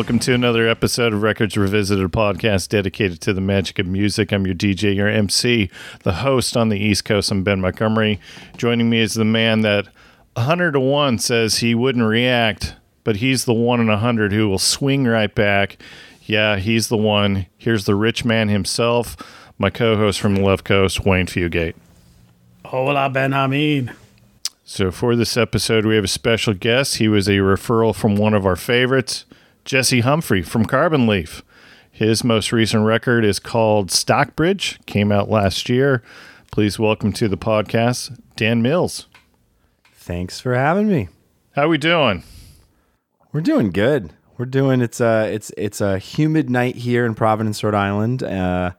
Welcome to another episode of Records Revisited, a podcast dedicated to the magic of music. I'm your DJ, your MC, the host on the East Coast. I'm Ben Montgomery. Joining me is the man that 100 to 1 says he wouldn't react, but he's the one in 100 who will swing right back. Yeah, he's the one. Here's the rich man himself, my co host from the left coast, Wayne Fugate. Oh, hola, Ben Hamid. So, for this episode, we have a special guest. He was a referral from one of our favorites, Jesse Humphrey from Carbon Leaf. His most recent record is called Stockbridge, came out last year. Please welcome to the podcast, Dan Mills. Thanks for having me. How are we doing? We're doing good. We're doing it's a it's it's a humid night here in Providence, Rhode Island. Uh,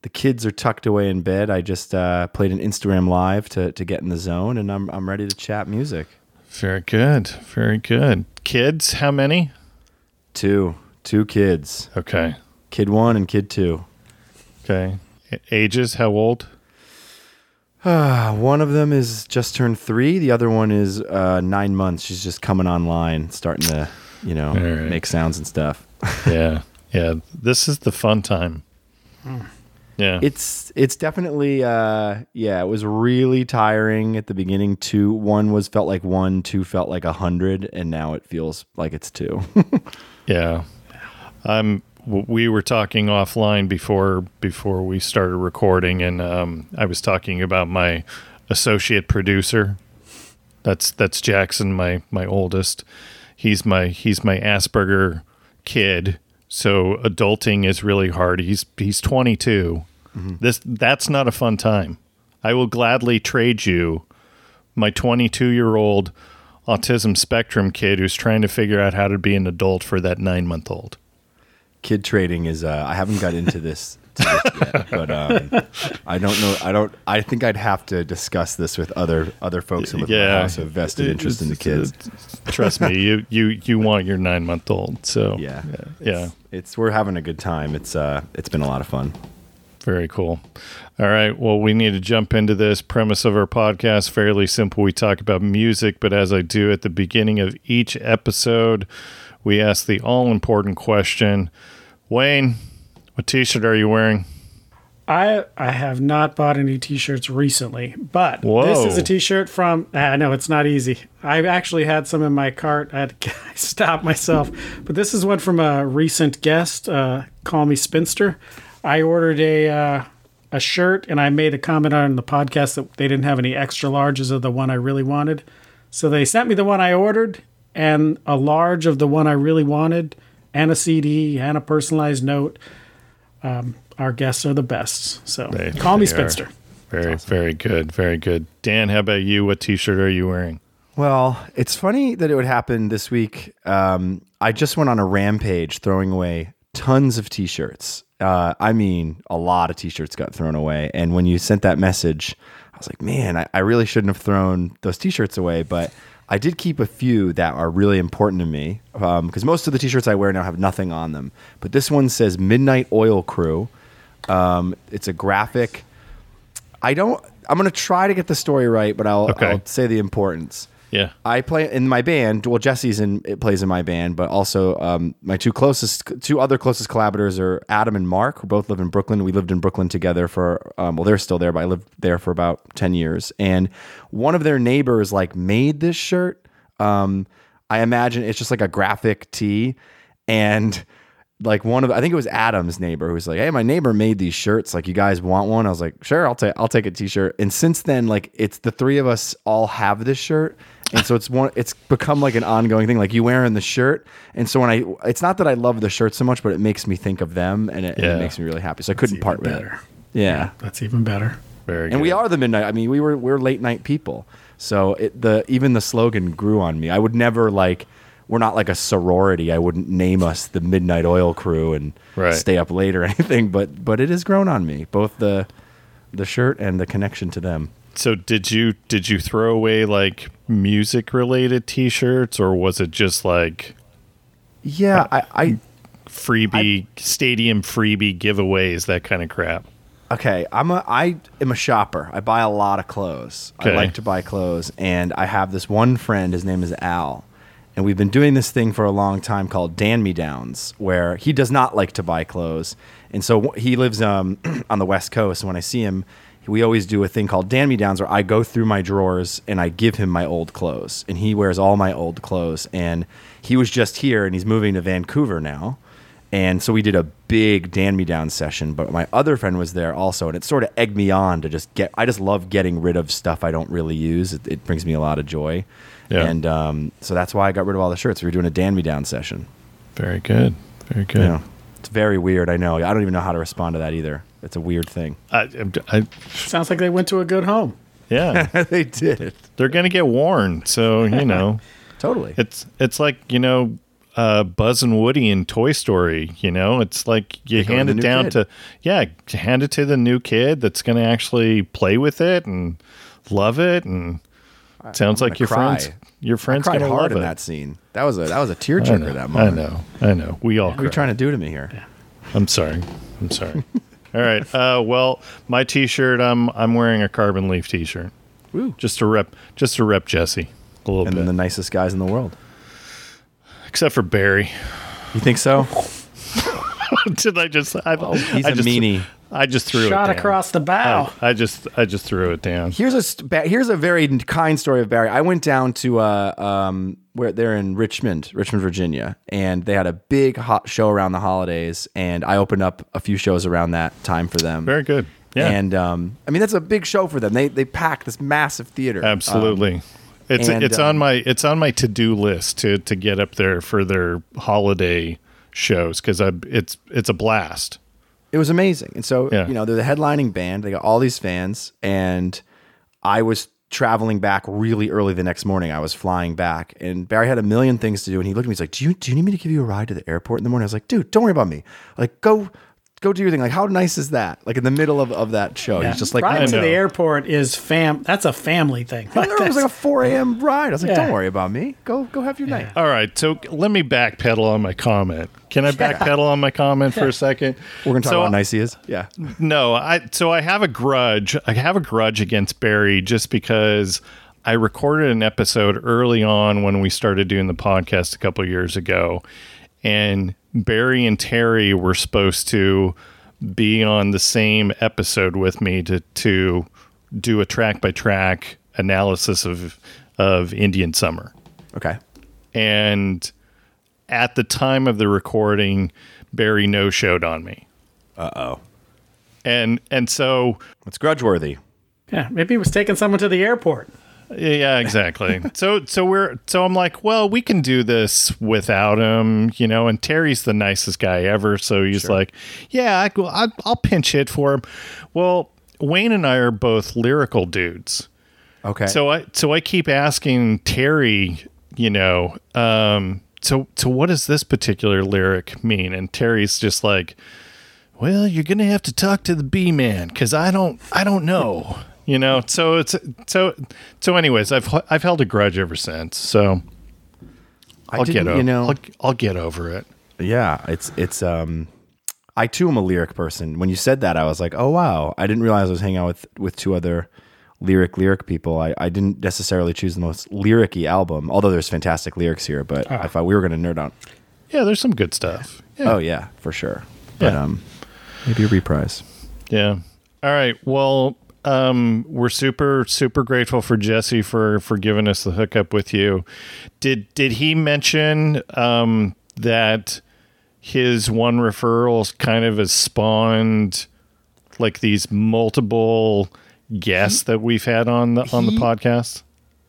the kids are tucked away in bed. I just uh, played an Instagram live to to get in the zone, and I'm I'm ready to chat music. Very good. Very good. Kids, how many? Two two kids, Okay. kid one and kid two. Okay. Ages, how old? Uh, one of them is just turned three. The other one is uh, nine months. She's just coming online, starting to you know right. make sounds and stuff. Yeah. yeah. This is the fun time. Yeah. It's it's definitely uh yeah, it was really tiring at the beginning. Two one was felt like one, two felt like a hundred, and now it feels like it's two. Yeah. Um w- we were talking offline before before we started recording and um I was talking about my associate producer. That's that's Jackson, my my oldest. He's my he's my Asperger kid. So adulting is really hard. He's he's 22. This that's not a fun time. I will gladly trade you my 22 year old autism spectrum kid who's trying to figure out how to be an adult for that nine month old. Kid trading is uh I haven't got into this, this yet, but um I don't know I don't I think I'd have to discuss this with other other folks who live in Yeah. house who have vested interest in the kids. Trust me, you you you want your nine month old. So Yeah. yeah, It's we're having a good time. It's uh it's been a lot of fun. very cool. All right, well, we need to jump into this premise of our podcast. Fairly simple. We talk about music, but as I do at the beginning of each episode, we ask the all important question: Wayne, what T-shirt are you wearing? I I have not bought any t-shirts recently, but Whoa. this is a t-shirt from I know it's not easy. I actually had some in my cart. I had to stop myself. But this is one from a recent guest, uh, Call Me Spinster. I ordered a uh, a shirt and I made a comment on the podcast that they didn't have any extra larges of the one I really wanted. So they sent me the one I ordered and a large of the one I really wanted and a CD and a personalized note. Um, our guests are the best. So They- call me they are. Spinster. Very, very good, very good. Dan, how about you? What T-shirt are you wearing? Well, it's funny that it would happen this week. Um, I just went on a rampage throwing away tons of t-shirts. Uh, I mean, a lot of t-shirts got thrown away. And when you sent that message, I was like, man, I, I really shouldn't have thrown those t-shirts away. But I did keep a few that are really important to me because most of the t-shirts I wear now have nothing on them. But this one says Midnight Oil Crew. Um, it's a graphic. I don't. I'm going to try to get the story right, but I'll, Okay. I'll say the importance. Yeah, I play in my band. Well, Jesse's in it plays in my band, but also um, my two closest, two other closest collaborators are Adam and Mark, who both live in Brooklyn. We lived in Brooklyn together for um, well, they're still there, but I lived there for about ten years. And one of their neighbors like made this shirt. Um, I imagine it's just like a graphic tee, and like one of I think it was Adam's neighbor who was like, "Hey, my neighbor made these shirts. Like, you guys want one?" I was like, "Sure, I'll take I'll take a t-shirt." And since then, like, it's the three of us all have this shirt, and so it's one. It's become like an ongoing thing. Like you wearing the shirt, and so when I, it's not that I love the shirt so much, but it makes me think of them, and it, and it makes me really happy. So I couldn't even part with better. it. Yeah. That's even better. very good. And we are the midnight. I mean, we were we're late night people. So it, the even the slogan grew on me. I would never like we're not like a sorority. I wouldn't name us the Midnight Oil Crew and Right. stay up late or anything. But but it has grown on me, both the the shirt and the connection to them. So did you did you throw away like music related T-shirts, or was it just like Yeah, I, I freebie stadium freebie giveaways that kind of crap? Okay, I'm a I am a shopper. I buy a lot of clothes. Okay. I like to buy clothes, and I have this one friend. His name is Al, and we've been doing this thing for a long time called Dan Me Downs, where he does not like to buy clothes, and so he lives um, on the West Coast. And when I see him, we always do a thing called Dan Me Downs, where I go through my drawers and I give him my old clothes, and he wears all my old clothes. And he was just here, and he's moving to Vancouver now. And so we did a big Dan Me Down session, but my other friend was there also, and it sort of egged me on to just get. I just love getting rid of stuff I don't really use. It, it brings me a lot of joy, Yeah. and um, so that's why I got rid of all the shirts. We were doing a Dan Me Down session. Very good. Very good. Yeah, it's very weird. I know. I don't even know how to respond to that either. It's a weird thing. I, I, Sounds like they went to a good home. yeah, they did they're gonna get worn. So you know, totally. it's it's like you know, uh, Buzz and Woody in Toy Story. You know, it's like you go hand it down kid. to yeah, hand it to the new kid that's gonna actually play with it and love it. And it sounds like your cry. friends, your I friends cried hard in it. that scene. That was a that was a tearjerker. That I know. I know. We all. What are you trying to do to me here? I'm sorry. I'm sorry. All right. Uh, well, my T-shirt. I'm I'm wearing a carbon leaf T-shirt. Woo. Just to rep. Just to rep Jesse a little And bit. And the nicest guys in the world. Except for Barry. You think so? Did I just? I've Oh, He's I a just, meanie. I just threw Shot it down. across the bow. I, I just I just threw it down. Here's a st- here's a very kind story of Barry. I went down to uh um where they're in Richmond, Richmond, Virginia, and they had a big hot show around the holidays, and I opened up a few shows around that time for them. Very good. Yeah. And um, I mean that's a big show for them. They they pack this massive theater. Absolutely. it's and, it's um, on my it's on my to do list to to get up there for their holiday shows because I it's it's a blast. It was amazing. And so, Yeah. you know, they're the headlining band. They got all these fans. And I was traveling back really early the next morning. I was flying back. And Barry had a million things to do. And he looked at me, he's like, Do you do you need me to give you a ride to the airport in the morning? I was like, dude, don't worry about me. Like, go go do your thing. Like, how nice is that? Like in the middle of, of that show. Yeah. He's just like, I to the airport is fam. That's a family thing. It was like a 4 a.m. ride. I was like, Yeah. don't worry about me. Go go have your night. All right, so let me backpedal on my comment. Can I backpedal on my comment for a second? We're gonna talk So- about how nice he is. Yeah. No, I so I have a grudge. I have a grudge against Barry just because I recorded an episode early on when we started doing the podcast a couple years ago, and Barry and Terry were supposed to be on the same episode with me to to do a track by track analysis of of Indian Summer Okay. and at the time of the recording, Barry no showed on me. Uh oh. And and so It's grudge worthy. Yeah, maybe he was taking someone to the airport. Yeah, exactly. so so we're so I'm like, well, we can do this without him, you know. And Terry's the nicest guy ever, so he's like, yeah, I, I, I'll pinch hit for him. Well, Wayne and I are both lyrical dudes. Okay. So I so I keep asking Terry, you know, um, so so what does this particular lyric mean? And Terry's just like, well, you're gonna have to talk to the B man because I don't I don't know, you know. So it's so so. Anyways, I've I've held a grudge ever since. So I I'll get over you know, I'll, I'll get over it. Yeah, it's it's um I too am a lyric person. When you said that, I was like, oh wow. I didn't realize I was hanging out with with two other lyric lyric people. I, I didn't necessarily choose the most lyric-y album, although there's fantastic lyrics here, but I thought we were gonna nerd on Yeah, there's some good stuff. Yeah. Oh yeah, for sure. But Yeah. um maybe a reprise. Yeah. All right. Well, um, we're super super grateful for Jesse for for giving us the hookup with you. Did did he mention um, that his one referrals kind of has spawned like these multiple guests that we've had on the on the podcast?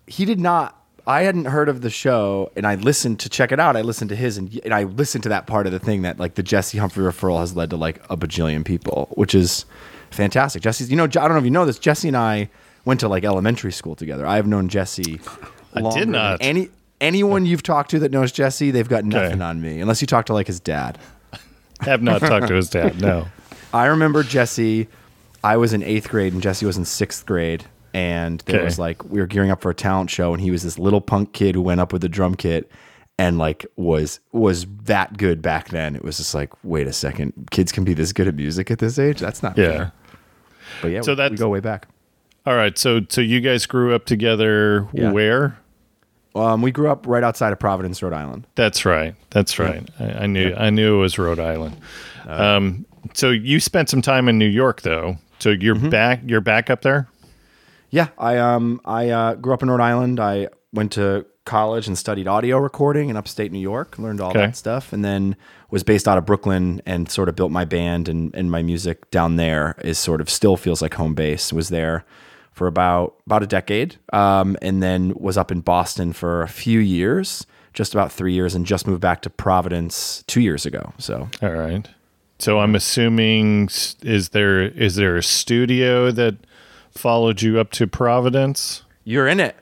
He did not I hadn't heard of the show and I listened to check it out. I listened to his and, and I listened to that part of the thing that like the Jesse Humphrey referral has led to like a bajillion people, which is fantastic. Jesse's, you know, I don't know if you know this. Jesse and I went to like elementary school together. I have known Jesse. I did not. Any anyone you've talked to that knows Jesse, they've got nothing on me unless you talk to like his dad. Have not talked to his dad. No. I remember Jesse. I was in eighth grade and Jesse was in sixth grade. And there Okay. was like we were gearing up for a talent show, and he was this little punk kid who went up with a drum kit, and like was was that good back then. It was just like, wait a second, kids can be this good at music at this age. That's not Yeah. fair. But yeah, So we, we go way back. All right. So so you guys grew up together Yeah. where? Um, we grew up right outside of Providence, Rhode Island. That's right. That's right. I, I knew I knew it was Rhode Island. Um, so you spent some time in New York, though. So you're back. You're back up there. Yeah, I um I uh, grew up in Rhode Island. I went to college and studied audio recording in upstate New York. Learned all Okay. that stuff, and then was based out of Brooklyn and sort of built my band and and my music down there is sort of still feels like home base. Was there for about about a decade, um, and then was up in Boston for a few years, just about three years, and just moved back to Providence two years ago. So All right. So I'm assuming is there is there a studio that followed you up to Providence? you're in it.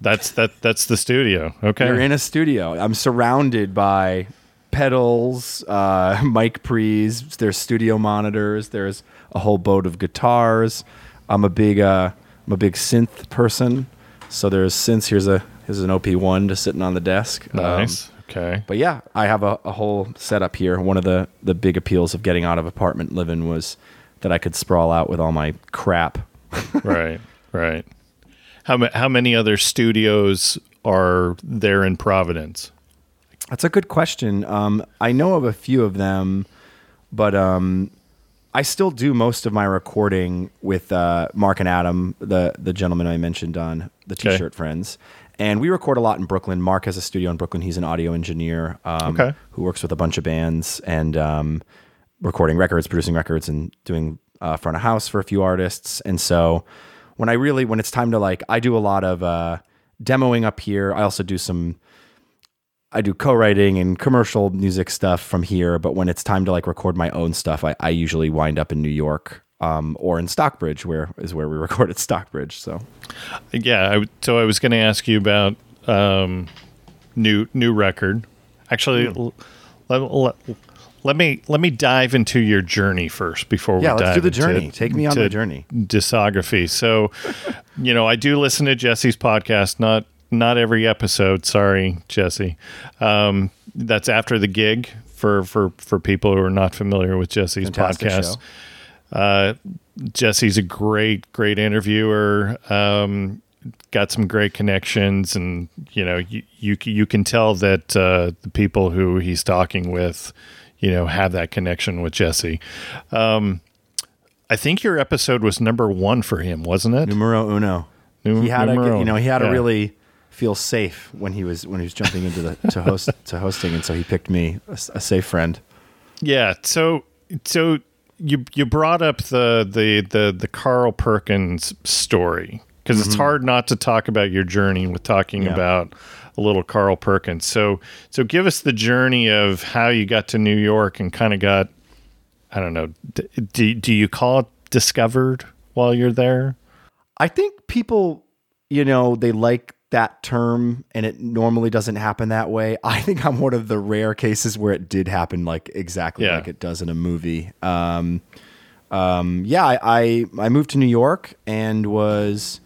That's that that's the studio. Okay. You're in a studio. I'm surrounded by pedals, uh, mic pre's. There's studio monitors. There's a whole boat of guitars. I'm a big, uh, I'm a big synth person. So there's synths. Here's a here's an OP1 just sitting on the desk. Um, nice. okay. but yeah, I have a, a whole setup here. One of the the big appeals of getting out of apartment living was that I could sprawl out with all my crap. right. Right. How ma- how many other studios are there in Providence? That's a good question. Um, I know of a few of them, but um, I still do most of my recording with uh, Mark and Adam, the the gentleman I mentioned on the T-shirt Friends, and we record a lot in Brooklyn. Mark has a studio in Brooklyn. He's an audio engineer um, Okay. who works with a bunch of bands and um, recording records, producing records, and doing uh, front of house for a few artists. And so when I really when it's time to like, I do a lot of uh, demoing up here. I also do some. I do co-writing and commercial music stuff from here, but when it's time to like record my own stuff, I, I usually wind up in New York um, or in Stockbridge, where is where we recorded Stockbridge. So Yeah. I, so I was going to ask you about um, new new record. Actually, l- let, let, let me let me dive into your journey first before Yeah, we let's dive do the into- journey. Take me on the journey. Discography. So, you know, I do listen to Jesse's podcast. Not not every episode. Sorry, Jesse. Um, that's after the gig for for for people who are not familiar with Jesse's Fantastic podcast. Uh, Jesse's a great, great interviewer. Um, got some great connections, and you know, you you, you can tell that uh, the people who he's talking with, you know, have that connection with Jesse. Um, I think your episode was number one for him, wasn't it? Numero uno. Num- he had numero a, you know he had Yeah. really feel safe when he was when he was jumping into the to host to hosting, and so he picked me a safe friend. Yeah. So so you you brought up the the the the Carl Perkins story because it's mm-hmm. hard not to talk about your journey with talking Yeah. about a little Carl Perkins. So so give us the journey of how you got to New York and kind of got I don't know. D- do do you call it discovered while you're there? I think people, you know, they like that term and it normally doesn't happen that way. I think I'm one of the rare cases where it did happen like exactly Yeah. like it does in a movie. Um, um, yeah, I, I, I moved to New York and was,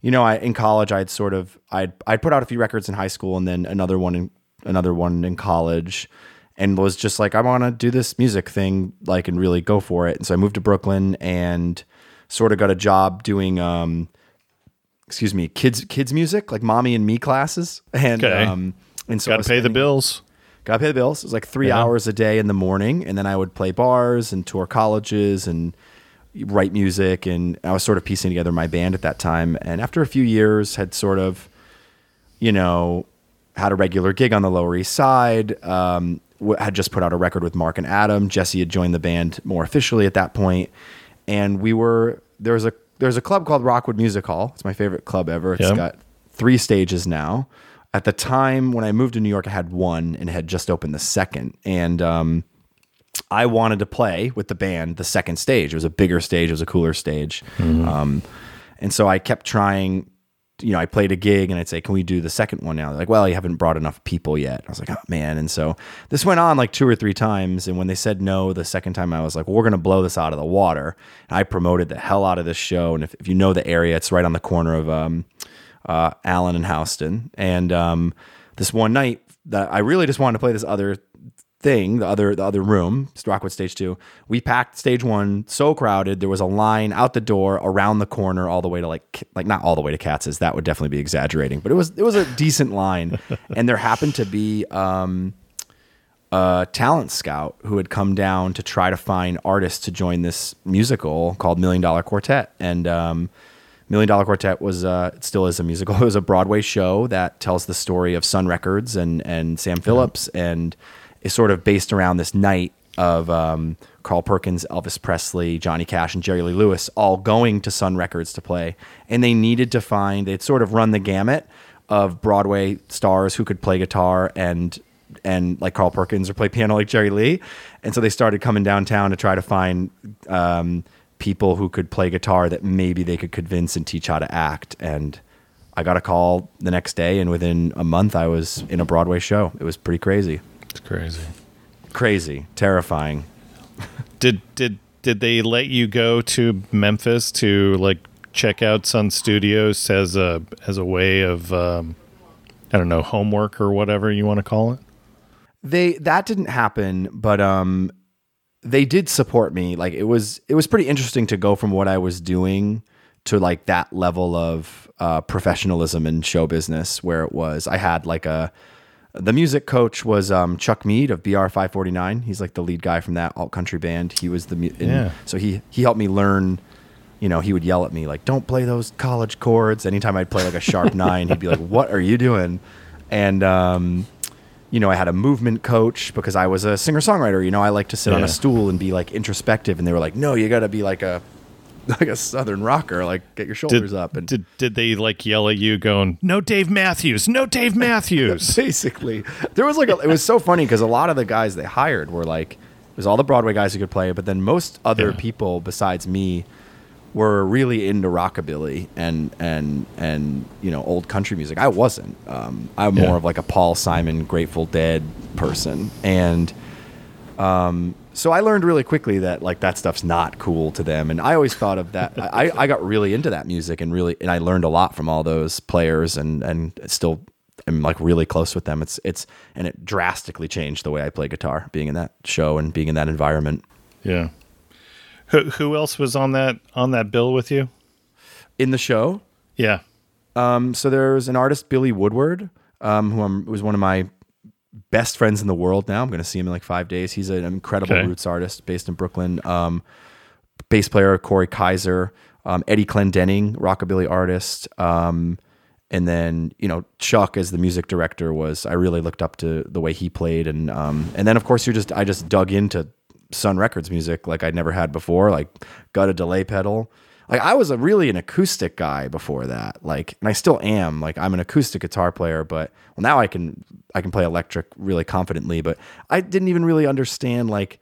you know, I, in college, I'd sort of, I'd, I'd put out a few records in high school and then another one in, another one in college and was just like, I want to do this music thing, like, and really go for it. And so I moved to Brooklyn and sort of got a job doing, um, excuse me, kids, kids music, like mommy and me classes. And, Okay. um, and so I gotta pay the bills. Gotta pay the bills. It was like three Yeah. hours a day in the morning, and then I would play bars and tour colleges and write music. And I was sort of piecing together my band at that time. And after a few years, had sort of, you know, had a regular gig on the Lower East Side. Um, had just put out a record with Mark and Adam. Jesse had joined the band more officially at that point, and we were there was a there's a club called Rockwood Music Hall. It's my favorite club ever. It's Yeah. got three stages now. At the time when I moved to New York, I had one and had just opened the second. And um, I wanted to play with the band the second stage. It was a bigger stage, it was a cooler stage. Um, and so I kept trying. You know, I played a gig and I'd say, "Can we do the second one now?" They're like, "Well, you haven't brought enough people yet." I was like, "Oh man!" And so this went on like two or three times. And when they said no the second time, I was like, well, "We're going to blow this out of the water." And I promoted the hell out of this show. And if, if you know the area, it's right on the corner of um, uh, Allen and Houston. And um, this one night, that I really just wanted to play this other thing, the other the other room, Rockwood Stage Two. We packed Stage One so crowded there was a line out the door, around the corner, all the way to like like not all the way to Katz's. That would definitely be exaggerating, but it was it was a decent line, and there happened to be. Um, a talent scout who had come down to try to find artists to join this musical called Million Dollar Quartet. And um, Million Dollar Quartet was uh, it still is a musical. It was a Broadway show that tells the story of Sun Records and and Sam Phillips, and is sort of based around this night of um, Carl Perkins, Elvis Presley, Johnny Cash, and Jerry Lee Lewis all going to Sun Records to play, and they needed to find. They'd sort of run the gamut of Broadway stars who could play guitar and and like Carl Perkins or play piano like Jerry Lee. And so they started coming downtown to try to find um, people who could play guitar that maybe they could convince and teach how to act. And I got a call the next day, and within a month, I was in a Broadway show. It was pretty crazy. It's crazy. Crazy, terrifying. Did did did they let you go to Memphis to like check out Sun Studios as a as a way of um, I don't know homework or whatever you want to call it? They that didn't happen, but um, they did support me. Like it was it was pretty interesting to go from what I was doing to like that level of uh, professionalism in show business where it was I had like a the music coach was um, Chuck Mead of BR five forty nine. He's like the lead guy from that alt country band. He was the mu- Yeah. so he he helped me learn. You know, he would yell at me like, "Don't play those college chords." Anytime I'd play like a sharp nine, he'd be like, "What are you doing?" And um, you know, I had a movement coach because I was a singer songwriter. You know, I like to sit on a stool and be like introspective, and they were like, "No, you got to be like a like a southern rocker, like get your shoulders Did, up." And did did they like yell at you going, "No Dave Matthews, no Dave Matthews"? basically, there was like a, it was so funny because a lot of the guys they hired were like it was all the Broadway guys who could play, but then most other Yeah. people besides me were really into rockabilly and and and you know old country music. I wasn't. Um, I'm Yeah. more of like a Paul Simon, Grateful Dead person, and um, so I learned really quickly that like that stuff's not cool to them. And I always thought of that. I, I got really into that music and really and I learned a lot from all those players and and still am like really close with them. It's it's and it drastically changed the way I play guitar, being in that show and being in that environment. yeah. Who who else was on that on that bill with you? In the show, Yeah. Um, so there's an artist, Billy Woodward, um, who I'm, was one of my best friends in the world now. I'm going to see him in like five days. He's an incredible Okay. roots artist based in Brooklyn. Um, bass player, Corey Kaiser, um, Eddie Clendening, rockabilly artist. Um, and then, you know, Chuck as the music director was, I really looked up to the way he played. And, um, and then of course you just, I just dug into Sun Records music like I'd never had before, like got a delay pedal. Like I was a really an acoustic guy before that. Like, and I still am. Like I'm an acoustic guitar player, but well now I can I can play electric really confidently. But I didn't even really understand like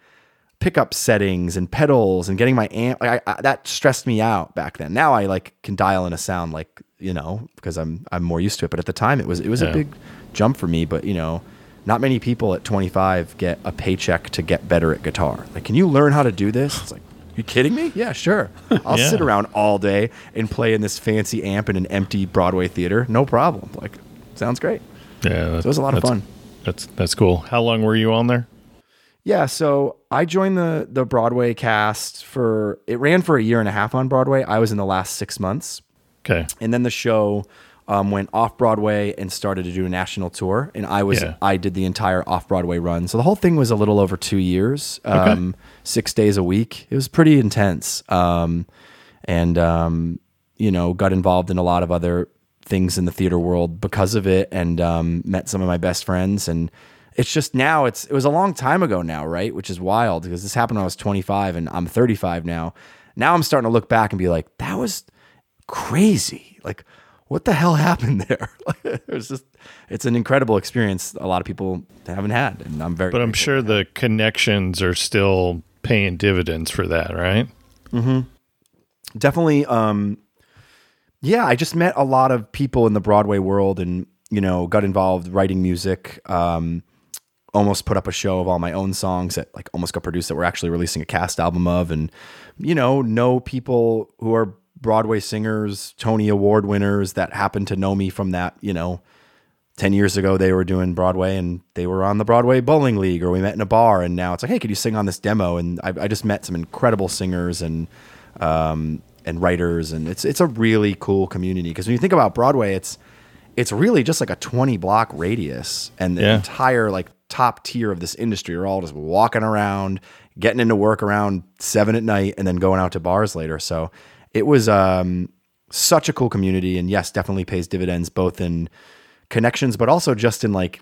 pickup settings and pedals and getting my amp. Like I, I, that stressed me out back then. Now I like can dial in a sound like you know because I'm I'm more used to it. But at the time it was it was Yeah. a big jump for me. But you know. Not many people at 25 get a paycheck to get better at guitar. Like, can you learn how to do this? It's like, you kidding me? Yeah, sure. I'll Yeah. sit around all day and play in this fancy amp in an empty Broadway theater. No problem. Like, sounds great. Yeah. That, So it was a lot of fun. That's that's cool. How long were you on there? Yeah, so I joined the the Broadway cast for it ran for a year and a half on Broadway. I was in the last six months, Okay. and then the show um, went off Broadway and started to do a national tour. And I was Yeah. I did the entire off Broadway run. So the whole thing was a little over two years, um, six days a week. It was pretty intense, um, and um, you know got involved in a lot of other things in the theater world because of it, and um, met some of my best friends and. It's just now. It's it was a long time ago now, right? Which is wild because this happened when I was 25 and I'm 35 now. Now I'm starting to look back and be like, that was crazy. Like, what the hell happened there? It was just, it's an incredible experience. A lot of people haven't had, and I'm very. But I'm sure the connections are still paying dividends for that, right? Mm-hmm. definitely. Um, yeah, I just met a lot of people in the Broadway world, and you know, got involved writing music. Um, almost put up a show of all my own songs that like almost got produced that we're actually releasing a cast album of, and you know, know people who are Broadway singers, Tony Award winners that happen to know me from that, you know, 10 years ago they were doing Broadway and they were on the Broadway Bowling League or we met in a bar and now it's like, hey, could you sing on this demo? And I, I just met some incredible singers and um, and writers and it's it's a really cool community because when you think about Broadway, it's it's really just like a 20 block radius and the Yeah. entire like top tier of this industry are all just walking around, getting into work around seven at night and then going out to bars later. So it was um, such a cool community and yes, definitely pays dividends both in connections, but also just in like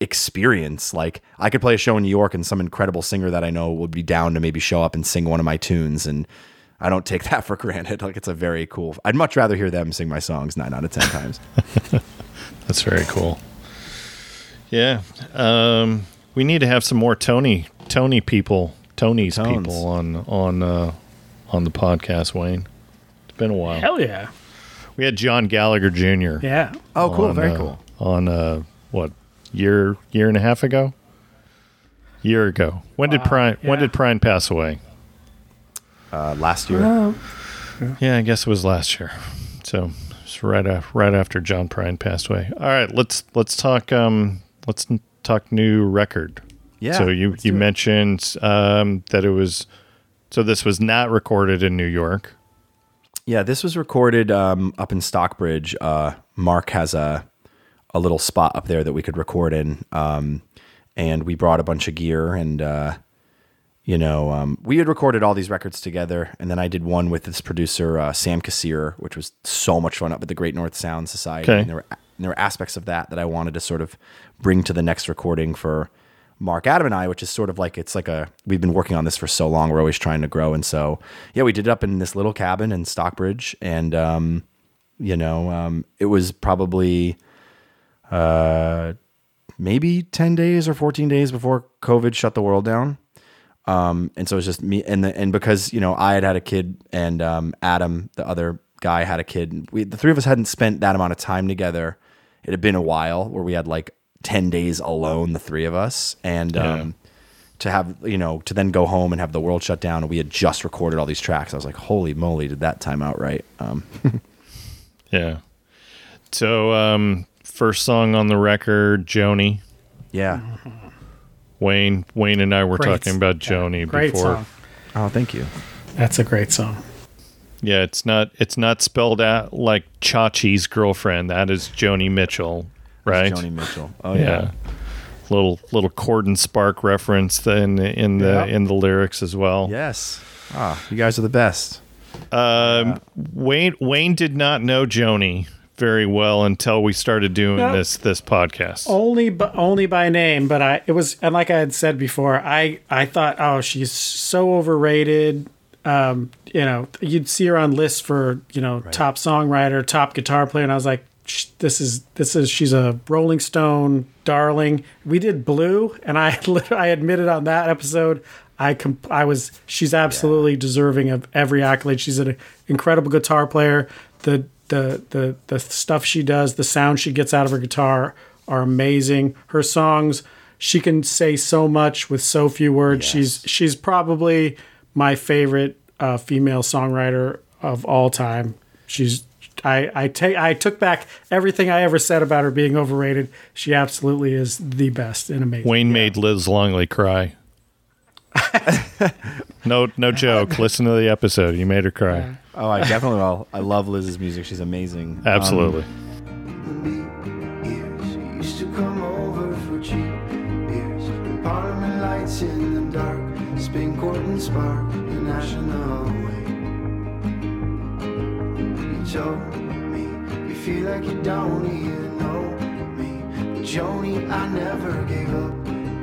experience. Like I could play a show in New York and some incredible singer that I know would be down to maybe show up and sing one of my tunes. And I don't take that for granted. Like it's a very cool, I'd much rather hear them sing my songs nine out of 10 times. That's very cool. Yeah. Um, we need to have some more Tony Tony people, Tony's Tones. people on on uh, on the podcast, Wayne. It's been a while. Hell yeah. We had John Gallagher Jr. Yeah. Oh, cool. on, very uh, cool. On uh, what year year and a half ago? Year ago. When did Wow, Prine when did Prine pass away? Uh, last year. Oh, Yeah, I guess it was last year. So it's right after right after John Prine passed away. All right, let's let's talk um let's n- talk new record. yeah. so you you mentioned um that it was so this was not recorded in New York. Yeah, this was recorded um, up in Stockbridge. Uh, Mark has a a little spot up there that we could record in, um, and we brought a bunch of gear and uh, you know um, we had recorded all these records together, and then I did one with this producer uh, Sam Kassirer, which was so much fun up at the Great North Sound Society. Okay. And there were and there were aspects of that that I wanted to sort of bring to the next recording for Mark Adam and I, which is sort of like it's like a we've been working on this for so long. We're always trying to grow, and so yeah, we did it up in this little cabin in Stockbridge, and um, you know, um, it was probably uh, maybe ten days or fourteen days before COVID shut the world down. Um, and so it's just me and the, and because you know I had had a kid and um, Adam, the other guy, had a kid. We the three of us hadn't spent that amount of time together. It had been a while where we had like ten days alone, the three of us, and um, to have you know to then go home and have the world shut down. And we had just recorded all these tracks. I was like, holy moly, did that time out right? Um, Yeah. So um first song on the record, Joni. yeah. Wayne Wayne and I were Great. talking about Joni Great before. song. Oh, thank you. That's a great song. Yeah, it's not it's not spelled out like Chachi's girlfriend. That is Joni Mitchell, right? Joni Mitchell. Oh yeah. yeah. Little little Court and Spark reference in in the Yeah. in the lyrics as well. Yes. Ah, you guys are the best. Um, Wayne Wayne did not know Joni very well until we started doing No. this this podcast. Only, but only by name. But I, it was, and like I had said before, I, I thought, oh, she's so overrated. Um, you know, you'd see her on lists for, you know, top songwriter, top guitar player, and I was like, sh- this is, this is, she's a Rolling Stone darling. We did Blue, and I, I admitted on that episode, I, comp- I was, she's absolutely deserving of every accolade. She's an incredible guitar player. The, the, the, the stuff she does, the sound she gets out of her guitar are amazing. Her songs, she can say so much with so few words. She's she's probably my favorite uh, female songwriter of all time. She's I I take I took back everything I ever said about her being overrated. She absolutely is the best and amazing. Wayne made Liz Longley cry. no no joke. Listen to the episode. You made her cry. Oh, I definitely will. I love Liz's music. She's amazing. Um, Absolutely. years. She used to come over for cheap beers. Parliament lights in the dark. Spin court and spark. The national way. You told me you feel like you don't even know me. But Joni, I never gave up.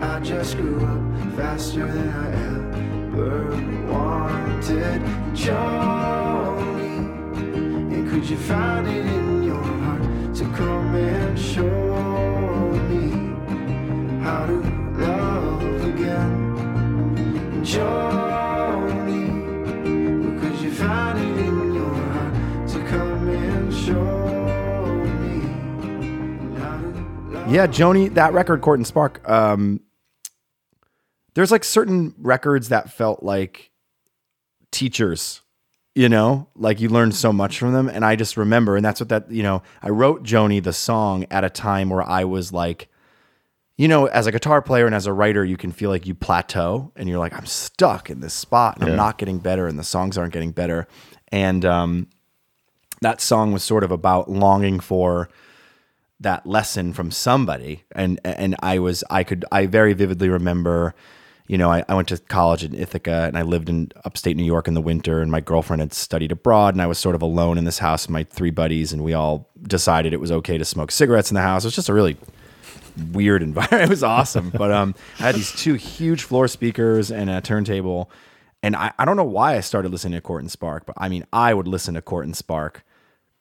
I just grew up faster than I ever wanted. And could you find it in your heart to come and show me how to love again? Joni, could you find it in your heart to come and show me how to love Yeah, Joni, that record, Court and Spark. Um, there's like certain records that felt like teachers you know? Like you learned so much from them and i just remember and that's what that you know i wrote joni the song at a time where i was like you know as a guitar player and as a writer you can feel like you plateau and you're like i'm stuck in this spot and i'm not getting better and the songs aren't getting better. And um, that song was sort of about longing for that lesson from somebody and and I was I could I very vividly remember you know I, I went to college in Ithaca and I lived in upstate New York in the winter and my girlfriend had studied abroad and I was sort of alone in this house with my three buddies and we all decided it was okay to smoke cigarettes in the house. It was just a really weird environment. It was awesome. But um I had these two huge floor speakers and a turntable and I, I don't know why I started listening to Court and Spark but I mean I would listen to Court and Spark.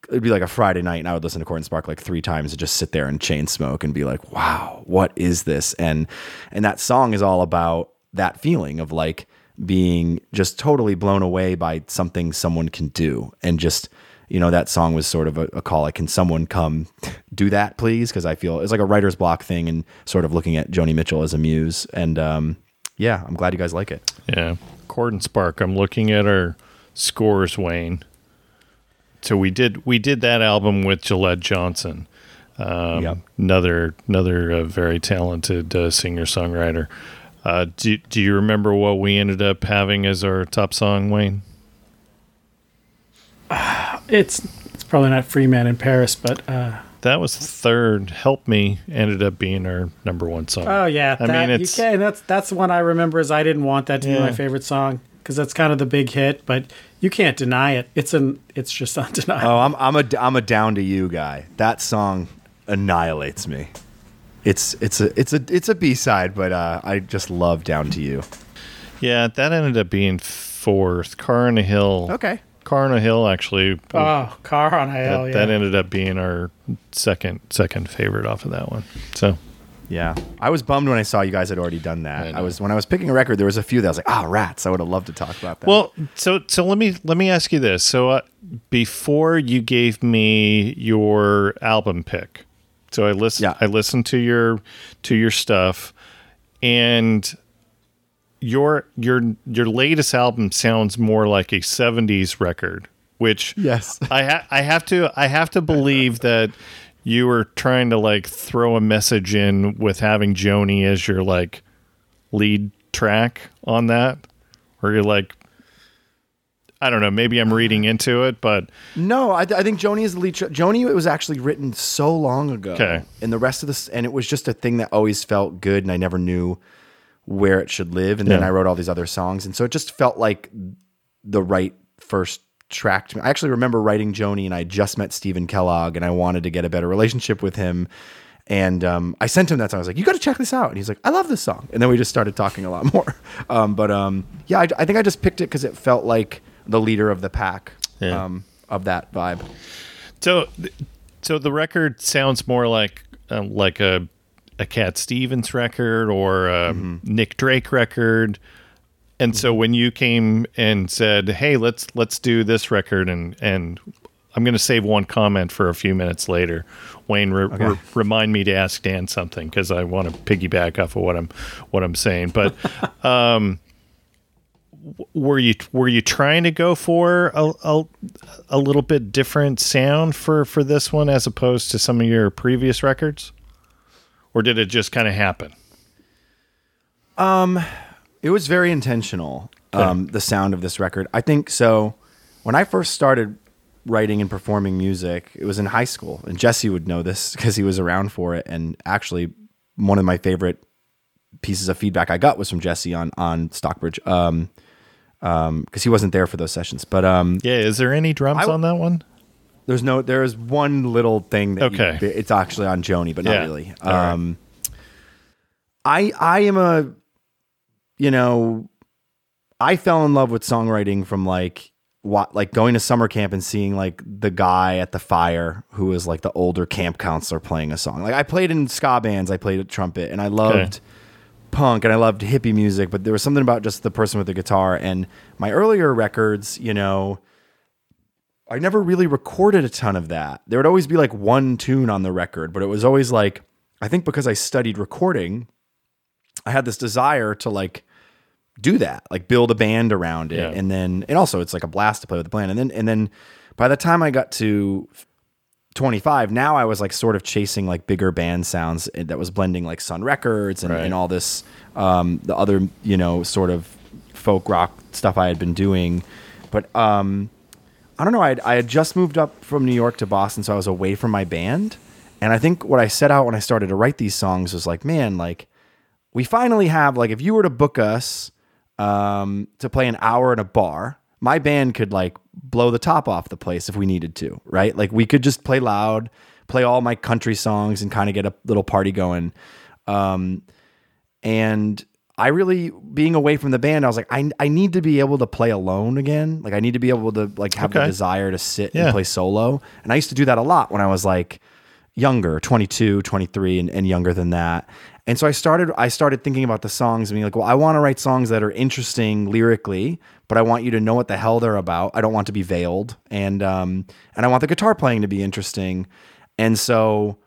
It'd be like a Friday night and I would listen to Court and Spark like three times and just sit there and chain smoke and be like, wow, what is this? And and that song is all about that feeling of like being just totally blown away by something someone can do. And just, you know, that song was sort of a, a call like, can someone come do that, please? Because I feel it's like a writer's block thing and sort of looking at Joni Mitchell as a muse. And um, yeah, I'm glad you guys like it. Yeah. Court and Spark. I'm looking at our scores, Wayne. So we did we did that album with Jillette Johnson. Um, Yep. Another another uh, very talented uh, singer songwriter. Uh, do Do you remember what we ended up having as our top song, Wayne? It's it's probably not Free Man in Paris, but uh, That was third. Help Me ended up being our number one song. oh yeah, I that, mean, it's you can. That's that's the one I remember. Is I didn't want that to be my favorite song because that's kind of the big hit, but you can't deny it. It's an it's just undeniable. Oh, I'm I'm a I'm a down to you guy. That song annihilates me. It's it's a it's a it's a B side, but uh, I just love Down to You. yeah, that ended up being fourth. Car on a Hill. Okay. Car on a Hill actually. Oh, car on hell, that, yeah. that ended up being our second second favorite off of that one. So Yeah, I was bummed when I saw you guys had already done that. I I, was when I was picking a record. There was a few that I was like, ah, rats. I would have loved to talk about that. well, so so let me let me ask you this. So uh, before you gave me your album pick, so I listened Yeah. I listened to your to your stuff, and your your your latest album sounds more like a '70s record, which yes, I ha- I have to I have to believe that you were trying to like throw a message in with having Joni as your like lead track on that, or you're like, I don't know, maybe I'm reading into it, but no, I, I think Joni is the lead. Joni, it was actually written so long ago. Okay. and the rest of this, and it was just a thing that always felt good, and I never knew where it should live. And then I wrote all these other songs, and so it just felt like the right first track to me. I actually remember writing Joni, and I just met Stephen Kellogg, and I wanted to get a better relationship with him. And um, I sent him that song. I was like, "You got to check this out." And he's like, "I love this song." And then we just started talking a lot more. Um, but um, yeah, I, I think I just picked it because it felt like the leader of the pack Yeah. um, of that vibe. so so the record sounds more like uh, like a a Cat Stevens record or a Nick Drake record. And so when you came and said, "Hey, let's let's do this record," and and I'm going to save one comment for a few minutes later. Wayne, re- re- remind me to ask Dan something because I want to piggyback off of what I'm what I'm saying. But um, w- were you were you trying to go for a, a a little bit different sound for for this one as opposed to some of your previous records, or did it just kind of happen? um It was very intentional. Um, the sound of this record, I think. So, when I first started writing and performing music, it was in high school, and Jesse would know this because he was around for it. And actually, one of my favorite pieces of feedback I got was from Jesse on on Stockbridge, um, um, because he wasn't there for those sessions. But um, Yeah, is there any drums I- on that one? there's no there's one little thing that you- Okay. it's actually on Joni, but not Yeah. really. All right. Um, I I am a you know I fell in love with songwriting from like what like going to summer camp and seeing like the guy at the fire who was like the older camp counselor playing a song. Like I played in ska bands, I played a trumpet, and I loved punk and I loved hippie music, but there was something about just the person with the guitar. And my earlier records, you know, I never really recorded a ton of that. There would always be like one tune on the record, but it was always like, I think because I studied recording, I had this desire to like do that, like build a band around it, Yeah. and then and also it's like a blast to play with the band. And then and then by the time I got to 25 now i was like sort of chasing like bigger band sounds eh, that was blending like sun records and, Right. and all this um the other you know sort of folk rock stuff i had been doing but um i don't know i i had just moved up from new york to boston so i was away from my band and i think what i set out when i started to write these songs was like man like we finally have like if you were to book us um, to play an hour in a bar, my band could like blow the top off the place if we needed to, right? Like we could just play loud, play all my country songs, and kind of get a little party going. Um, and I really being away from the band, I was like, I I need to be able to play alone again. Like I need to be able to like have the desire to sit Yeah. and play solo. And I used to do that a lot when I was like younger 22 23 and, and younger than that and so i started i started thinking about the songs and being like well i want to write songs that are interesting lyrically but i want you to know what the hell they're about i don't want to be veiled and um and i want the guitar playing to be interesting and so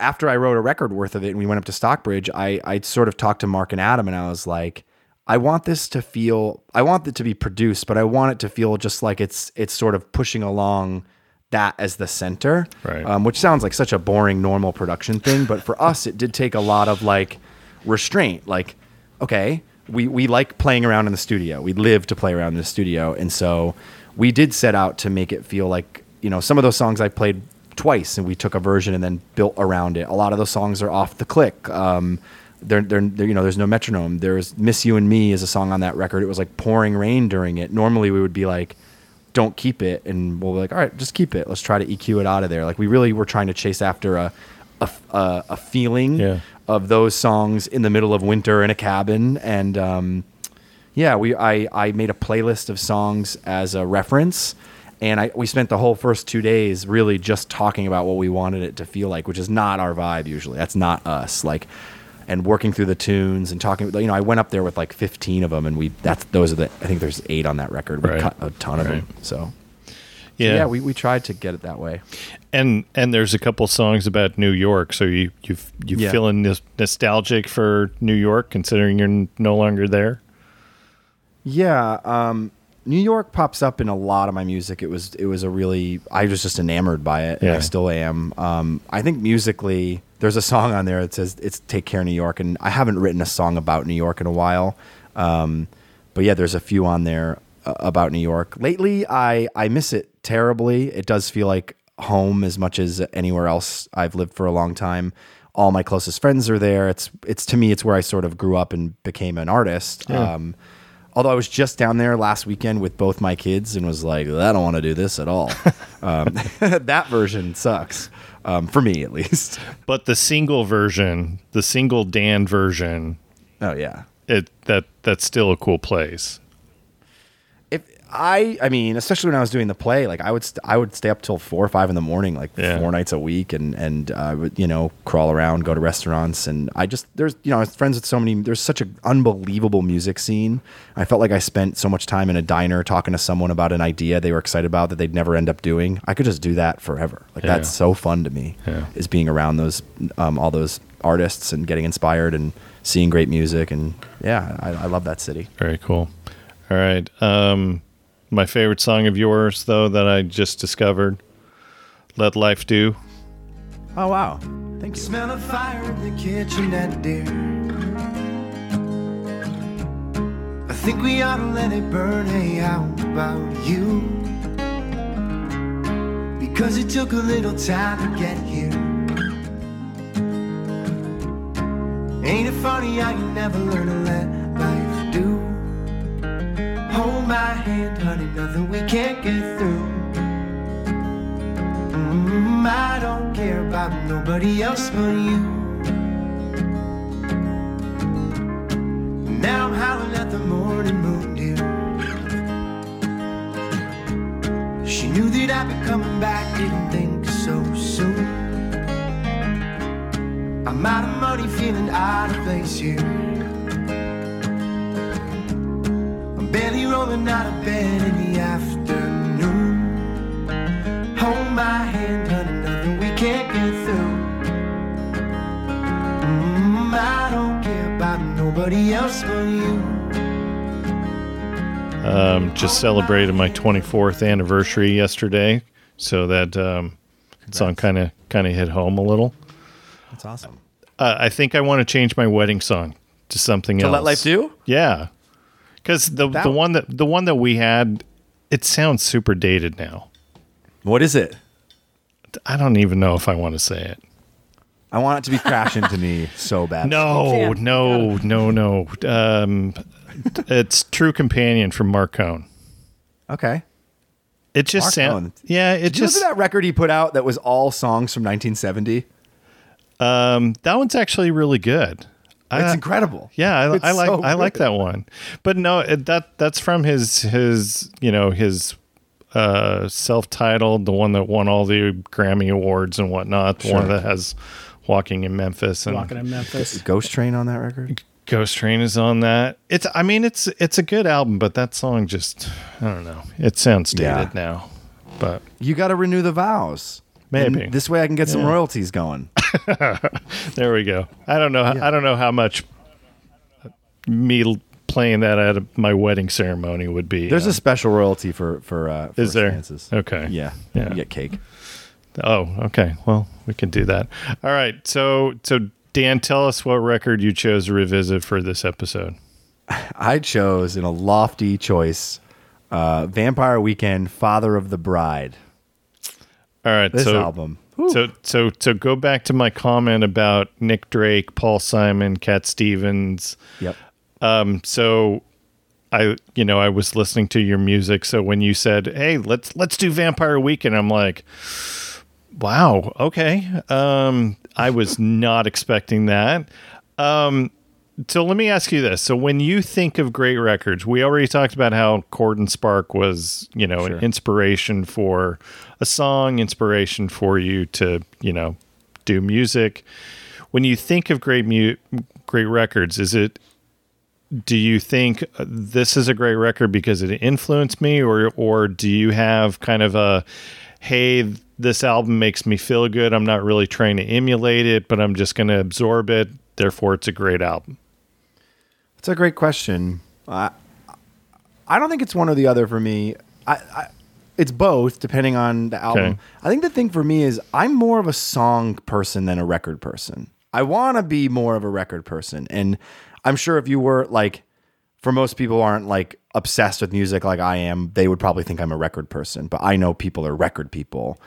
after i wrote a record worth of it and we went up to stockbridge i i sort of talked to mark and adam and i was like I want this to feel I want it to be produced, but I want it to feel just like it's it's sort of pushing along that as the center. Right. Um, which sounds like such a boring normal production thing, but for us it did take a lot of like restraint. Like, okay, we we like playing around in the studio. We live to play around in the studio. And so we did set out to make it feel like, you know, some of those songs I played twice and we took a version and then built around it. A lot of those songs are off the click. Um, they're, they're, they're, you know, there's no metronome. There's Miss You and Me is a song on that record. It was like pouring rain during it. Normally we would be like, don't keep it. And we'll be like, all right, just keep it. Let's try to EQ it out of there. Like we really were trying to chase after a, a, a, a feeling Yeah. Of those songs in the middle of winter in a cabin. And, um, yeah, we I, I made a playlist of songs as a reference, and I we spent the whole first two days really just talking about what we wanted it to feel like, which is not our vibe usually. That's not us. Like, and working through the tunes and talking. You know, I went up there with like fifteen of them, and we that's those are the I think there's eight on that record. We Right. cut a ton of them. So Yeah. yeah, we, we tried to get it that way. and and there's a couple songs about New York. So you you you Yeah. feeling nos- nostalgic for New York, considering you're n- no longer there. Yeah, um, New York pops up in a lot of my music. It was it was a really I was just enamored by it. and I still am. Um, I think musically, there's a song on there that says it's "Take Care New York," and I haven't written a song about New York in a while. Um, but yeah, there's a few on there uh, about New York. Lately, I I miss it terribly. It does feel like home as much as anywhere else I've lived for a long time. All my closest friends are there. It's it's to me, it's where I sort of grew up and became an artist. Um, although I was just down there last weekend with both my kids and was like, I don't want to do this at all. um, that version sucks um, for me, at least. But the single version, the single Dan version, Oh yeah. it that that's still a cool place. I, I mean, especially when I was doing the play, like I would, st- I would stay up till four or five in the morning, like Yeah. four nights a week, and and I would, you know, crawl around, go to restaurants, and I just there's, you know, I was friends with so many. There's such an unbelievable music scene. I felt like I spent so much time in a diner talking to someone about an idea they were excited about that they'd never end up doing. I could just do that forever. Like Yeah. that's so fun to me. Yeah. Is being around those, um, all those artists and getting inspired and seeing great music, and yeah, I, I love that city. Very cool. All right. Um, my favorite song of yours, though, that I just discovered, "Let Life Do." Oh wow, thank you. Smell of fire in the kitchen, that dear. I think we ought to let it burn. Hey, how about you? Because it took a little time to get here. Ain't it funny how you never learn to let life do? Hold my hand, honey, nothing we can't get through. Mm, I don't care about nobody else but you. Now I'm howling at the morning moon, dear. She knew that I'd be coming back, didn't think so soon. I'm out of money, feeling out of place here. I'm barely rolling out of bed in the afternoon. Hold my hand, honey, nothing we can't get through. Mm, I don't care about nobody nobody else but you. Um, just celebrated my 24th anniversary yesterday, so that um, song kind of kind of hit home a little. That's awesome. Uh, I think I want to change my wedding song to something To else. let life do. Yeah, because the That- the one that the one that we had, it sounds super dated now. What is it? I don't even know if I want to say it. I want it to be crash into me so bad. No, no, no, no. Um, it's True Companion from Marc Cohn. Okay. It just sounds. Yeah, it Did just listen to that record he put out that was all songs from 1970? um, that one's actually really good. It's I- incredible. Yeah, I, It's I like so I like that one, but no, it, that that's from his his you know his uh, self-titled, the one that won all the Grammy awards and whatnot, the one that has "Walking in Memphis" and Walking in Memphis. Ghost Train on that record. Ghost Train is on that. It's I mean it's it's a good album, but that song just I don't know. It sounds dated Yeah. now, but You got to renew the vows. Maybe. And this way I can get some royalties going. there we go. I don't know. I don't know how much me playing that at my wedding ceremony would be. There's uh, a special royalty for for uh, Is there? dances. Okay. Yeah. Yeah. You get cake. Oh, okay. Well, we can do that. All right. So, so Dan, tell us what record you chose to revisit for this episode. I chose in a lofty choice, uh, Vampire Weekend, Father of the Bride. All right. This so, album. So, so, so go back to my comment about Nick Drake, Paul Simon, Cat Stevens. Yep. Um, so I, you know, I was listening to your music. So when you said, "Hey, let's let's do Vampire Weekend," I'm like, "Wow, okay." Um, I was not expecting that. Um, so let me ask you this: So when you think of great records, we already talked about how Court and Spark was, you know, Sure. an inspiration for a song, inspiration for you to, you know, do music. When you think of great mu- great records, is it do you think uh, this is a great record because it influenced me or or do you have kind of a hey this album makes me feel good i'm not really trying to emulate it but i'm just going to absorb it therefore it's a great album It's a great question. I I don't think it's one or the other for me. I, I it's both depending on the album. Okay. I think the thing for me is I'm more of a song person than a record person. I want to be more of a record person, and I'm sure if you were like, for most people aren't like obsessed with music like I am, they would probably think I'm a record person. But I know people are record people.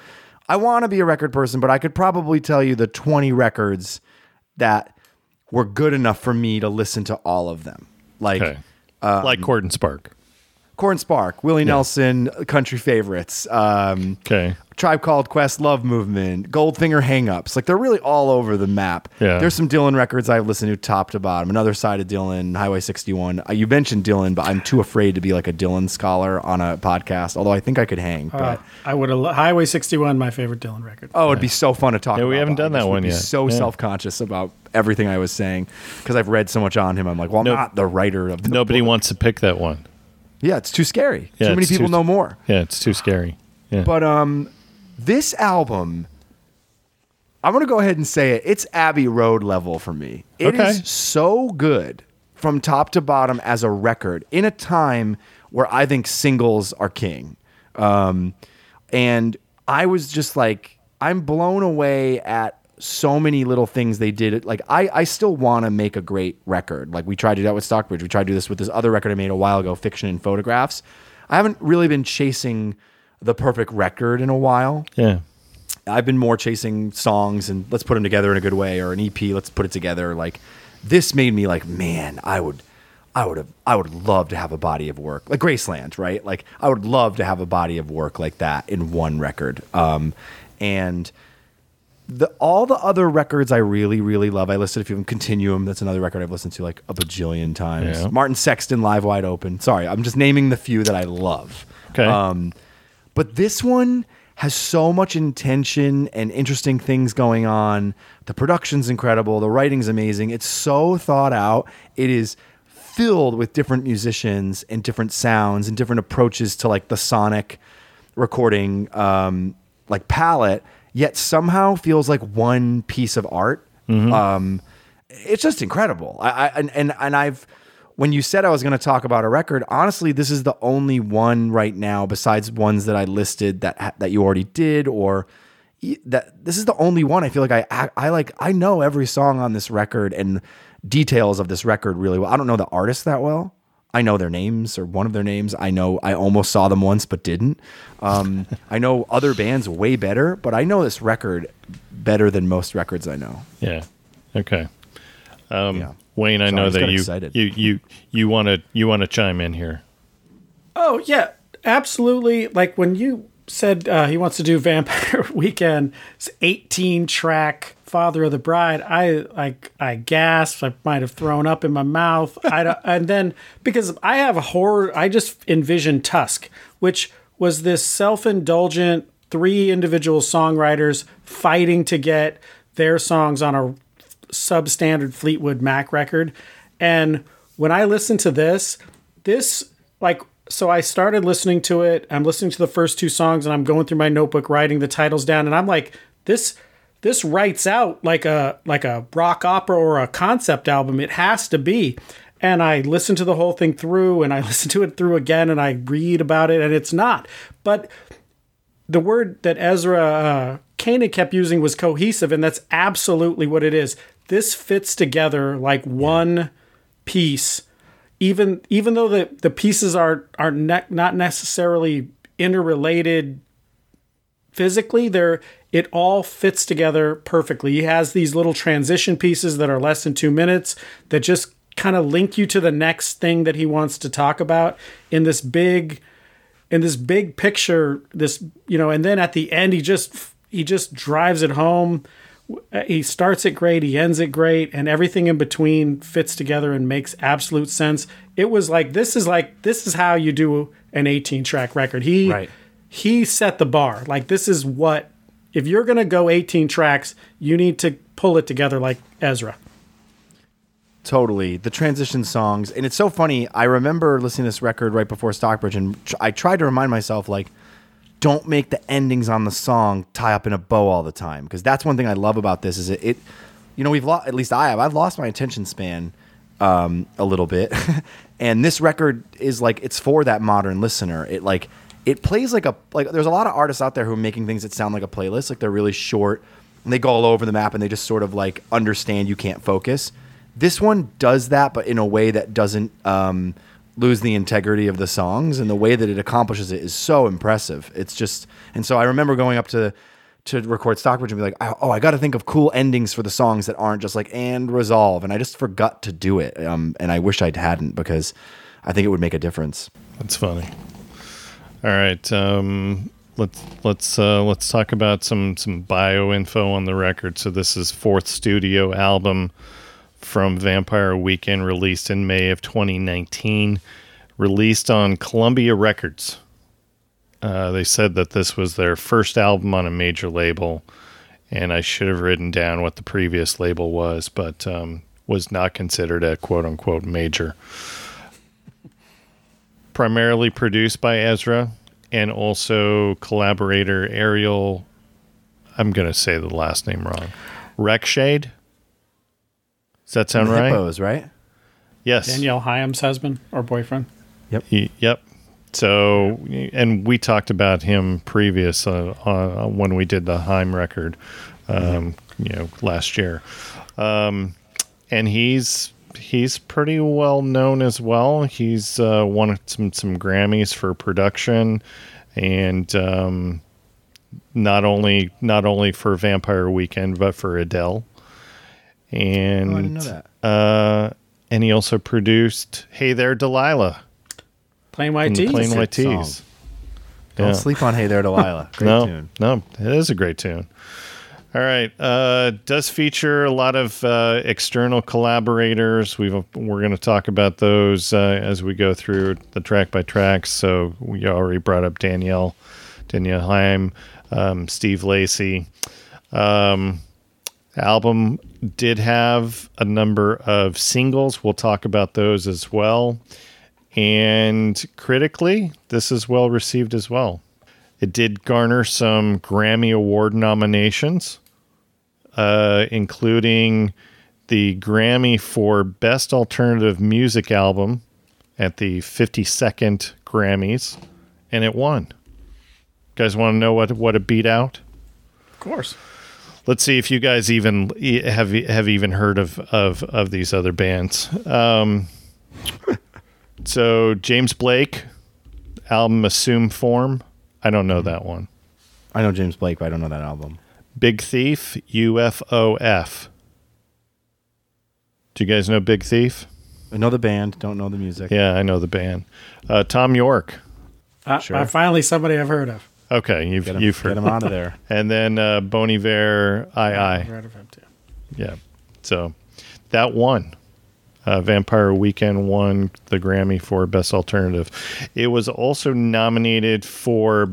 I want to be a record person, but I could probably tell you the 20 records that were good enough for me to listen to all of them. Like okay Um, like Court and Spark Corn Spark, Willie Nelson, country favorites, um, okay Tribe Called Quest, Love Movement, Goldfinger Hangups. Like they're really all over the map. Yeah. There's some Dylan records I've listened to top to bottom. Another side of Dylan, Highway 61. Uh, you mentioned Dylan, but I'm too afraid to be like a Dylan scholar on a podcast. Although I think I could hang. But Uh, I would have Highway 61, my favorite Dylan record. oh, it'd be so fun to talk. Yeah, we about, haven't done that just would one be yet. So Yeah. self conscious about everything I was saying because I've read so much on him. I'm like, well, I'm Nope. not the writer of the nobody book. wants to pick that one Yeah, it's too scary. Yeah, too many people too- know more. yeah it's too scary yeah But um, this album, I'm gonna go ahead and say it. It's Abbey Road level for me. It is Okay. so good from top to bottom as a record in a time where I think singles are king. Um, and I was just like, I'm blown away at so many little things they did. Like I, I still want to make a great record. Like we tried to do that with Stockbridge. We tried to do this with this other record I made a while ago, Fiction and Photographs. I haven't really been chasing the perfect record in a while. yeah I've been more chasing songs and let's put them together in a good way, or an EP, let's put it together. Like this made me like, man, I would, I would have, I would love to have a body of work like Graceland, right? Like I would love to have a body of work like that in one record. Um, and the all the other records I really, really love. I listed a few of them. Continuum, that's another record I've listened to like a bajillion times. Yeah. Martin Sexton, Live Wide Open. Sorry, I'm just naming the few that I love. Okay. Um, but this one has so much intention and interesting things going on. The production's incredible. The writing's amazing. It's so thought out. It is filled with different musicians and different sounds and different approaches to like the sonic recording um, like palette, yet somehow feels like one piece of art. Um, it's just incredible. I, I and, and and I've when you said I was going to talk about a record, honestly, this is the only one right now besides ones that I listed that that you already did or that this is the only one I feel like I, I I like I know every song on this record and details of this record really well. I don't know the artist that well. I know their names or one of their names. I know I almost saw them once but didn't. Um, I know other bands way better, but I know this record better than most records I know. Yeah. Okay. Um, Yeah. Wayne, I So know just that you, excited. you you you want to you want to chime in here. Oh yeah, absolutely. Like when you said uh, he wants to do Vampire Weekend, it's 18 track Father of the Bride. I like I gasped. I might have thrown up in my mouth. I and then because I have a horror, I just envisioned Tusk, which was this self indulgent three individual songwriters fighting to get their songs on a substandard Fleetwood Mac record. And when I listened to this, this like so I started listening to it. I'm listening to the first two songs and I'm going through my notebook writing the titles down and I'm like this this writes out like a like a rock opera or a concept album. It has to be. And I listen to the whole thing through and I listen to it through again and I read about it and it's not. But the word that Ezra uh, Koenig kept using was cohesive, and that's absolutely what it is. This fits together like one piece, even even though the, the pieces are are ne- not necessarily interrelated physically. They're it all fits together perfectly. He has these little transition pieces that are less than two minutes that just kind of link you to the next thing that he wants to talk about in this big in this big picture this you know and then at the end he just he just drives it home he starts it great he ends it great and everything in between fits together and makes absolute sense it was like this is like this is how you do an 18 track record he Right. he set the bar like this is what if you're going to go 18 tracks you need to pull it together like Ezra Totally. The transition songs. And it's so funny. I remember listening to this record right before Stockbridge, and tr- I tried to remind myself, like, don't make the endings on the song tie up in a bow all the time. Because that's one thing I love about this is it, it you know, we've lost, at least I have, I've lost my attention span um, a little bit. and this record is like, it's for that modern listener. It like, it plays like a, like, there's a lot of artists out there who are making things that sound like a playlist. Like, they're really short and they go all over the map and they just sort of like understand you can't focus. This one does that, but in a way that doesn't um, lose the integrity of the songs, and the way that it accomplishes it is so impressive. It's just, and so I remember going up to to record Stockbridge and be like, oh, I got to think of cool endings for the songs that aren't just like and resolve, and I just forgot to do it, um, and I wish I hadn't because I think it would make a difference. That's funny. All right, um, let's let's uh, let's talk about some some bio info on the record. So this is fourth studio album from Vampire Weekend, released in May of 2019, released on Columbia Records. Uh, they said that this was their first album on a major label, and I should have written down what the previous label was, but um, was not considered a quote unquote major primarily produced by Ezra and also collaborator Ariel. I'm going to say the last name wrong. Rechtshaid? Does that sound The right? Hippos, right? Yes. Danielle Haim's husband or boyfriend Y- yep. So, and we talked about him previous uh, uh, when we did the Haim record, um, you know, last year. Um, and he's he's pretty well known as well. He's uh, won some some Grammys for production, and um, not only not only for Vampire Weekend, but for Adele. And Oh, I didn't know that. Uh, and he also produced "Hey There, Delilah." plain white from T's Plain White song. T's. Don't Yeah. sleep on Hey There, Delilah. Great no, tune. no, it is a great tune. All right, uh, does feature a lot of uh, external collaborators. We've we're going to talk about those uh, as we go through the track by track. So we already brought up Danielle, Danielle Haim, um, Steve Lacey. Um, album did have a number of singles. We'll talk about those as well. And critically, this is well received as well. It did garner some Grammy Award nominations, uh, including the Grammy for Best Alternative Music Album at the 52nd Grammys, and it won. guys want to know what what it beat out? Of course. Let's see if you guys even have have even heard of of, of these other bands. Um, so James Blake album Assume Form. I don't know that one. I know James Blake, but I don't know that album. Big Thief UFOF. Do you guys know Big Thief? I know the band, don't know the music. Yeah, I know the band. Uh, Thom Yorke. Uh, Sure. uh, finally, somebody I've heard of. Okay, you've Get him, you've get heard. him out of there. And then uh, Bon Iver, I I. Heard of him too. Yeah. So that one. Uh, Vampire Weekend won the Grammy for Best Alternative. It was also nominated for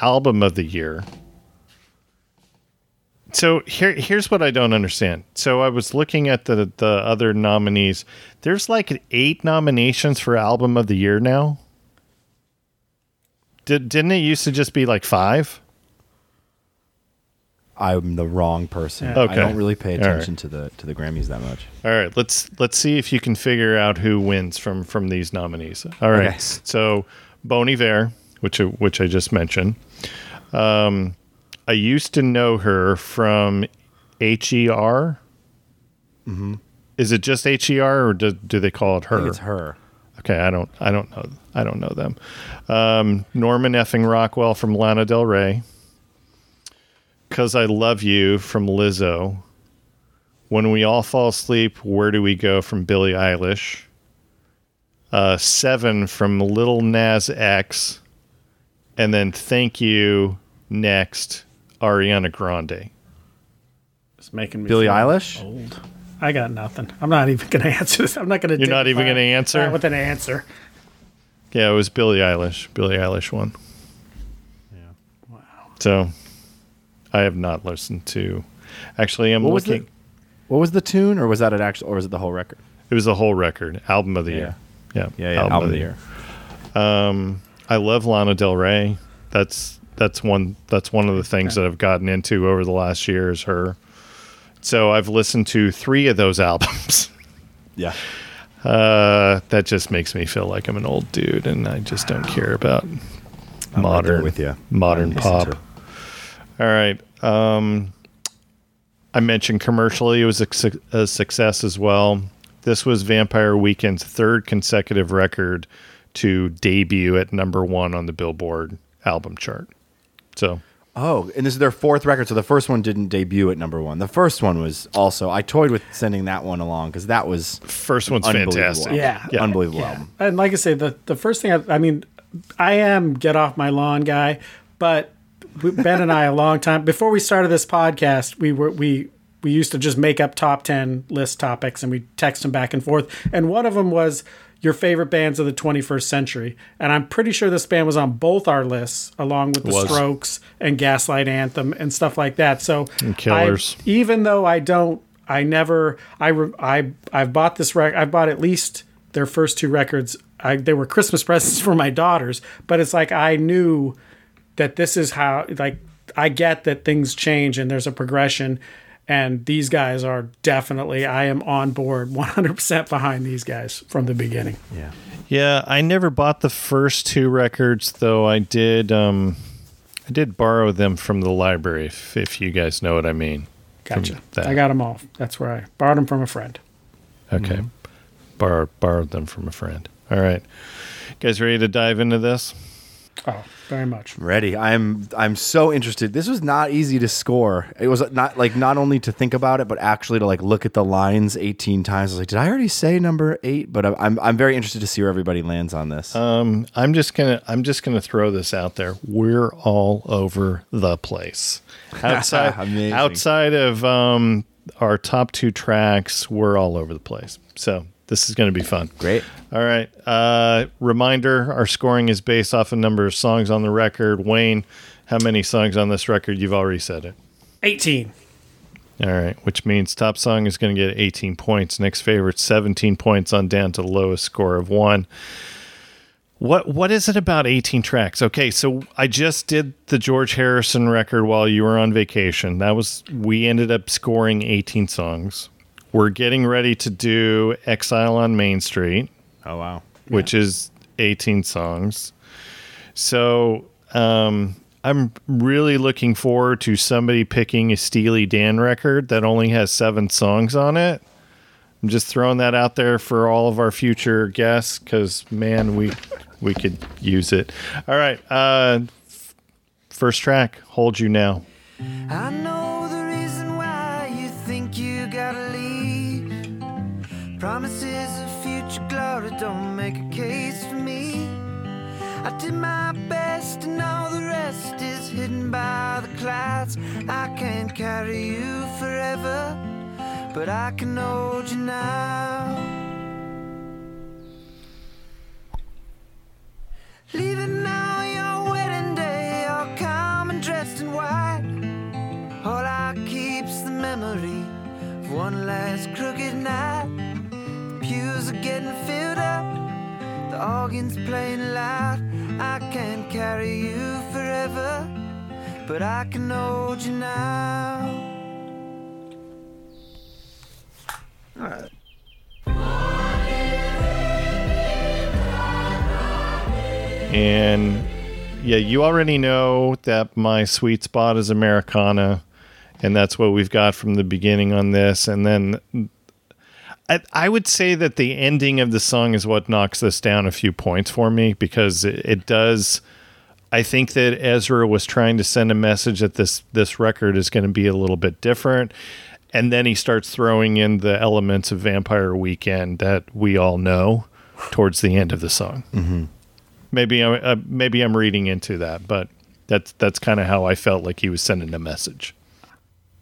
Album of the Year. So here, here's what I don't understand. So I was looking at the the other nominees. There's like eight nominations for Album of the Year now. Did didn't it used to just be like five? I'm the wrong person. Okay. I don't really pay All right. attention to the to the Grammys that much. All right, let's let's see if you can figure out who wins from from these nominees. All right, Okay. so Bon Iver, which I- which I just mentioned. Um, I used to know her from H.E.R. Mm-hmm. Is it just H.E.R. or do, do they call it her? it's her. Okay, I don't I don't know I don't know them. Um, Norman effing Rockwell from Lana Del Rey. Cause I love you from Lizzo. When we all fall asleep, where do we go from Billie Eilish? Uh, seven from Lil Nas X, and then thank you next Ariana Grande. It's making me Billie feel Eilish? Old. I got nothing. I'm not even going to answer this. I'm not going to. You're not even gonna answer? with an answer. Yeah, it was Billie Eilish. Billie Eilish won. Yeah. Wow. So I have not listened to. Actually, I'm What was looking. the What was the tune, or was that an actual, or was it the whole record? It was the whole record, album of the Yeah. year. Yeah, Yeah, yeah. Album, of the year. Um, I love Lana Del Rey. That's that's one that's one of the things that I've gotten into over the last year is her. So I've listened to three of those albums. Yeah. Uh, that just makes me feel like I'm an old dude, and I just don't care about I'm right modern with you. modern pop. All right. Um, I mentioned commercially it was a, su- a success as well. This was Vampire Weekend's third consecutive record to debut at number one on the Billboard album chart. So Oh, and this is their fourth record. So the first one didn't debut at number one. The first one was also. I toyed with sending that one along because that was first one's unbelievable. fantastic. Yeah. Yeah. unbelievable Yeah. album. And like I say, the the first thing I, I mean, I am get off my lawn guy, but Ben and I a long time before we started this podcast, we were we we used to just make up top ten list topics and we text them back and forth. And one of them was your favorite bands of the 21st century, and I'm pretty sure this band was on both our lists, along with the Was. Strokes and Gaslight Anthem and stuff like that. So And Killers. I- even though I don't, I never, I, I, I've bought this record. I've bought at least their first two records. I, they were Christmas presents for my daughters, but it's like I knew that this is how, like, I get that things change and there's a progression. And these guys are definitely, I am on board 100% behind these guys from the beginning. Yeah. Yeah, I never bought the first two records, though. I did. Um, I did borrow them from the library, if, if you guys know what I mean. Gotcha. I got them all. That's where I borrowed them from a friend. Okay. Borrowed borrowed them from a friend. All right. Guys ready to dive into this? Oh, very much. Ready. I'm I'm so interested. This was not easy to score. It was not like not only to think about it, but actually to like look at the lines 18 times. I was like, did I already say number eight? But I'm I'm, I'm very interested to see where everybody lands on this. Um, I'm just gonna I'm just gonna throw this out there. We're all over the place. Outside Amazing. outside of um our top two tracks, we're all over the place. So this is gonna be fun. Great. All right. Uh, reminder: Our scoring is based off a number of songs on the record. Wayne, how many songs on this record? You've already said it. 18. All right, which means top song is going to get 18 points. Next favorite, 17 points on down to the lowest score of one. What what is it about 18 tracks? Okay, so I just did the George Harrison record while you were on vacation. That was we ended up scoring 18 songs. We're getting ready to do Exile on Main Street, Oh wow. which is 18 songs. So um, I'm really looking forward to somebody picking a Steely Dan record that only has seven songs on it. I'm just throwing that out there for all of our future guests because man, we we could use it. All right, uh, f- first track, "Hold You Now." I did my best and all the rest is hidden by the clouds. I can't carry you forever, but I can hold you now. Leaving now your wedding day, all calm and dressed in white. All I keep's the memory of one last crooked night. The pews are getting filled up, the organ's playing loud. I can't carry you forever, but I can hold you now. And yeah, you already know that my sweet spot is Americana, and that's what we've got from the beginning on this. And then I, I would say that the ending of the song is what knocks this down a few points for me because it, it does. I think that Ezra was trying to send a message that this this record is going to be a little bit different, and then he starts throwing in the elements of Vampire Weekend that we all know towards the end of the song. Mm-hmm. Maybe I uh, maybe I'm reading into that, but that's that's kind of how I felt like he was sending a message.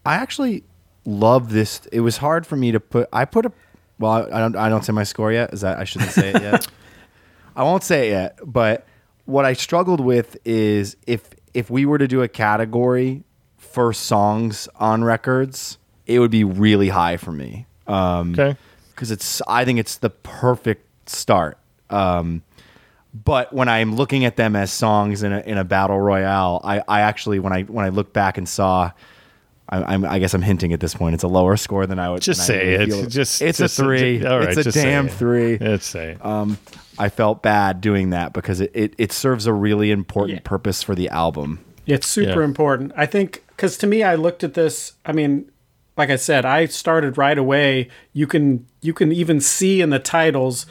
I actually love this. It was hard for me to put. I put a. Well, I don't. I don't say my score yet. Is that I shouldn't say it yet? I won't say it yet. But what I struggled with is if if we were to do a category for songs on records, it would be really high for me. Um, Okay. because it's I think it's the perfect start. Um, but when I'm looking at them as songs in a, in a battle royale, I, I actually when I when I look back and saw, I, I'm I guess I'm hinting at this point. It's a lower score than I would Just I say it. feel. Just it's just- a three. all right, it's a just say damn it. three. Let's say. Um, I felt bad doing that because it, it, it serves a really important Yeah. purpose for the album. It's super Yeah. important. I think because to me, I looked at this. I mean, like I said, I started right away. You can you can even see in the titles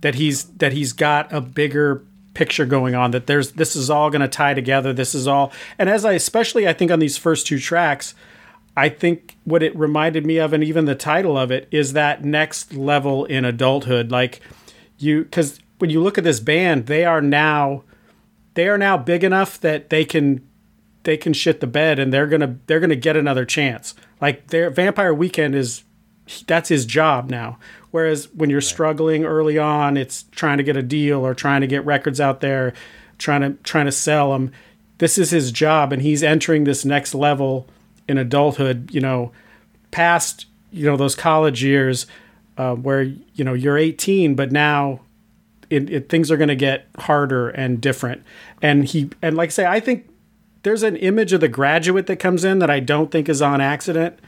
that he's that he's got a bigger picture going on. That there's this is all going to tie together. This is all. And as I especially I think on these first two tracks, I think what it reminded me of, and even the title of it, is that next level in adulthood. Like you, because when you look at this band, they are now they are now big enough that they can they can shit the bed and they're gonna they're gonna get another chance. Like their Vampire Weekend is that's his job now. Whereas when you're struggling early on, it's trying to get a deal or trying to get records out there, trying to trying to sell them. This is his job, and he's entering this next level in adulthood. You know, past you know those college years uh, where you know you're 18, but now it, it, things are going to get harder and different. And he and like I say, I think there's an image of the graduate that comes in that I don't think is on accident.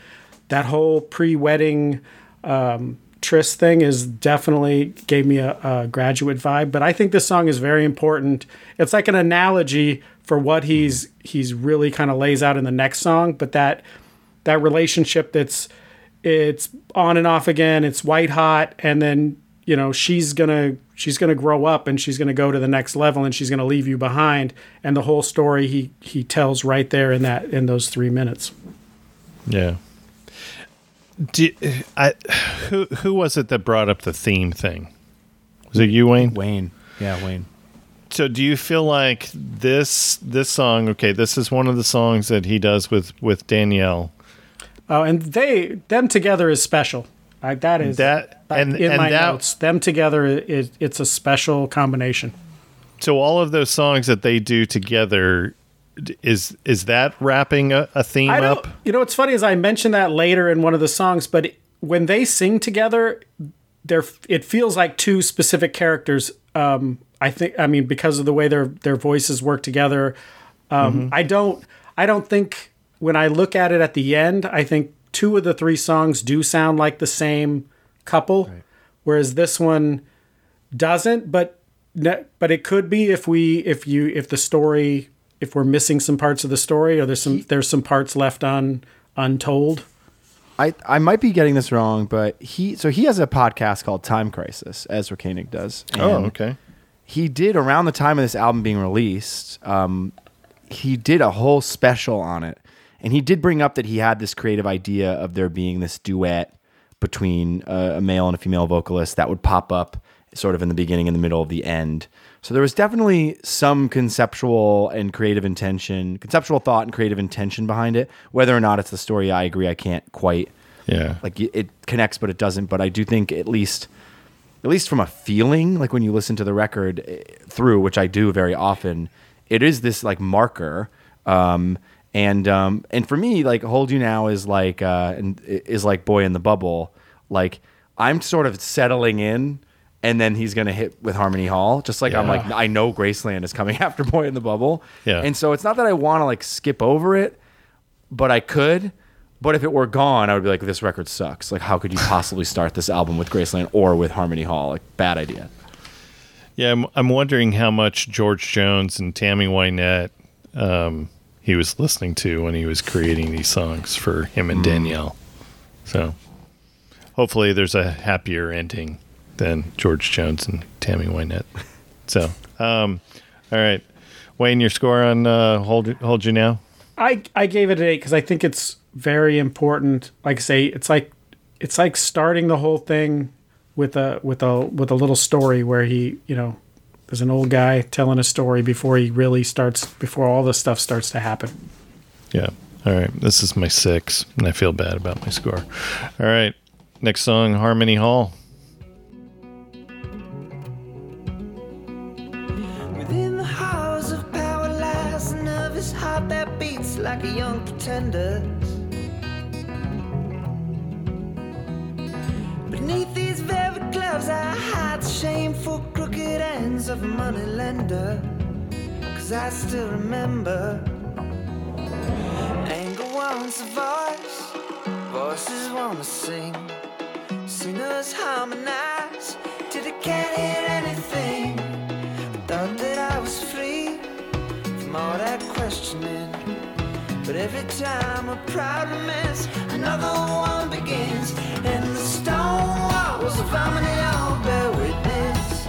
That whole pre-wedding um, tryst thing is definitely gave me a, a graduate vibe. But I think this song is very important. It's like an analogy for what he's he's really kind of lays out in the next song. But that that relationship that's it's on and off again. It's white hot, and then you know she's gonna she's gonna grow up and she's gonna go to the next level and she's gonna leave you behind. And the whole story he he tells right there in that in those three minutes. Yeah. Do, I, who who was it that brought up the theme thing? Was it you, Wayne? Wayne, yeah, Wayne. So do you feel like this this song? Okay, this is one of the songs that he does with with Danielle. Oh, and they them together is special. I, that is That- and- in and my that- notes. Them together is it's a special combination. So all of those songs that they do together d- is is that wrapping a, a theme up? you know what's funny is I mentioned that later in one of the songs, but when they sing together, there it feels like two specific characters. Um, I think I mean because of the way their their voices work together. Um, I don't I don't think when I look at it at the end, I think two of the three songs do sound like the same couple, whereas this one doesn't. But but it could be if we if you if the story if we're missing some parts of the story or there's some there's some parts left on untold. I, I might be getting this wrong, but he so he has a podcast called Time Crisis, Ezra Koenig does. Oh, okay. He did around the time of this album being released. Um, he did a whole special on it, and he did bring up that he had this creative idea of there being this duet between uh, a male and a female vocalist that would pop up sort of in the beginning and the middle of the end. So there was definitely some conceptual and creative intention, conceptual thought and creative intention behind it. Whether or not it's the story, I agree. I can't quite Yeah. like it- connects but it doesn't but i do think at least at least from a feeling like when you listen to the record eh, through which i do very often it is this like marker um and um and for me like hold you now is like uh and is like boy in the bubble like i'm sort of settling in and then he's gonna hit with harmony hall just like i'm like i know graceland is coming after boy in the bubble Yeah. and so it's not that i want to like skip over it but I could. But if it were gone, I would be like, this record sucks. Like, how could you possibly start this album with Graceland or with Harmony Hall? Like, bad idea. Yeah, I'm, I'm wondering how much George Jones and Tammy Wynette um, he was listening to when he was creating these songs for him and Danielle. So hopefully there's a happier ending than George Jones and Tammy Wynette. So, um, all right. Wayne, your score on uh, Hold, Hold You Now? I I gave it an eight because I think it's very important. Like I say, it's like it's like starting the whole thing with a with a with a little story where he you know there's an old guy telling a story before he really starts before all this stuff starts to happen. Yeah. All right. This is my six, and I feel bad about my score. All right. Next song, Harmony Hall. Young pretender. Beneath these velvet gloves, I hide shameful crooked ends of a money lender. Cause I still remember anger wants a voice, voices wanna sing. Singers harmonize till they can't hear anything. Thought that I was free from all that questioning. But every time a problem ends, another one begins. And the stone walls of Harmony Hall bear witness.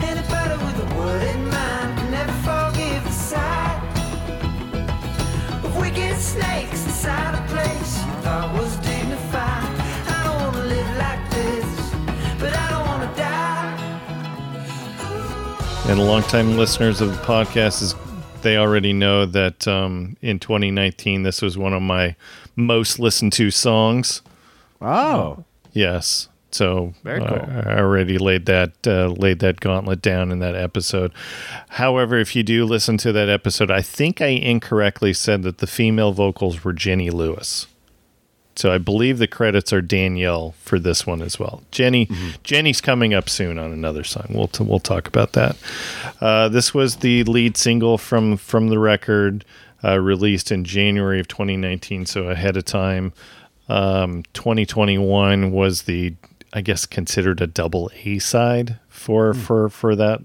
Anybody with a word in mind can never forgive the sight of wicked snakes inside a place you thought was dignified. I don't wanna live like this, but I don't wanna die. And longtime listeners of the podcast is they already know that um, in 2019 this was one of my most listened to songs. Oh. Yes, so Very uh. I already laid that uh, laid that gauntlet down in that episode. However, if you do listen to that episode, I think I incorrectly said that the female vocals were Jenny Lewis. So I believe the credits are Danielle for this one as well. Jenny, Jenny's coming up soon on another song. We'll t- we'll talk about that. Uh, this was the lead single from from the record, uh, released in January of 2019, so ahead of time. Um, 2021 was the, I guess, considered a double A side for for for that,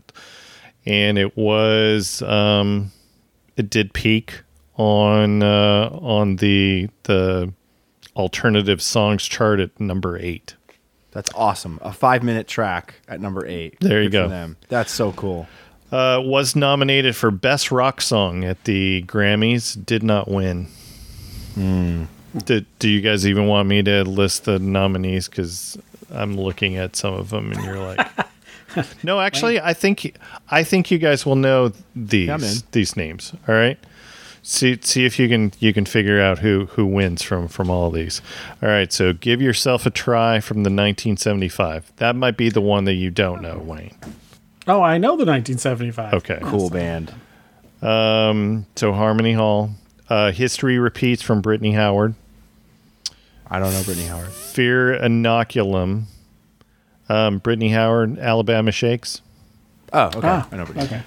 and it was um, it did peak on uh, on the the alternative songs chart at number eight. That's awesome. A five minute track at number eight. There you Good go. Them. That's so cool. Uh, was nominated for best rock song at the Grammys. Did not win. Did, do you guys even want me to list the nominees? Because I'm looking at some of them, and you're like, no. Actually, I think I think you guys will know these these names. All right. See see if you can you can figure out who who wins from from all these. All right. So give yourself a try from the 1975. That might be the one that you don't know, Wayne. Oh, I know the 1975. Okay. Cool band. Um, so Harmony Hall. Uh, History Repeats from Brittany Howard. I don't know Brittany Howard. Fear Inoculum. Um, Brittany Howard, Alabama Shakes. Oh, okay. Ah, I know Brittany. okay.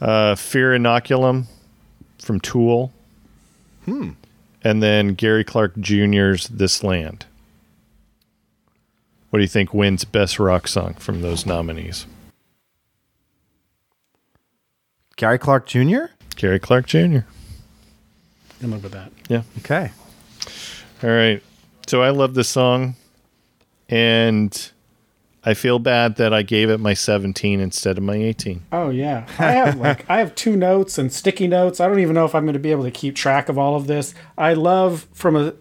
Uh, Fear Inoculum from Tool. Hmm. and then Gary Clark Jr.'s This Land. What do you think wins best rock song from those nominees? Gary Clark Jr. Gary Clark Jr. I'm up with that. Yeah. Okay. All right. So I love this song, and I feel bad that I gave it my 17 instead of my 18. Oh yeah, I have like I have two notes and sticky notes. I don't even know if I'm going to be able to keep track of all of this. I love from a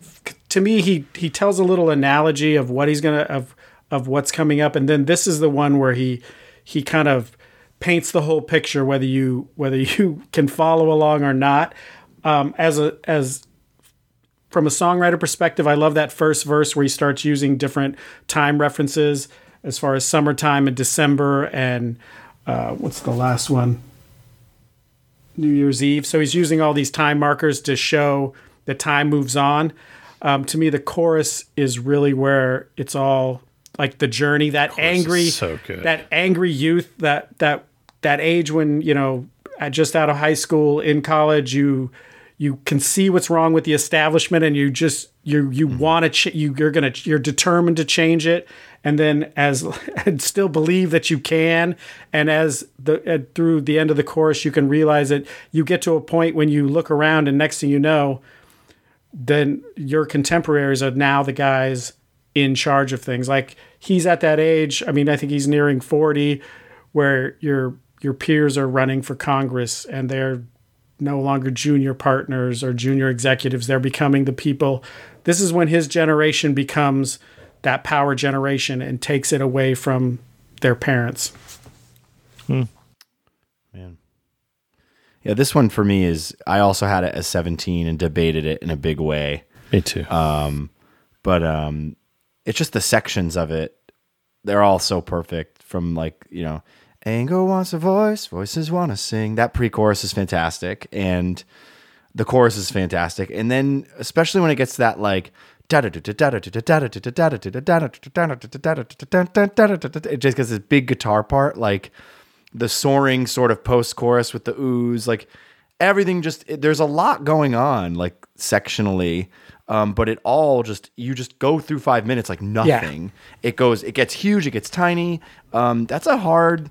to me he he tells a little analogy of what he's gonna of of what's coming up, and then this is the one where he he kind of paints the whole picture whether you whether you can follow along or not. Um, as a as from a songwriter perspective, I love that first verse where he starts using different time references as far as summertime and December and uh, what's the last one? New Year's Eve. So he's using all these time markers to show that time moves on. Um, to me, the chorus is really where it's all like the journey. That angry, so that angry youth, that that that age when you know, at- just out of high school, in college, you you can see what's wrong with the establishment, and you just you you want to ch- you you're gonna you're determined to change it, and then as and still believe that you can, and as the uh, through the end of the course, you can realize that you get to a point when you look around, and next thing you know, then your contemporaries are now the guys in charge of things. Like he's at that age. I mean, I think he's nearing forty, where your your peers are running for Congress and they're no longer junior partners or junior executives. They're becoming the people. This is when his generation becomes that power generation and takes it away from their parents. Man. Yeah, this one for me is I also had it as 17 and debated it in a big way. Me too. But um it's just the sections of it. They're all so perfect from like, you know, anger wants a voice, voices want to sing. That pre-chorus is fantastic and the chorus is fantastic. And then especially when it gets to that like it just gets this big guitar part like the soaring sort of post chorus with the ooze, like everything just it, there's a lot going on like sectionally. Um, but it all just you just go through five minutes like nothing. It goes, it gets huge, it gets tiny. Um, that's a hard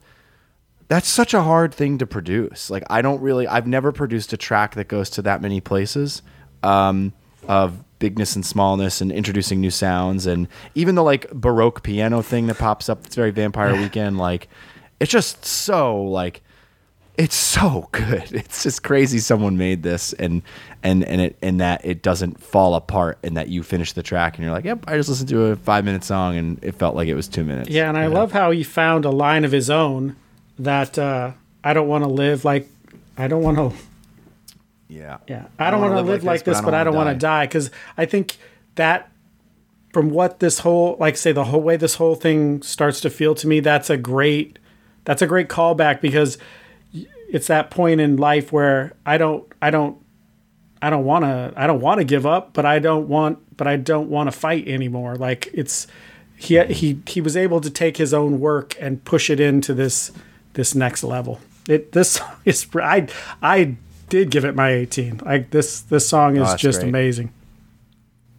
that's such a hard thing to produce. Like I don't really I've never produced a track that goes to that many places um, of bigness and smallness and introducing new sounds and even the like baroque piano thing that pops up that's very vampire weekend like it's just so like it's so good. It's just crazy someone made this and and and it and that it doesn't fall apart and that you finish the track and you're like, "Yep, I just listened to a 5-minute song and it felt like it was 2 minutes." Yeah, and I love how he found a line of his own that uh, I don't want to live like I don't want to Yeah. Yeah, I don't, want to live, like this, but I don't want to die. die because I think that from what this whole, like, say the whole way this whole thing starts to feel to me, that's a great, that's a great callback because it's that point in life where I don't, I don't, I don't want to, I don't want to give up, but I don't want, but I don't want to fight anymore. Like it's, he mm-hmm. he he was able to take his own work and push it into this this next level. It this is I I did give it my 18. Like this this song is oh, that's just great. amazing.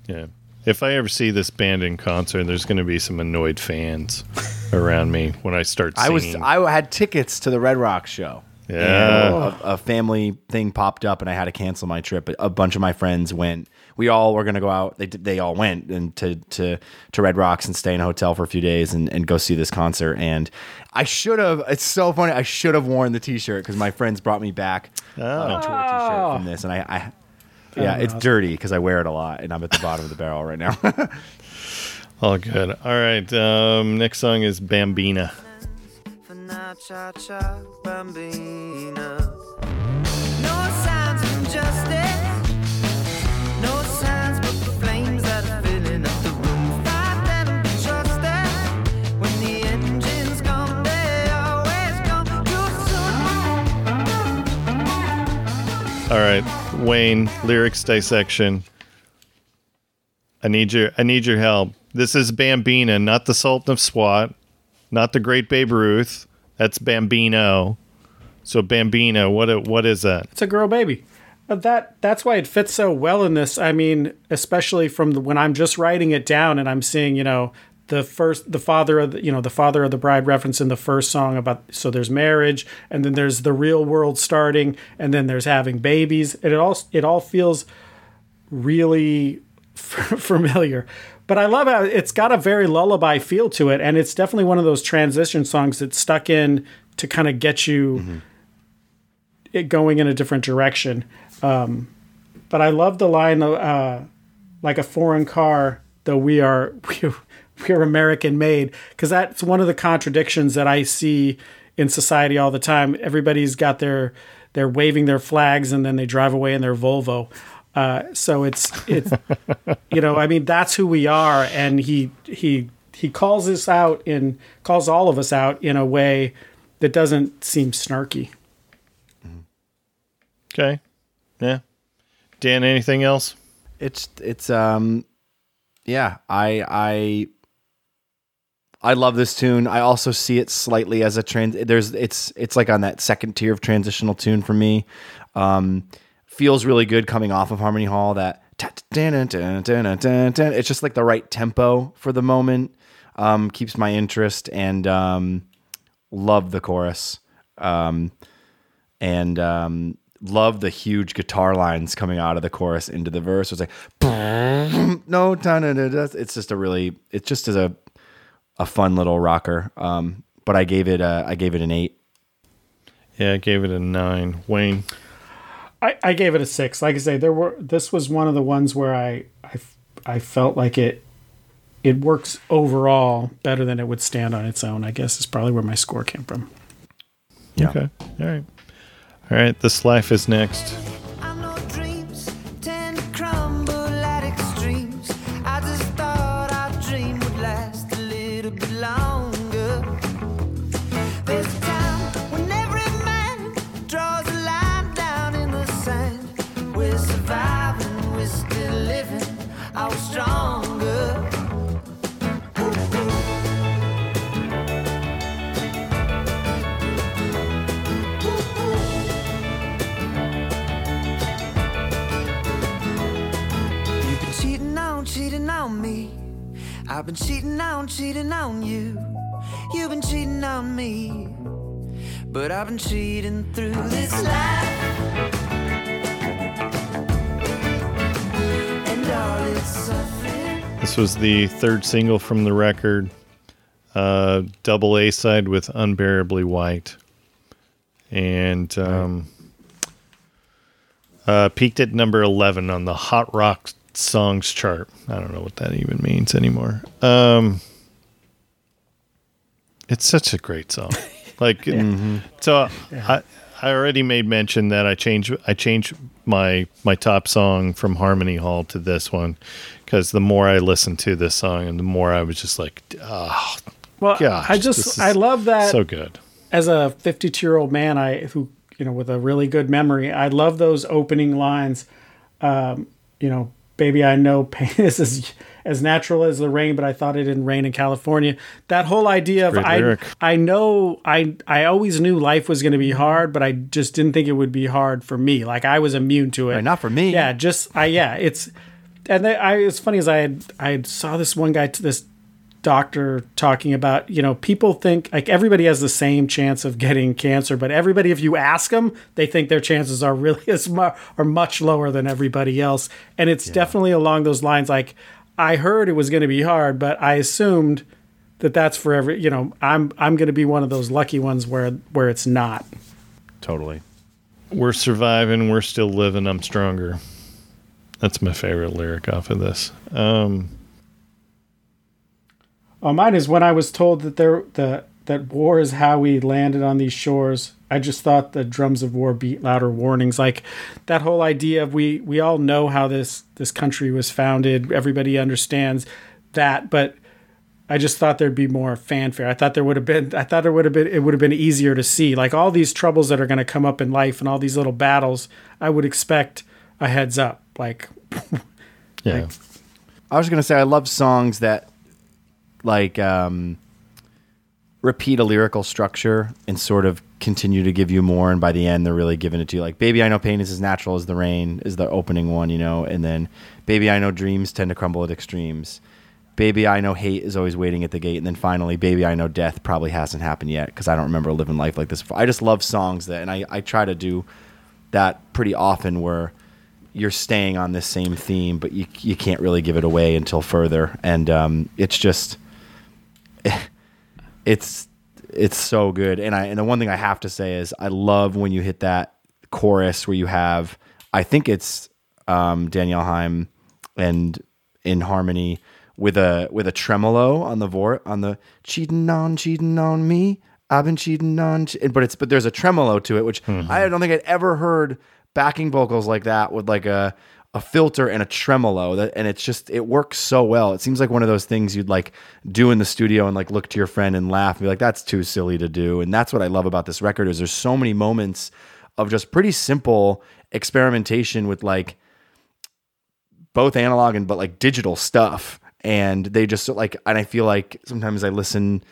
yeah. If I ever see this band in concert, there's going to be some annoyed fans around me when I start I was I had tickets to the Red Rock show. Yeah. And a, a family thing popped up, and I had to cancel my trip. A bunch of my friends went. We all were going to go out. They they all went and to to to Red Rocks and stay in a hotel for a few days and, and go see this concert. And I should have. It's so funny. I should have worn the T-shirt because my friends brought me back a tour T-shirt from this, and I. I yeah, it's dirty because I wear it a lot, and I'm at the bottom of the barrel right now. All good. All right. Um, next song is Bambina. All right, Wayne, lyrics dissection. I need your I need your help. This is Bambina, not the Sultan of SWAT, not the Great Babe Ruth. That's Bambino. So Bambino, what what is that? It's a girl baby. That that's why it fits so well in this. I mean, especially from the, when I'm just writing it down and I'm seeing, you know, the first the father of the, you know the father of the bride reference in the first song about so there's marriage and then there's the real world starting and then there's having babies and it all it all feels really f- familiar. But i love how it's got a very lullaby feel to it and it's definitely one of those transition songs that's stuck in to kind of get you it going in a different direction. Um, but i love the line uh, like a foreign car though we are we, we're american made because that's one of the contradictions that i see in society all the time everybody's got their they're waving their flags and then they drive away in their volvo uh, so it's it's you know i mean that's who we are and he he he calls us out and calls all of us out in a way that doesn't seem snarky Okay. Yeah. Dan, anything else? It's it's um yeah, I I I love this tune. I also see it slightly as a trans there's it's it's like on that second tier of transitional tune for me. Um feels really good coming off of Harmony Hall that it's just like the right tempo for the moment. Um keeps my interest and um love the chorus. Um and um love the huge guitar lines coming out of the chorus into the verse. It's like no, it's just a really, it's just as a a fun little rocker. Um, but I gave it a, I gave it an eight. Yeah, I gave it a nine. Wayne. I, I gave it a six. Like I say, there were this was one of the ones where I I, I felt like it it works overall better than it would stand on its own. I guess is probably where my score came from. Yeah. Okay. All right. All right. This life is next. I've been cheating on, cheating on you. You've been cheating on me. But I've been cheating through this life. This was the third single from the record. Uh, double A side with Unbearably White. And um, uh, peaked at number 11 on the Hot Rock Songs chart. I don't know what that even means anymore. Um, it's such a great song. Like, so I, I already made mention that I changed I changed my my top song from Harmony Hall to this one because the more I listened to this song and the more I was just like, oh, Well, Gosh, I just I love that so good. as a 52 year old man, I who you know with a really good memory, I love those opening lines. Um, you know, baby, I know pain is as, as natural as the rain, but I thought it didn't rain in California. That whole idea of I lyric. I know I I always knew life was going to be hard, but I just didn't think it would be hard for me. Like I was immune to it. Right, not for me. Yeah, just I yeah, it's and they, I it's funny as I had I saw this one guy to this doctor talking about you know people think like everybody has the same chance of getting cancer but everybody if you ask them they think their chances are really as mu- are much lower than everybody else and it's definitely along those lines like i heard it was going to be hard but i assumed that that's for every you know i'm i'm going to be one of those lucky ones where where it's not Totally. We're surviving. We're still living. I'm stronger. That's my favorite lyric off of this. Um, Oh, mine is when I was told that there the that war is how we landed on these shores. I just thought the drums of war beat louder warnings. Like that whole idea of we we all know how this this country was founded. Everybody understands that, but I just thought there'd be more fanfare. I thought there would have been. I thought there would have been. It would have been easier to see. Like all these troubles that are going to come up in life and all these little battles. I would expect a heads up. Like yeah. I was gonna say I love songs that like um, repeat a lyrical structure and sort of continue to give you more, and by the end, they're really giving it to you. Like "Baby, I Know Pain is as natural as the rain" is the opening one, you know, and then "Baby, I Know Dreams tend to crumble at extremes." Baby, I know hate is always waiting at the gate, and then finally, Baby, I know death probably hasn't happened yet because I don't remember living life like this. Before. I just love songs that, and I, I try to do that pretty often where you're staying on this same theme, but you you can't really give it away until further, and um, it's just it's it's so good. And I and the one thing I have to say is I love when you hit that chorus where you have I think it's um, Danielle Haim and in harmony with a with a tremolo on the vor on the cheating on cheating on me. I've been cheating on, che-" but it's but there's a tremolo to it, which I don't think I'd ever heard backing vocals like that with like a a filter and a tremolo that and it's just it works so well. It seems like one of those things you'd like do in the studio and like look to your friend and laugh and be like that's too silly to do. And that's what I love about this record is there's so many moments of just pretty simple experimentation with like both analog and but like digital stuff and they just like and i feel like sometimes i listen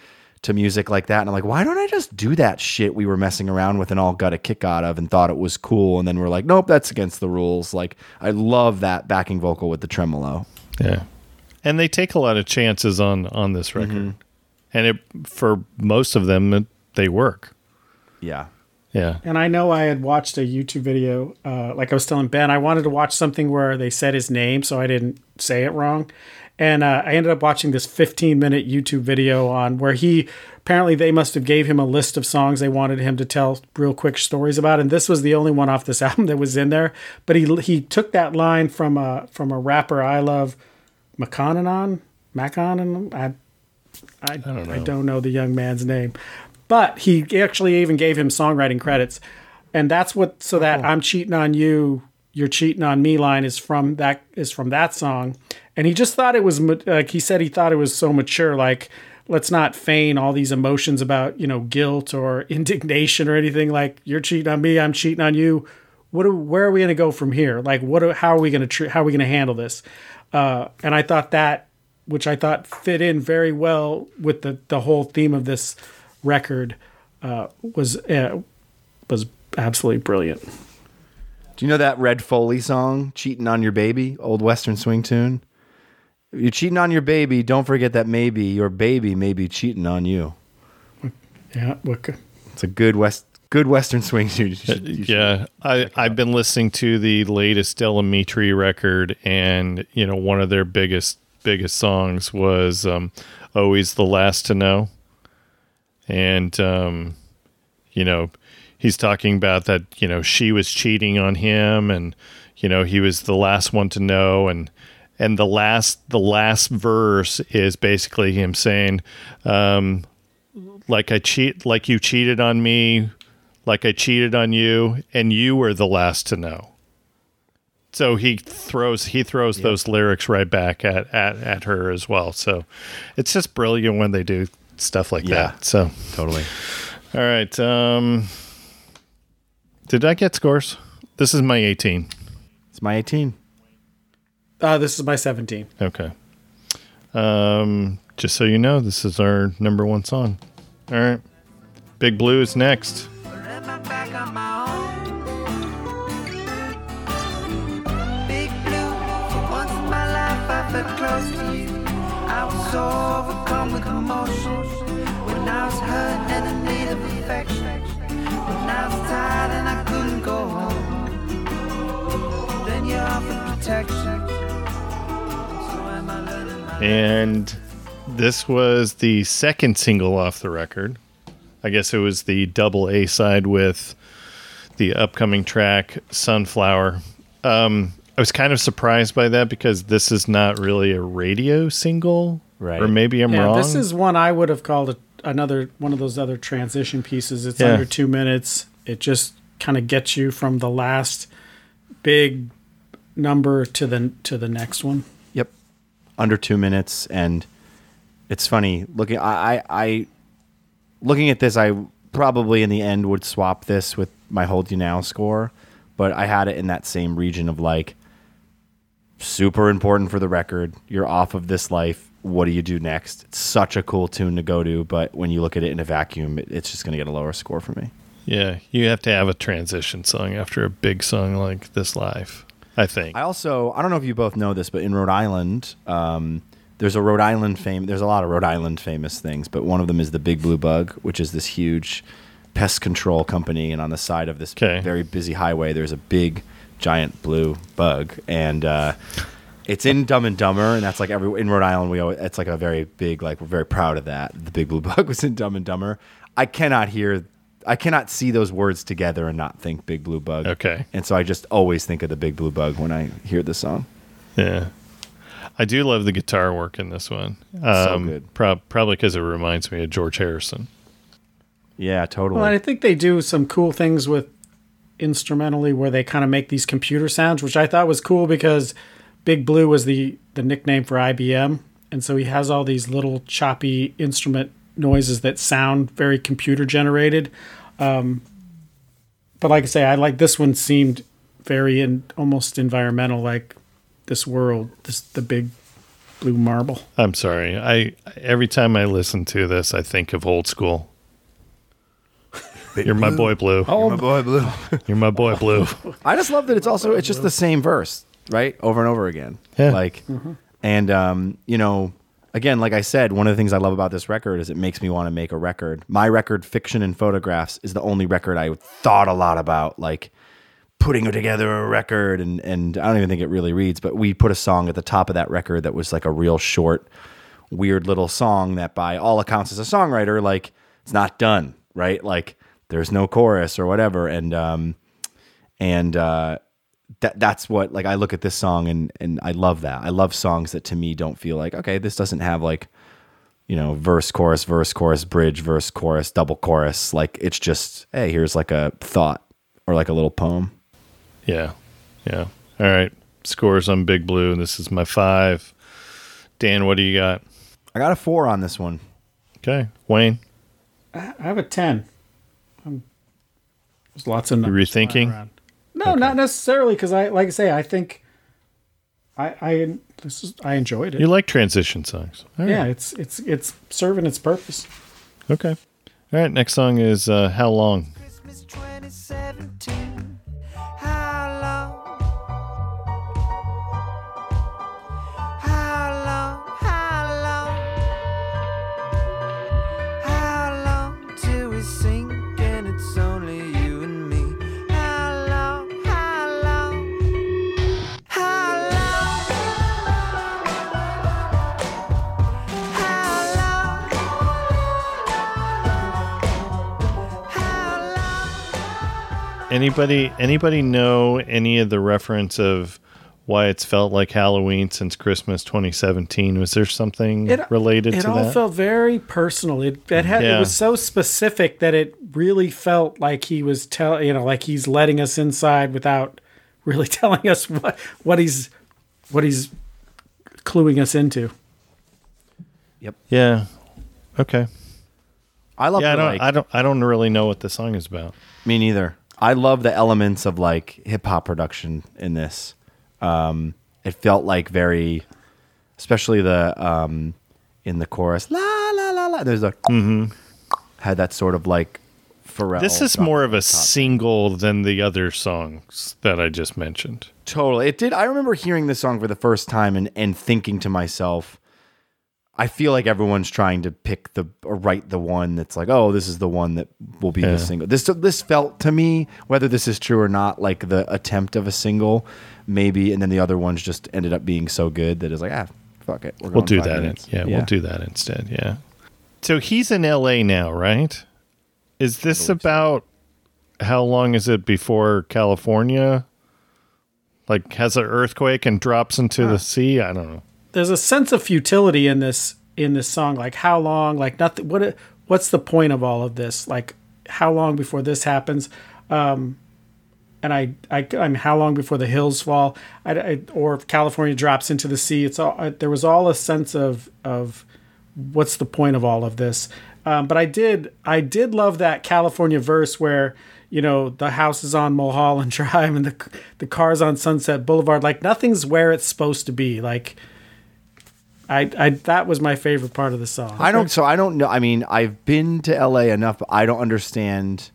to music like that and i'm like why don't i just do that shit we were messing around with and all got a kick out of and thought it was cool? And then we're like nope that's against the rules. Like i love that backing vocal with the tremolo. Yeah, and they take a lot of chances on on this record, and it for most of them it, they work. yeah. Yeah, And I know I had watched a YouTube video, uh, like I was telling Ben, I wanted to watch something where they said his name so I didn't say it wrong. And uh, I ended up watching this 15 minute YouTube video on where he apparently they must have gave him a list of songs they wanted him to tell real quick stories about, and this was the only one off this album that was in there. But he he took that line from a from a rapper I love, McConanon, Maconan. I I, don't I don't know the young man's name, but he actually even gave him songwriting credits, and that's what. So that I'm cheating on you, you're cheating on me line is from that is from that song, and he just thought it was like he said he thought it was so mature, like let's not feign all these emotions about you know guilt or indignation or anything. Like you're cheating on me, I'm cheating on you. What? Are, where are we going to go from here? Like what? Are, how are we going to treat? How are we going to handle this? Uh, and I thought that which I thought fit in very well with the the whole theme of this record, uh, was uh, was absolutely brilliant. do you know that red foley song cheating on your baby old western swing tune you're cheating on your baby don't forget that maybe your baby may be cheating on you Yeah, what, c- it's a good west good western swing tune You should- you should- yeah. I I've been listening to the latest Del Amitri record, and you know one of their biggest biggest songs was um, "Always the Last to Know," and um, you know he's talking about that you know she was cheating on him, and you know he was the last one to know, and and the last the last verse is basically him saying. Um, like I cheat, like you cheated on me, like I cheated on you, and you were the last to know. So he throws he throws those lyrics right back at, at at her as well. So it's just brilliant when they do stuff like Yeah. that. So totally all right, um, did I get scores? This is my eighteen. it's my 18 uh, this is my 17. Okay. Um, just so you know, this is our number one song. All right, Big Blue is next. Let my back on my own. Big blue, for once in my life I felt close to you. I was so overcome with emotion when I was hurt and in need of affection. When I was tired and I couldn't go home. Then you offered protection. And this was the second single off the record. I guess it was the double A side with the upcoming track Sunflower. Um, I was kind of surprised by that because this is not really a radio single. Right. Or maybe I'm Yeah, wrong. this is one I would have called a, another one of those other transition pieces. It's Yeah. under two minutes. It just kind of gets you from the last big number to the to the next one. Under two minutes. And it's funny looking, I, I, I, looking at this, I probably in the end would swap this with my Hold You Now score, but I had it in that same region of like, super important for the record. You're off of this life. What do you do next? It's such a cool tune to go to, but when you look at it in a vacuum, it, it's just going to get a lower score for me. Yeah, you have to have a transition song after a big song like this live. I think. I also I don't know if you both know this, but in Rhode Island, um, there's a Rhode Island fame. There's a lot of Rhode Island famous things, but one of them is the Big Blue Bug, which is this huge pest control company. And on the side of this Okay. very busy highway, there's a big giant blue bug, and uh, it's in Dumb and Dumber, and that's like every in Rhode Island. We always, it's like a very big like we're very proud of that. The Big Blue Bug was in Dumb and Dumber. I cannot hear. I cannot see those words together and not think Big Blue Bug. Okay. And so I just always think of the Big Blue Bug when I hear the song. Yeah. I do love the guitar work in this one. Um, good. prob- probably because it reminds me of George Harrison. Yeah, totally. Well, I think they do some cool things with instrumentally where they kind of make these computer sounds, which I thought was cool because Big Blue was the the nickname for IBM, and so he has all these little choppy instrument noises that sound very computer generated. Um, but like I say, I like this one seemed very and almost environmental, like this world, this the big blue marble. I'm sorry. I every time I listen to this, I think of old school. You're my boy Blue. Oh, My boy Blue. You're my boy Blue. I just love that it's also it's just the same verse, right? Over and over again. Yeah. Like and um, you know, again, like I said, one of the things I love about this record is it makes me want to make a record. My record, Fiction and Photographs, is the only record I thought a lot about, like putting together a record and and I don't even think it really reads, but we put a song at the top of that record that was like a real short, weird little song that by all accounts as a songwriter, like it's not done, right? Like there's no chorus or whatever. And um and uh that that's what like I look at this song and and I love that. I love songs that to me don't feel like okay, this doesn't have like you know verse chorus verse chorus bridge verse chorus double chorus like it's just hey here's like a thought or like a little poem. Yeah. Yeah. All right. Scores on Big Blue. and This is my five. Dan, what do you got? I got a 4 on this one. Okay. Wayne. I have a ten. Um, there's lots of numbers flying rethinking? Around. No, not necessarily, because I like I say, I think I I this is I enjoyed it. You like transition songs. All right. yeah, it's it's it's serving its purpose. Okay. All right. Next song is uh, How Long? Christmas 2017. Anybody anybody know any of the reference of why it's felt like Halloween since Christmas 2017? Was there something related it to all felt very personal. It it had Yeah. it was so specific that it really felt like he was tell you know like he's letting us inside without really telling us what what he's what he's cluing us into. Yep. Yeah. Okay. I love Yeah, I don't like, I don't I don't really know what the song is about. Me neither. I love the elements of like hip hop production in this. Um, it felt like very, especially the um, in the chorus, la la la la. There's a had that sort of like Pharrell. This is more of a single than the other songs that I just mentioned. Totally. It did. I remember hearing this song for the first time and, and thinking to myself, I feel like everyone's trying to pick the or write the one that's like, oh, this is the one that will be Yeah. the single. This this felt to me, whether this is true or not, like the attempt of a single, maybe, and then the other ones just ended up being so good that it's like, ah, fuck it, We're We'll do that. In, minutes. yeah, we'll do that instead. Yeah. So he's in LA now, right? Is this about how long is it before California? Like has an earthquake and drops into the sea? I don't know. There's a sense of futility in this in this song. Like how long? Like nothing. What? What's the point of all of this? Like how long before this happens? Um, and I, I, I mean, how long before the hills fall? I, I, or if California drops into the sea? It's all. I, there was all a sense of of what's the point of all of this? Um, but I did I did love that California verse where you know the house is on Mulholland Drive and the the cars on Sunset Boulevard. Like nothing's where it's supposed to be. Like I I that was my favorite part of the song. I don't. So I don't know. I mean, I've been to LA enough, but I don't understand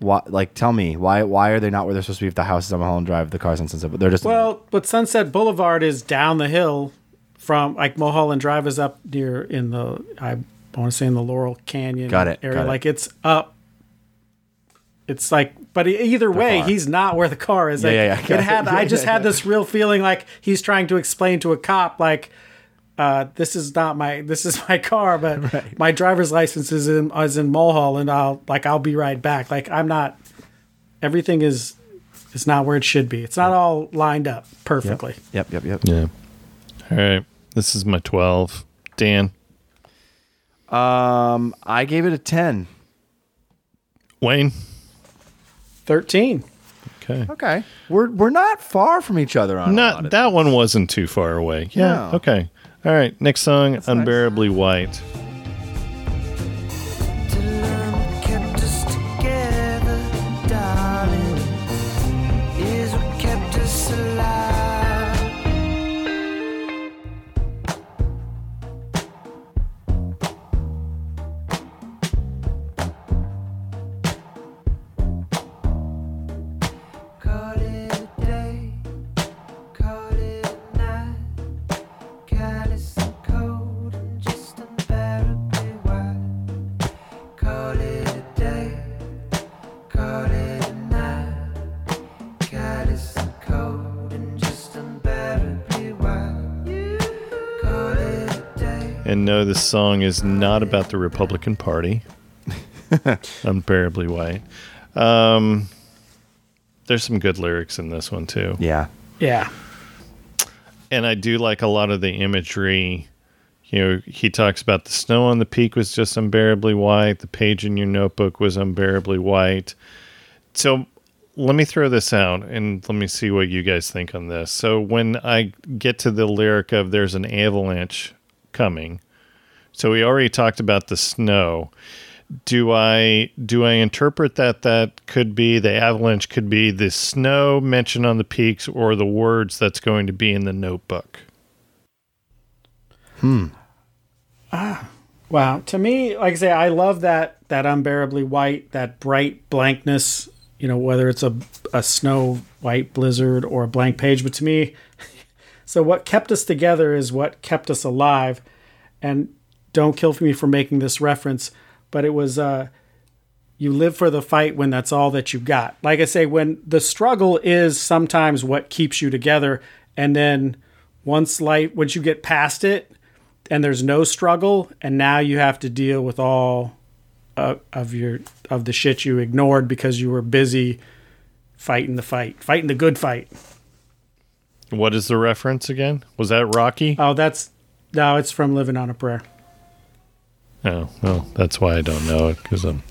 Why, like, tell me why? Why are they not where they're supposed to be? If the house is on Mulholland Drive, the cars on Sunset, but they're just Well, but Sunset Boulevard is down the hill from like Mulholland Drive is up near in the I want to say in the Laurel Canyon Got it, area. got it. like it's up. It's like, but either way, far. he's not where the car is. Yeah, Like, yeah, yeah. It had. I just had this real feeling like he's trying to explain to a cop, like, uh, "This is not my. This is my car, but my driver's license is in is in Mulholland. I'll like I'll be right back. Like I'm not. Everything is is not where it should be. It's not all lined up perfectly. Yep, yep, yep. Yeah. All right. This is my 12. Dan. Um, I gave it a ten. Wayne. Thirteen. Okay. Okay, we're we're not far from each other on a lot Not of that one wasn't too far away. Yeah. No. Okay. All right. Next song, Unbearably White. And no, this song is not about the Republican Party. Unbearably White. Um, there's some good lyrics in this one, too. Yeah, Yeah. and I do like a lot of the imagery. You know, he talks about the snow on the peak was just unbearably white. The page in your notebook was unbearably white. So let me throw this out and let me see what you guys think on this. So when I get to the lyric of there's an avalanche coming, so we already talked about the snow. Do I do I interpret that that could be the avalanche could be the snow mentioned on the peaks or the words that's going to be in the notebook? Hmm. Ah. Wow. To me, like I say, I love that that unbearably white, that bright blankness. You know, whether it's a a snow white blizzard or a blank page, but to me, so what kept us together is what kept us alive. And don't kill me for making this reference, but it was uh, you live for the fight when that's all that you've got. Like I say, when the struggle is sometimes what keeps you together, and then once light, once you get past it, and there's no struggle, and now you have to deal with all uh, of your of the shit you ignored because you were busy fighting the fight, fighting the good fight. What is the reference again? Was that Rocky? Oh, that's no, it's from Living on a Prayer. Oh, well, that's why I don't know it because I'm.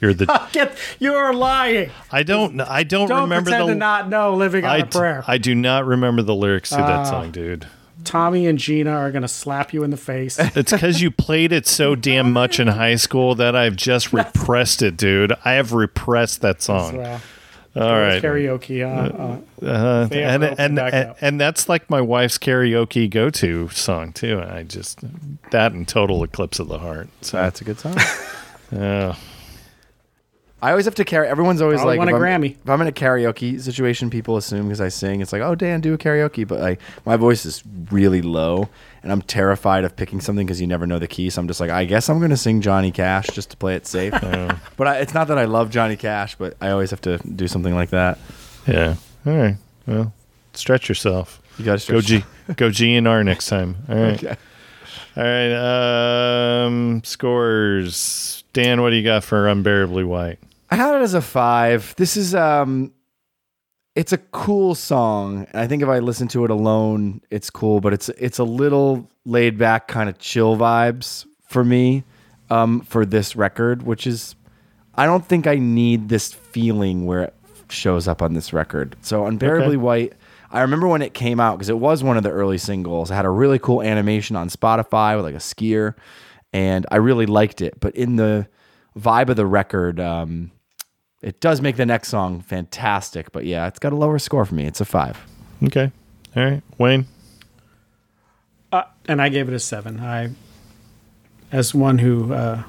You're the. Get you're lying. I don't. I don't, Don't remember pretend the. to not know Living on I, a Prayer. I do not remember the lyrics to that Ah. song, dude. Tommy and Gina are gonna slap you in the face. It's because you played it so damn much in high school that I've just repressed it, dude. I have repressed that song. well, All right. karaoke. Uh, uh, Uh, and, and, and, and that's like my wife's karaoke go to song, too. I just, that and Total Eclipse of the Heart. So, that's a good song. yeah. I always have to carry. Everyone's always Probably like, won if a I'm, Grammy. if I'm in a karaoke situation, people assume because I sing, it's like, oh, Dan, do a karaoke. But like, my voice is really low, and I'm terrified of picking something because you never know the key. So I'm just like, I guess I'm going to sing Johnny Cash just to play it safe. but I, it's not that I love Johnny Cash, but I always have to do something like that. Yeah. All right. Well, stretch yourself. You got to Go G. Go G and R next time. All right. Okay. All right. Um, scores. Dan, what do you got for Unbearably White? I had it as a five. This is um, it's a cool song, and I think if I listen to it alone, it's cool. But it's it's a little laid back, kind of chill vibes for me, um, for this record, which is I don't think I need this feeling where it shows up on this record. So unbearably Okay. white. I remember when it came out because it was one of the early singles. It had a really cool animation on Spotify with like a skier, and I really liked it. But in the vibe of the record, um, it does make the next song fantastic. But yeah, it's got a lower score for me. It's a five. Okay. All right. Wayne. uh, and I gave it a seven. I, as one who uh,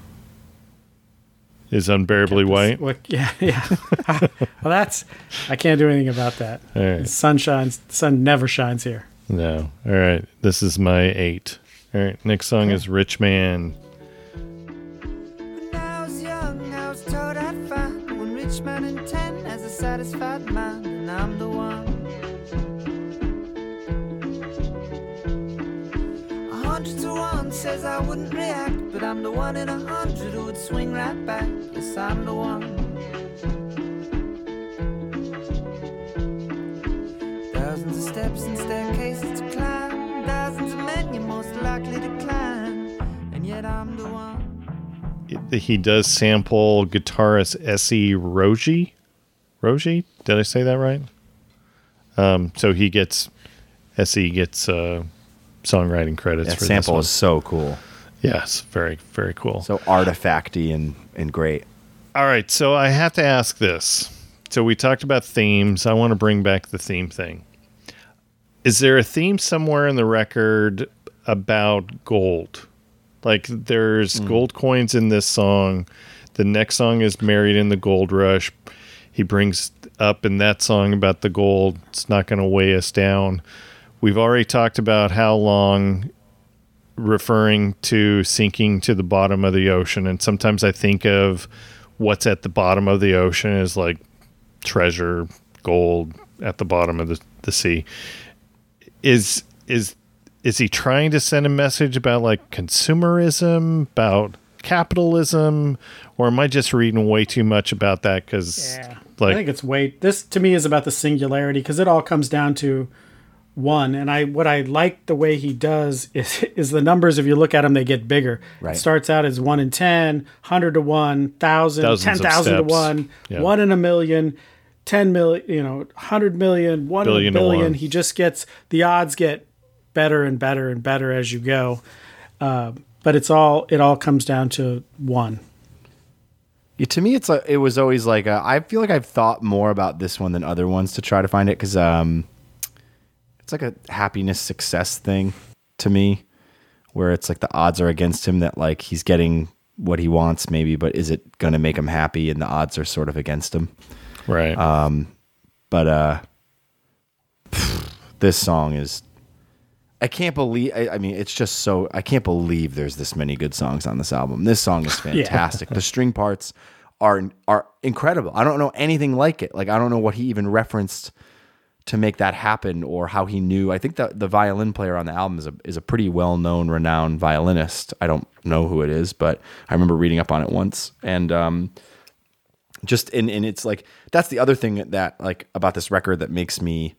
is unbearably white. What, yeah, yeah. well, that's I can't do anything about that. All The sun shines. The sun never shines here. No. All right. This is my eight. All right. Next song is Rich Man. Man in ten has a satisfied mind, and I'm the one. A hundred to one says I wouldn't react, but I'm the one in a hundred who would swing right back. Yes, I'm the one. Thousands of steps and staircases to climb, thousands of men you're most likely to climb, and yet I'm the one. He does sample guitarist S.E. Rogie. Rogie? Did I say that right? Um, so he gets S.E. gets uh, songwriting credits That for sample this is so cool. Yes, very very cool. So artifacty and, and great. All right, so I have to ask this. So we talked about themes. I want to bring back the theme thing. Is there a theme somewhere in the record about gold? Like there's mm. gold coins in this song. The next song is Married in the Gold Rush. He brings up in that song about the gold. It's not going to weigh us down. We've already talked about how long referring to sinking to the bottom of the ocean. And sometimes I think of what's at the bottom of the ocean is like treasure, gold at the bottom of the, the sea. Is is is he trying to send a message about like consumerism, about capitalism, or am I just reading way too much about that? Because Yeah. like I think it's weight. This to me is about the singularity because it all comes down to one. And I what I like the way he does is is the numbers. If you look at them, they get bigger. Right. It starts out as one in 10, 100 to one, thousand, Thousands ten of to one, Yeah. one in a million. 10 million, you know, 100 million, 1 Billion in to a billion. one. He just gets the odds get better and better and better as you go. Uh, but it's all it all comes down to one. Yeah, to me, it's like it was always like uh, I feel like I've thought more about this one than other ones to try to find it because um, it's like a happiness success thing to me, where it's like the odds are against him that like he's getting what he wants maybe, but is it gonna make him happy? And the odds are sort of against him. right. Um, But uh, this song is. I can't believe. I, I mean, it's just so. I can't believe there's this many good songs on this album. This song is fantastic. the string parts are are incredible. I don't know anything like it. Like I don't know what he even referenced to make that happen or how he knew. I think that the violin player on the album is a is a pretty well known, renowned violinist. I don't know who it is, but I remember reading up on it once and. um just and, and it's like that's the other thing that like about this record that makes me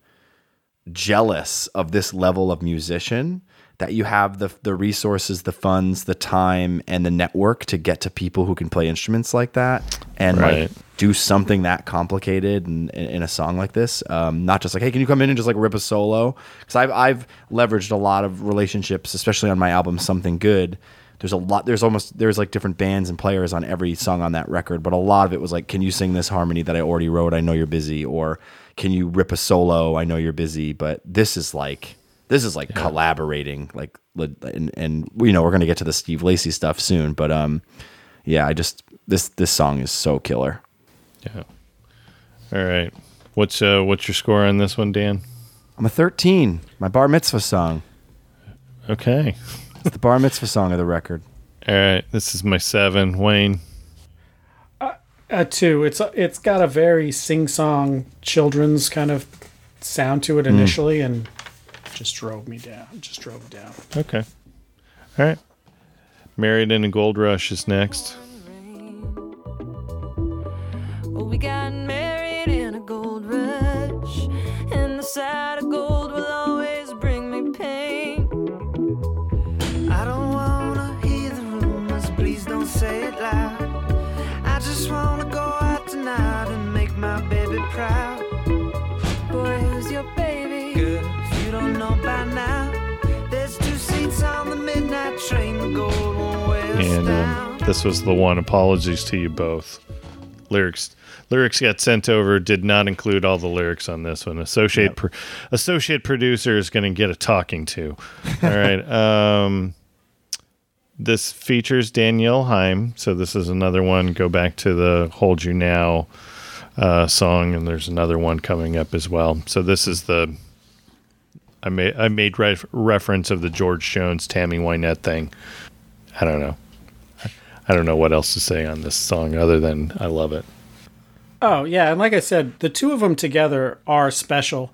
jealous of this level of musician that you have the the resources, the funds, the time, and the network to get to people who can play instruments like that and Right. like do something that complicated in, in, a song like this. Um, not just like, hey, can you come in and just like rip a solo? Because I've I've leveraged a lot of relationships, especially on my album Something Good. There's a lot. There's almost there's like different bands and players on every song on that record, but a lot of it was like, can you sing this harmony that I already wrote? I know you're busy, or can you rip a solo? I know you're busy, but this is like this is like collaborating, like and and you know we're gonna get to the Steve Lacy stuff soon, but um, yeah, I just this this song is so killer. yeah. All right. What's uh what's your score on this one, Dan? I'm a 13. My bar mitzvah song. Okay. It's the bar mitzvah song of the record. All right. This is my seven. Wayne. Uh, two. It's it's got a very sing song children's kind of sound to it initially, and just drove me down. Just drove down. Okay. All right. Married in a Gold Rush is next. Well, we got married in a gold rush, and the sight of gold will just wanna go out tonight and make my baby proud. Boy, who's your baby? Good, if you don't know by now. There's two seats on the midnight train, the gold won't weigh And um, this was the one. Apologies to you both. Lyrics lyrics got sent over. Did not include all the lyrics on this one. Associate pro- associate producer is going to get a talking to. All right. Um, this features Danielle Haim. So this is another one. Go back to the "Hold You Now" uh, song, and there's another one coming up as well. So this is the I made I made ref- reference of the George Jones Tammy Wynette thing. I don't know. I don't know what else to say on this song other than I love it. Oh yeah, and like I said, the two of them together are special.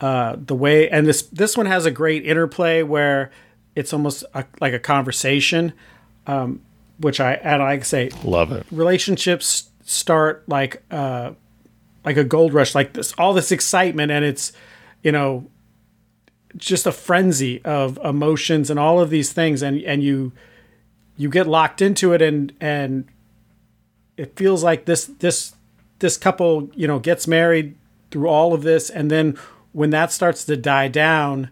Uh, the way and this this one has a great interplay where it's almost a, like a conversation, um, which I and I say Love it. relationships start like uh, like a gold rush, like this all this excitement, and it's you know just a frenzy of emotions and all of these things, and and you you get locked into it, and and it feels like this this this couple you know gets married through all of this, and then when that starts to die down.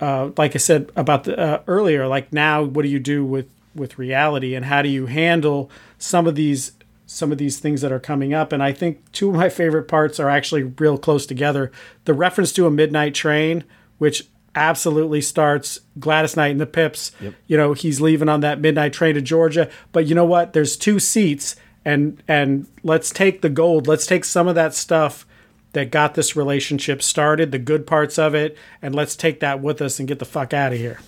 Uh, like I said about the uh, earlier, like now, what do you do with with reality, and how do you handle some of these some of these things that are coming up? And I think two of my favorite parts are actually real close together. The reference to a midnight train, which absolutely starts Gladys Knight and the Pips. You know, he's leaving on that midnight train to Georgia, but you know what? There's two seats, and and let's take the gold. Let's take some of that stuff that got this relationship started, the good parts of it, and let's take that with us and get the fuck out of here.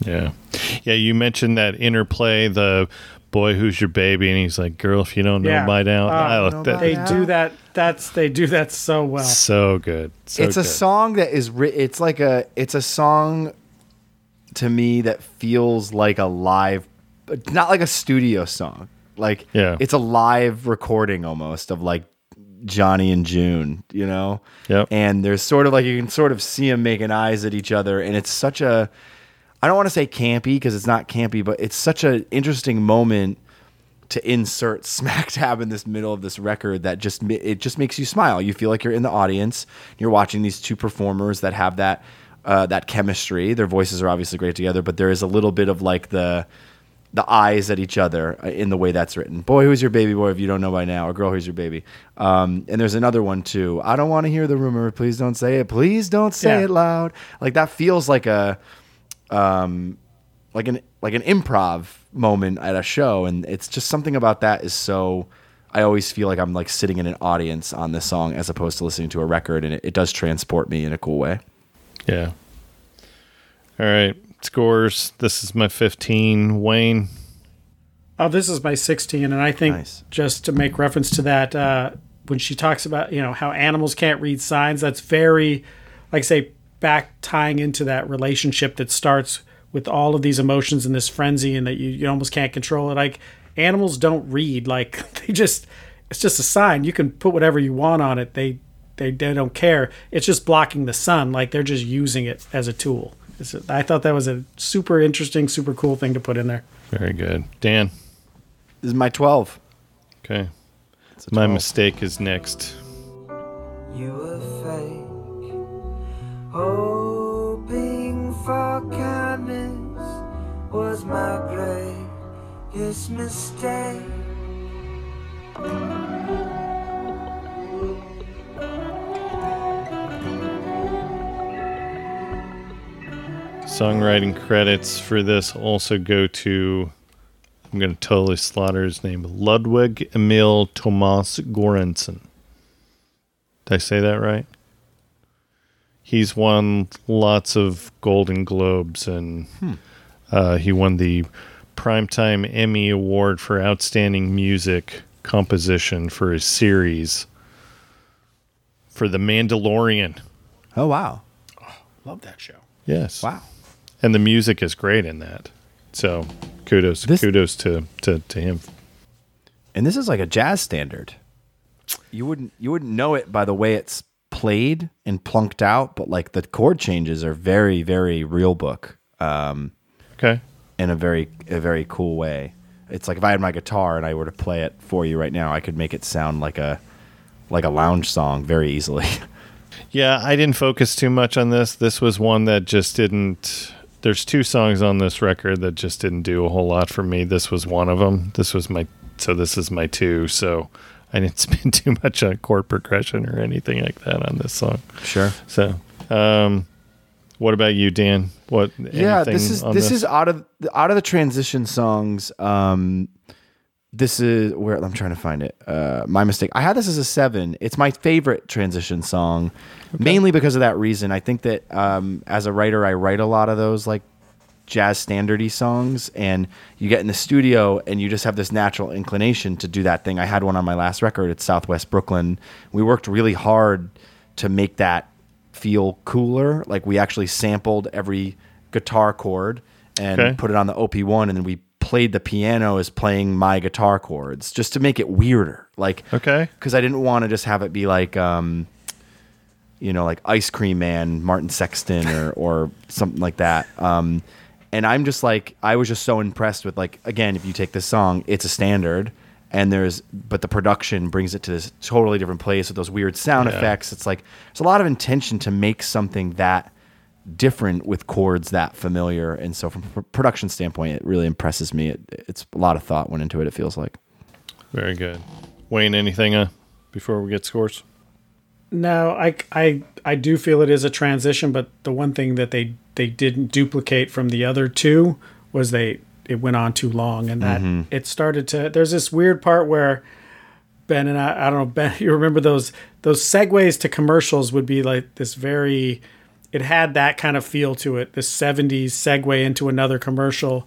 Yeah. Yeah, you mentioned that interplay, the boy who's your baby, and he's like, Girl, if you don't know Yeah. by now. Uh, oh, that- They do that. That's they do that so well. so good. So it's a song that is ri- it's like a it's a song to me that feels like a live not like a studio song like Yeah. it's a live recording almost of like johnny and june you know Yep. and there's sort of like you can sort of see them making eyes at each other and it's such a i don't want to say campy because it's not campy but it's such an interesting moment to insert smack dab in this middle of this record that just it just makes you smile. You feel like you're in the audience. You're watching these two performers that have that uh, that chemistry. Their voices are obviously great together, but there is a little bit of like the the eyes at each other uh, in the way that's written. Boy, who's your baby boy if you don't know by now, or girl, who's your baby? Um, and there's another one too. I don't want to hear the rumor. Please don't say it. Please don't say Yeah. it loud. Like that feels like a um, like an like an improv moment at a show and it's just something about that is so I always feel like I'm like sitting in an audience on this song as opposed to listening to a record and it, it does transport me in a cool way. Yeah. All right. Scores. This is my 15. Wayne. Oh, this is my 16, and I think Nice. just to make reference to that, uh, when she talks about you know how animals can't read signs, that's very, like I say, back tying into that relationship that starts with all of these emotions and this frenzy, and that you, you almost can't control it. Like animals don't read, like they just it's just a sign. You can put whatever you want on it. They they, they don't care. It's just blocking the sun. Like they're just using it as a tool. It's a, I thought that was a super interesting, super cool thing to put in there. Very good. Dan. This is my 12. Okay. It's a My mistake is next. You were fake, hoping for kindness was my greatest mistake. Songwriting credits for this also go to, I'm going to totally slaughter his name, Ludwig Emil Thomas Göransson. Did I say that right? He's won lots of Golden Globes and uh, he won the Primetime Emmy Award for Outstanding Music Composition for his series for The Mandalorian. Oh wow. Love that show. Yes. Wow. And the music is great in that. So kudos, This- kudos to, to to him. And this is like a jazz standard. You wouldn't you wouldn't know it by the way it's played and plunked out, but like the chord changes are very very real book. Um Okay, in a very a very cool way. It's like if I had my guitar and I were to play it for you right now, I could make it sound like a like a lounge song very easily. yeah, I didn't focus too much on this. This was one that just didn't. There's two songs on this record that just didn't do a whole lot for me. This was one of them. This was my so this is my two. So I didn't spend too much on chord progression or anything like that on this song. sure. So, um, What about you, Dan? What? yeah this anything is on this, is out of out of the transition songs um this is where i'm trying to find it. Uh my mistake. I had this as a seven. It's my favorite transition song mainly because of that reason. I think that um as a writer i write a lot of those like jazz standardy songs and you get in the studio and you just have this natural inclination to do that thing. I had one on my last record at southwest brooklyn. We worked really hard to make that feel cooler. Like we actually sampled every guitar chord and Okay. put it on the OP-1 and then we played the piano as playing my guitar chords just to make it weirder like Okay. because i didn't want to just have it be like um you know, like Ice Cream Man, Martin Sexton, or or something like that. Um, and I'm just like, I was just so impressed with like, again, if you take this song, it's a standard, and there's, but the production brings it to this totally different place with those weird sound Yeah. effects. It's like there's a lot of intention to make something that different with chords that familiar, and so from a production standpoint, it really impresses me. It, it's a lot of thought went into it. It feels like. Very good. Wayne, anything uh, before we get scores? No, I, I, I do feel it is a transition, but the one thing that they, they didn't duplicate from the other two was they it went on too long, and that it started to. There's this weird part where Ben and I, I don't know, Ben, you remember those those segues to commercials would be like this very. It had that kind of feel to it, this '70s segue into another commercial,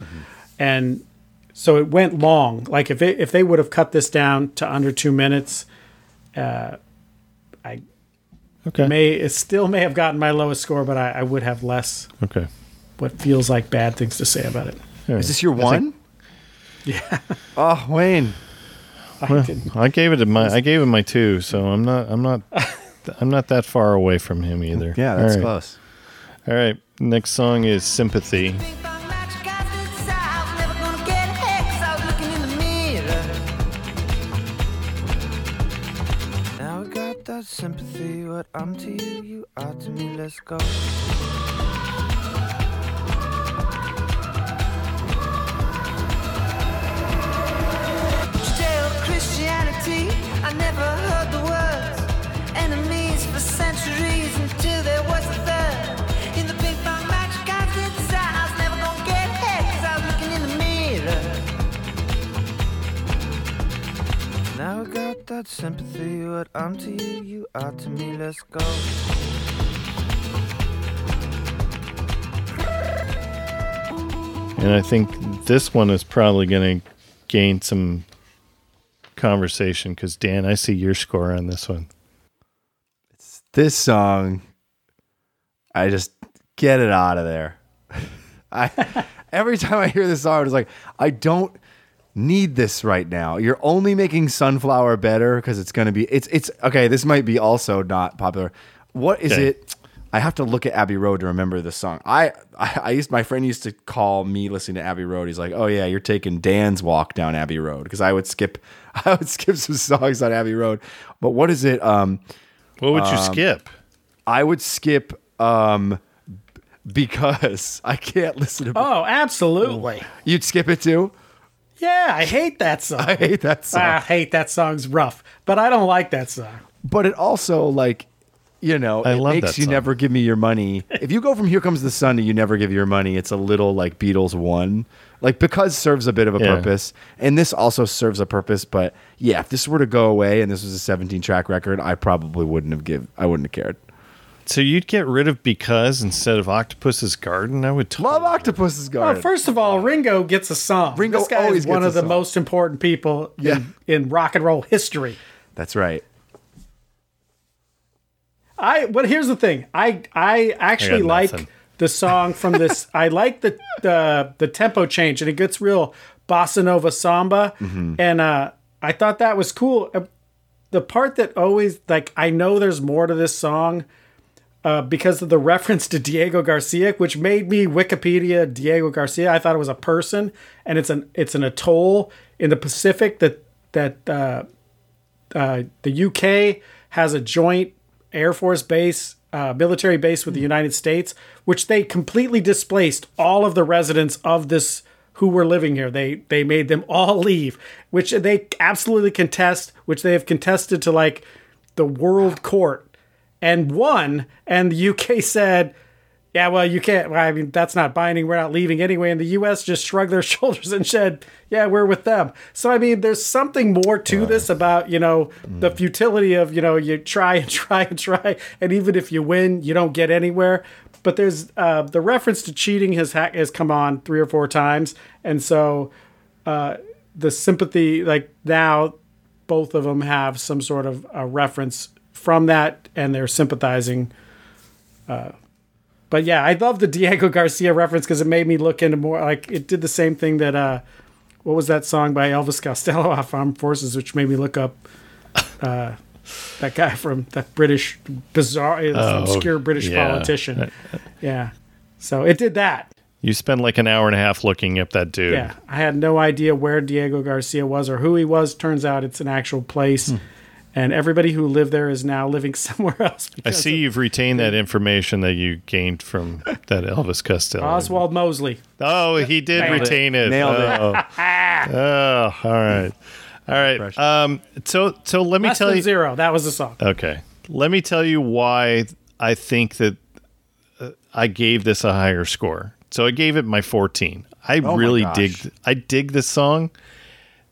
and so it went long. Like if it, if they would have cut this down to under two minutes, uh, I Okay. may it still may have gotten my lowest score, but I, I would have less Okay. what feels like bad things to say about it. All right. Is this your one? Yeah, Oh, Wayne. I didn't. I gave it a my I gave it my two, so I'm not I'm not I'm not that far away from him either. Yeah, that's All right. close. All right. Next song is Sympathy. Bing bong magic eyes to the side. I was never gonna get ahead 'cause I was looking in the mirror. Now I got that sympathy. What I'm to you, you are to me. Let's go. Judeo-Christianity, I never heard the words. Enemies for centuries until there was a third. In the ping pong match, guys inside, I was never gonna get ahead 'cause I was looking in the mirror. Now I got that sympathy. What I'm to you, you are to me. Let's go. And I think this one is probably going to gain some conversation because Dan, I see your score on this one. This song i just get it out of there. I every time i hear this song it's like i don't need this right now. You're only making sunflower better because it's going to be it's it's okay this might be also not popular. What is Okay. it i have to look at abbey road to remember this song. I, I i used my friend used to call me listening to abbey road. He's like oh yeah you're taking dan's walk down abbey road. Because i would skip i would skip some songs on abbey road. But what is it um What would you skip? I would skip um because I can't listen to Oh, absolutely. You'd skip it too? Yeah, I hate that song. I hate that song. I hate that song's rough, but I don't like that song. But it also like you know, I it love makes you song. never give me your money. if you go from Here Comes the Sun to You Never Give Your Money, it's a little like Beatles one. Like because serves a bit of a Yeah. purpose, and this also serves a purpose. But yeah, if this were to go away and this was a 17 track record, I probably wouldn't have give. I wouldn't have cared. So you'd get rid of because instead of Octopus's Garden? I would totally Love Octopus's Garden. Well, first of all, Ringo gets a song. Ringo this guy always is one of the song. most important people Yeah. in, in rock and roll history. That's right. I but here's the thing. I I actually like nothing. The song from this. I like the the the tempo change and it gets real bossa nova samba, and uh, I thought that was cool. Uh, The part that always like I know there's more to this song. Uh, because of the reference to Diego Garcia, which made me Wikipedia Diego Garcia. I thought it was a person, and it's an it's an atoll in the Pacific that that uh, uh, the UK has a joint Air Force base, uh, military base with the United States, which they completely displaced all of the residents of this who were living here. They they made them all leave, which they absolutely contest, which they have contested to like the World Court and won. And the UK said Yeah, well, you can't. Well, I mean, that's not binding. We're not leaving anyway. And the U.S. just shrugged their shoulders and said, "Yeah, we're with them." So, I mean, there's something more to this about you know the futility of you know you try and try and try, and even if you win, you don't get anywhere. But there's uh, the reference to cheating has ha- has come on three or four times, and so uh, the sympathy, like now, both of them have some sort of a reference from that, and they're sympathizing but yeah, I love the Diego Garcia reference because it made me look into more. Like it did the same thing that uh, what was that song by Elvis Costello off Armed Forces, which made me look up uh, that guy from that British bizarre, Oh, obscure British yeah. politician. Yeah, so it did that. You spend like an hour and a half looking up that dude. Yeah, I had no idea where Diego Garcia was or who he was. Turns out it's an actual place. And everybody who lived there is now living somewhere else. I because see you've retained that information that you gained from that Elvis Costello. Oswald Mosley. Oh, he did Nailed retain it. Nailed it. oh. oh, all right. All right. Um, so so let me Less tell than you zero. That was the song. Okay. Let me tell you why I think that uh, I gave this a higher score. So I gave it my 14. I my really dig I dig this song.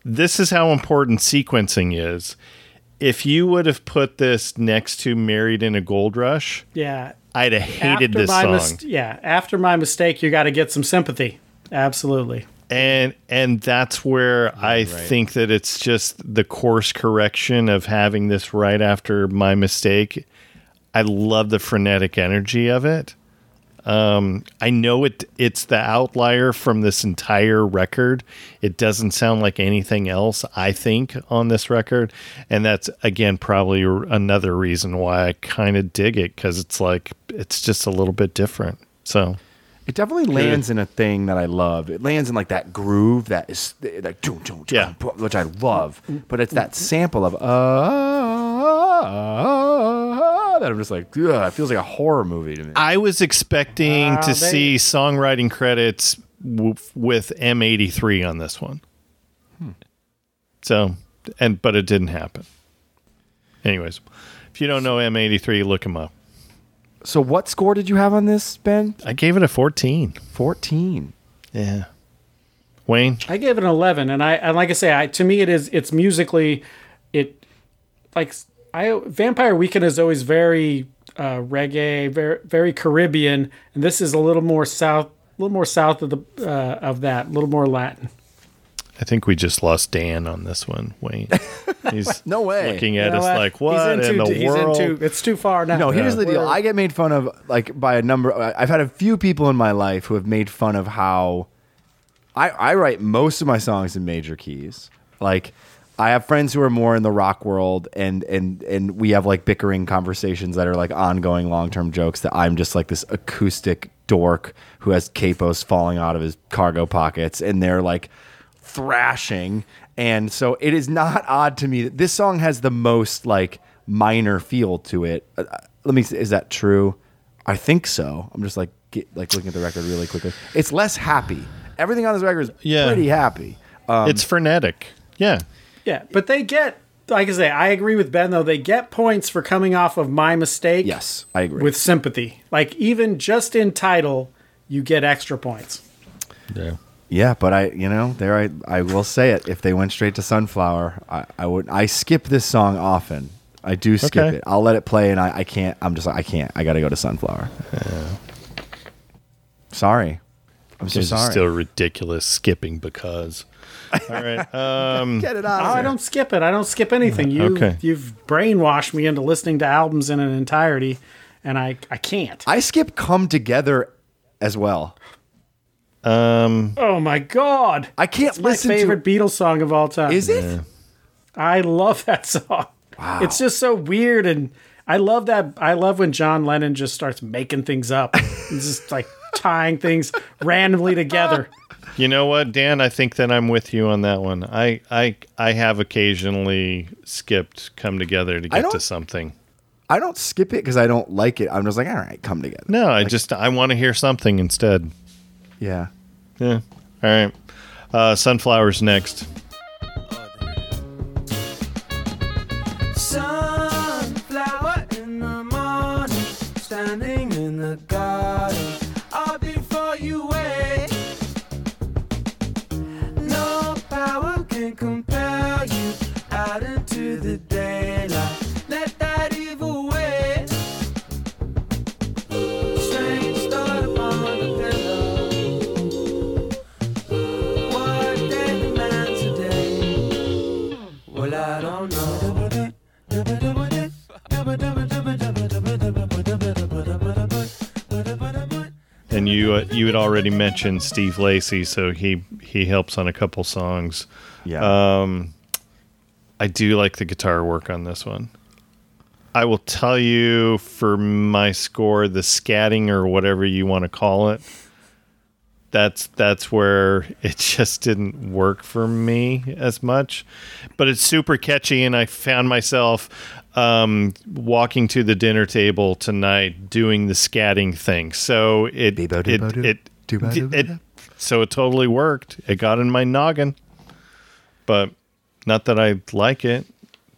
This is how important sequencing is. If you would have put this next to Married in a Gold Rush, Yeah. I'd have hated After this song. mis- yeah. After my mistake, you got to get some sympathy. Absolutely. and and that's where I think that it's just the course correction of having this right after my mistake. I love the frenetic energy of it. Um, I know it it's the outlier from this entire record. It doesn't sound like anything else I think on this record, and that's again probably r- another reason why I kind of dig it cuz it's like it's just a little bit different. So, It definitely lands in a thing that I love. It lands in like that groove that is like doom, doom, doom, Yeah. boom, which I love. But it's that sample of uh, that I'm just like, ugh, it feels like a horror movie to me. I was expecting Wow, to they- see songwriting credits w- with M83 on this one. Hmm. So, and but it didn't happen. Anyways, if you don't know M83, look him up. So what score did you have on this, Ben? I gave it a 14. 14. Yeah. Wayne, I gave it an 11 and I and like I say I to me it is it's musically it like I Vampire Weekend is always very uh, reggae very very Caribbean and this is a little more south a little more south of the uh, of that a little more Latin. I think we just lost Dan on this one. Wayne, he's No way. looking You at know us what? like, what he's in into, the he's world? Into, it's too far now. No, here's the deal. I get made fun of like by a number. I've had a few people in my life who have made fun of how I, I write most of my songs in major keys. Like I have friends who are more in the rock world, and and and we have like bickering conversations that are like ongoing long term jokes. That I'm just like this acoustic dork who has capos falling out of his cargo pockets, and they're like thrashing. And so it is not odd to me that this song has the most like minor feel to it. Uh, uh, let me. Is that true? I think so. I'm just like get, like looking at the record really quickly. It's less happy. Everything on this record is Yeah. pretty happy. Um, it's frenetic. Yeah. Yeah, but they get like I say I agree with Ben though they get points for coming off of my mistake. yes, I agree. with sympathy. Like even just in title, you get extra points. Yeah. yeah, but I, you know, there I, I will say it. If they went straight to Sunflower, I, I would. I skip this song often. I do skip Okay. it. I'll let it play, and I, I can't. I'm just like I can't. I got to go to Sunflower. Yeah. Sorry, I'm so It's sorry. still ridiculous skipping because. All right. Um, Get it out. Oh, of I here. don't skip it. I don't skip anything. You Okay. you've brainwashed me into listening to albums in an entirety, and I I can't. I skip "Come Together" as well. um, oh my god! I can't It's my listen favorite Beatles song of all time. Is it? I love that song. Wow. It's just so weird, and I love that. I love when John Lennon just starts making things up. He's just like tying things randomly together. You know what, Dan? I think that I'm with you on that one. I I I have occasionally skipped "Come Together" to get to something. I don't skip it because I don't like it. I'm just like, all right, come together. No, I just I want to hear something instead. Yeah. Yeah. All right. Uh, sunflowers next. And you uh, you had already mentioned Steve Lacy, so he he helps on a couple songs. Yeah. Um, I do like the guitar work on this one. I will tell you for my score, the scatting or whatever you want to call it. That's that's where it just didn't work for me as much, but it's super catchy, and I found myself um, walking to the dinner table tonight doing the scatting thing. So it it, it, Do-ba-do-ba-do. it so it totally worked. It got in my noggin, but not that I like it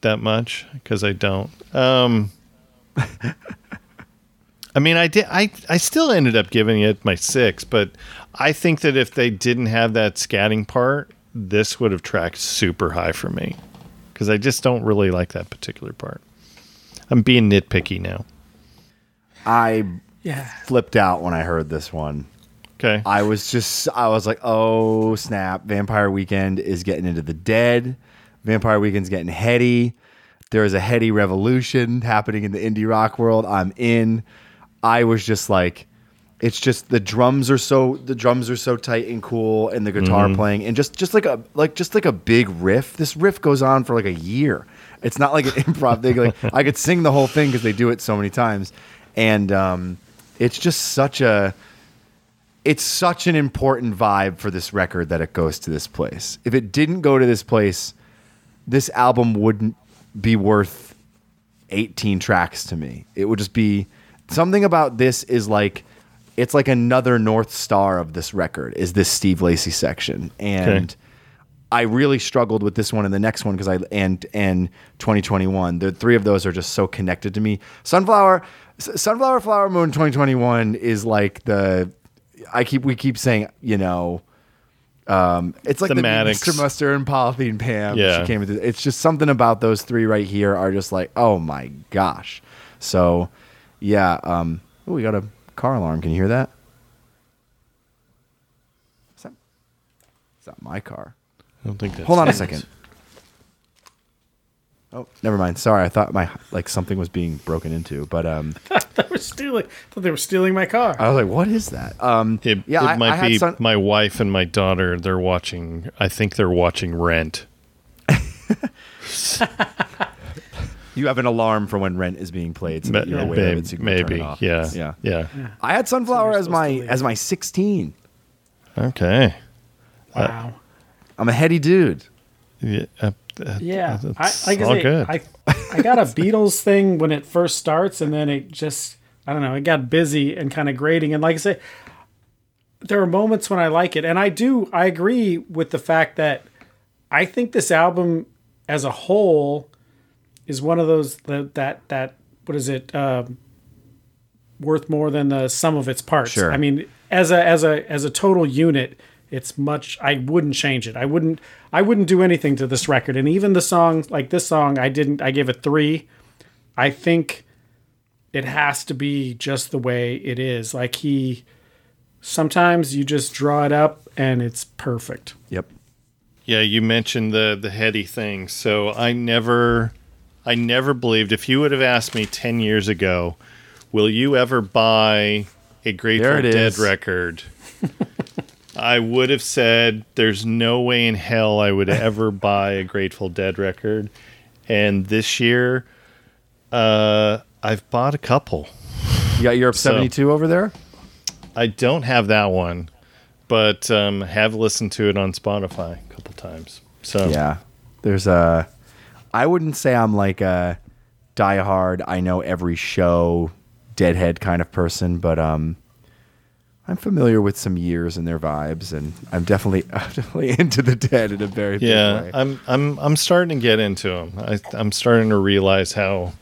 that much because I don't. Um, I mean, I did. I I still ended up giving it my six, but I think that if they didn't have that scatting part, this would have tracked super high for me because I just don't really like that particular part. I'm being nitpicky now. I Yeah. flipped out when I heard this one. Okay. I was just, I was like, oh snap! Vampire Weekend is getting into the dead. Vampire Weekend's getting heady. There is a heady revolution happening in the indie rock world. I'm in. I was just like, it's just the drums are so the drums are so tight and cool, and the guitar mm-hmm. playing, and just just like a like just like a big riff. This riff goes on for like a year. It's not like an improv thing. Like I could sing the whole thing because they do it so many times, and um, it's just such a it's such an important vibe for this record that it goes to this place. If it didn't go to this place, this album wouldn't be worth 18 tracks to me. It would just be something about this is like it's like another north star of this record is this Steve Lacy section. And Okay. I really struggled with this one and the next one because I and and 2021. The three of those are just so connected to me. Sunflower, Sunflower Flower Moon 2021 is like the I keep we keep saying you know. Um, it's like the, Thematics. Mr. Mustard and Polythene Pam. Yeah. She came into it's just something about those three right here are just like, oh my gosh. So yeah, um oh we got a car alarm. Can you hear that? Is that, is that my car? I don't think that's Hold on a it. second. Oh, never mind. Sorry, I thought my like something was being broken into, but um, They were stealing. I thought they were stealing my car. I was like, "What is that?" Um, It, yeah, it I, might I be some- my wife and my daughter. They're watching. I think they're watching Rent. you have an alarm for when Rent is being played, so that you're aware of maybe, it, so you can turn maybe. it off. Yeah. yeah. Yeah. I had Sunflower you're as my as my 16. Okay. wow. I'm a heady dude. Yeah. uh, uh, Yeah, I, that's like I all say, good. I I got a Beatles thing when it first starts, and then it just I don't know, it got busy and kind of grating. And like I say, there are moments when I like it, and I do. I agree with the fact that I think this album as a whole is one of those that that that what is it um, worth more than the sum of its parts. Sure. I mean, as a as a as a total unit, it's much. I wouldn't change it. I wouldn't. I wouldn't do anything to this record. And even the songs like this song, I didn't. I gave it three. I think it has to be just the way it is. Like he. Sometimes you just draw it up and it's perfect. Yep. Yeah, you mentioned the the heady thing. So I never I never believed if you would have asked me 10 years ago, will you ever buy a Grateful There it Dead is. record? I would have said there's no way in hell I would ever buy a Grateful Dead record. And this year uh I've bought a couple. You got Europe So- 72 over there? I don't have that one, but um have listened to it on Spotify a couple times. So Yeah. There's a. I wouldn't say I'm like a diehard. I know every show, Deadhead kind of person, but um, I'm familiar with some years and their vibes, and I'm definitely I'm definitely into the Dead in a very big Yeah, way. I'm I'm I'm starting to get into them. I, I'm starting to realize how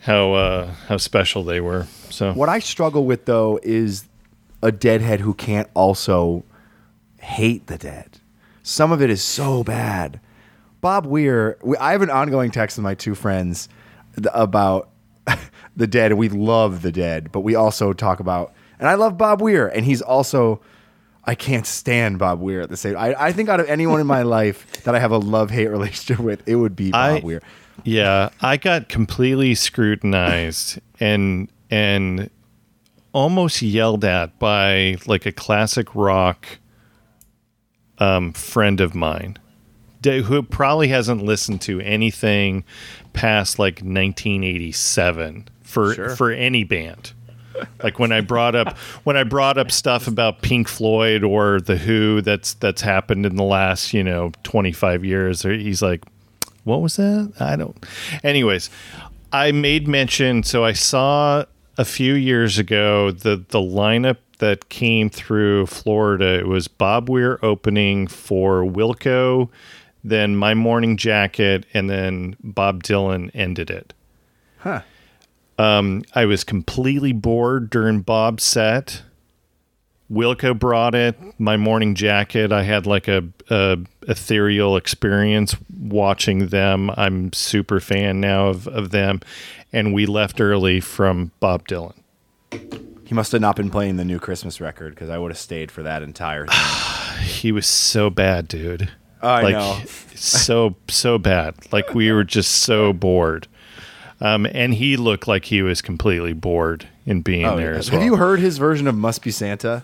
how uh, how special they were. So What I struggle with though is a deadhead who can't also hate the dead. Some of it is so bad. Bob Weir, we, I have an ongoing text with my two friends th- about the dead. We love the dead, but we also talk about, and I love Bob Weir, and he's also, I can't stand Bob Weir at the same. I, I think out of anyone in my life that I have a love hate relationship with, it would be Bob I- Weir. Yeah, I got completely scrutinized and and almost yelled at by like a classic rock um, friend of mine who probably hasn't listened to anything past like 1987 for for any band. Like when I brought up when I brought up stuff about Pink Floyd or the Who that's that's happened in the last you know 25 years, he's like, what was that? I don't. Anyways, I made mention. So I saw a few years ago the the lineup that came through Florida. It was Bob Weir opening for Wilco, then My Morning Jacket, and then Bob Dylan ended it. Huh. Um, I was completely bored during Bob's set. Wilco brought it. My morning jacket. I had like a, a ethereal experience watching them. I'm super fan now of, of them, and we left early from Bob Dylan. He must have not been playing the new Christmas record because I would have stayed for that entire thing. He was so bad, dude. I like know. so so bad. Like we were just so bored. Um, and he looked like he was completely bored in being Oh, there yeah. as Have you heard his version of "Must Be Santa"?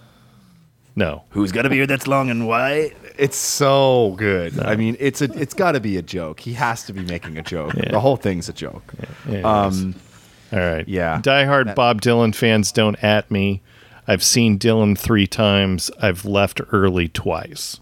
No. Who's got a beard that's long and white? It's so good. I mean, it's a it's got to be a joke. He has to be making a joke. The whole thing's a joke. Anyways. Um, All right. yeah. Diehard That- Bob Dylan fans don't at me. I've seen Dylan three times. I've left early twice.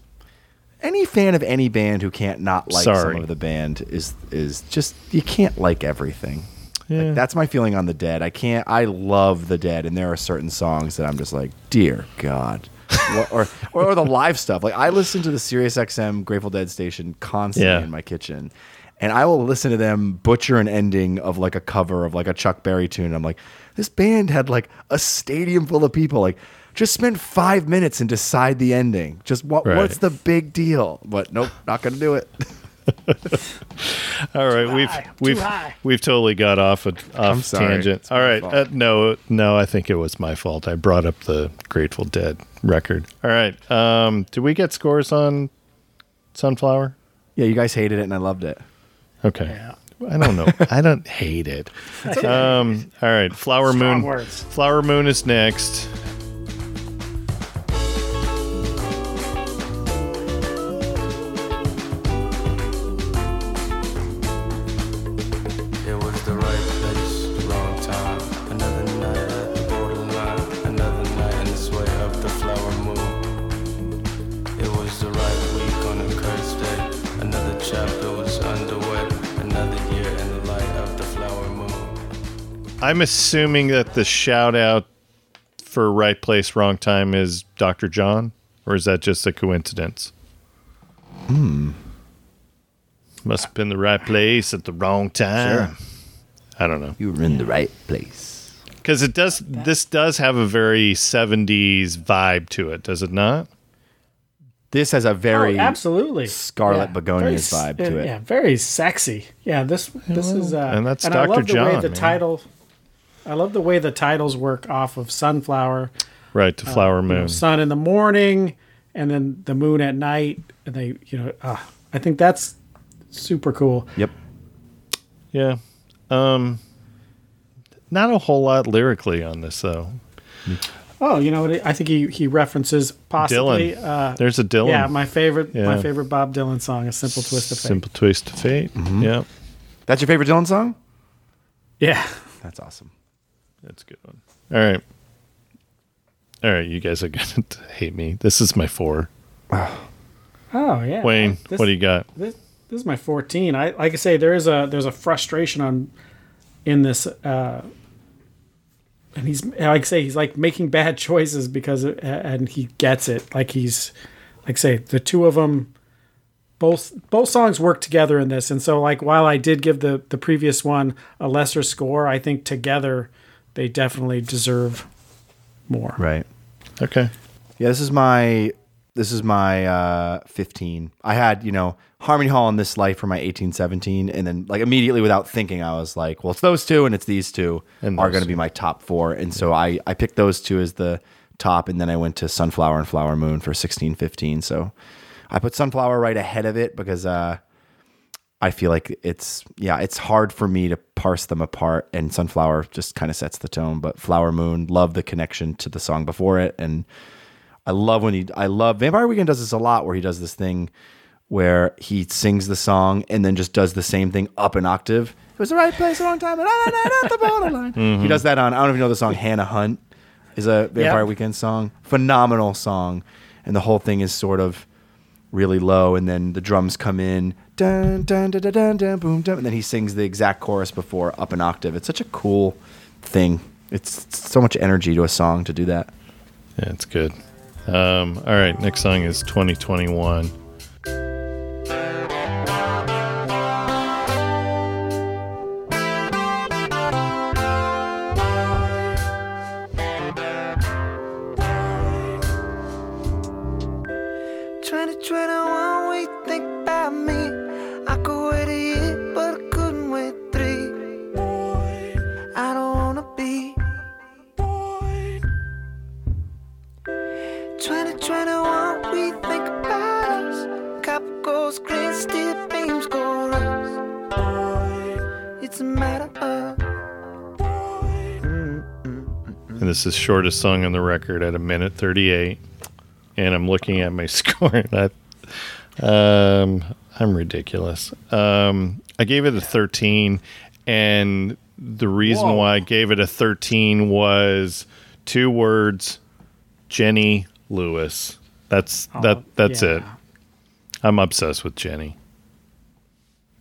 Any fan of any band who can't not like Sorry. some of the band is is just you can't like everything. Yeah. Like, that's my feeling on the Dead. I can't. I love the Dead, and there are certain songs that I'm just like, dear God. Or, or or the live stuff. Like I listen to the Sirius XM Grateful Dead station constantly Yeah. in my kitchen, and I will listen to them butcher an ending of like a cover of like a Chuck Berry tune. I'm like, this band had like a stadium full of people. Like, just spend five minutes and decide the ending. Just what Right. what's the big deal? But nope, not gonna do it. All right, we've high, we've we've totally got off a off sorry. tangent. It's All my right, fault. uh, no, no, I think it was my fault. I brought up the Grateful Dead record. All right, um, did we get scores on Sunflower? Yeah, you guys hated it, and I loved it. Okay, Yeah. I don't know. I don't hate it. Um, all right, Flower Strong Moon. words. Flower Moon is next. I'm assuming that the shout out for right place, wrong time is Dr. John, or is that just a coincidence? Hmm. Must have been the right place at the wrong time. I don't know. You were in the right place. Because it does, this does have a very 70s vibe to it, does it not? This has a very oh, absolutely Scarlet Begonias Very s- vibe to uh, it. Yeah, very sexy. Yeah, this this is uh, and that's I Dr. love the way John, the man. title. I love the way the titles work off of sunflower. Right, to Flower Uh, you know, Moon. sun in the morning, and then the moon at night. And they, you know, uh, I think that's super cool. Yep. Yeah. Um, not a whole lot lyrically on this, though. Oh, you know what? I think he he references possibly. Dylan. Uh, There's a Dylan. yeah, my favorite Yeah. my favorite Bob Dylan song is "Simple Twist of Fate." Simple Twist of Fate. Mm-hmm. Yeah. That's your favorite Dylan song? Yeah, That's awesome. That's a good one. All right. All right, you guys are going to hate me. This is my four. Oh yeah, Wayne, This, what do you got? this, this is my 14. I like I say there is a there's a frustration on in this uh and he's like I say he's like making bad choices because it, and he gets it. Like he's like I say the two of them both both songs work together in this and so like while I did give the the previous one a lesser score, I think together they definitely deserve more. Right. Okay. Yeah, this is my this is my uh 15. I had, you know, Harmony Hall and This Life for my 1817 and then like immediately without thinking I was like, well, it's those two and it's these two And are going to be my top 4. And so I I picked those two as the top and then I went to Sunflower and Flower Moon for 1615. So I put Sunflower right ahead of it because uh I feel like it's yeah, it's hard for me to parse them apart. And Sunflower just kind of sets the tone. But Flower Moon, love the connection to the song before it, and I love when he I love Vampire Weekend does this a lot where he does this thing where he sings the song and then just does the same thing up an octave. It was the right place, the wrong time, and on at the borderline. Mm-hmm. He does that on I don't even know the song Hannah Hunt is a Vampire Yeah. Weekend song. Phenomenal song. And the whole thing is sort of really low and then the drums come in dun dun dun dun dun, dun boom dun and then he sings the exact chorus before up an octave. It's such a cool thing. It's so much energy to a song to do that. Yeah, it's good. Um, all right, next song is 2021. 21, we think about us. Goes green, steel beams go rust. It's a matter of. And this is shortest song on the record at a minute 38. And I'm looking at my score. I, um, I'm ridiculous. Um, I gave it a 13. And the reason Whoa. why I gave it a 13 was two words Jenny Lewis. That's that. Oh, That's yeah. it. I'm obsessed with Jenny.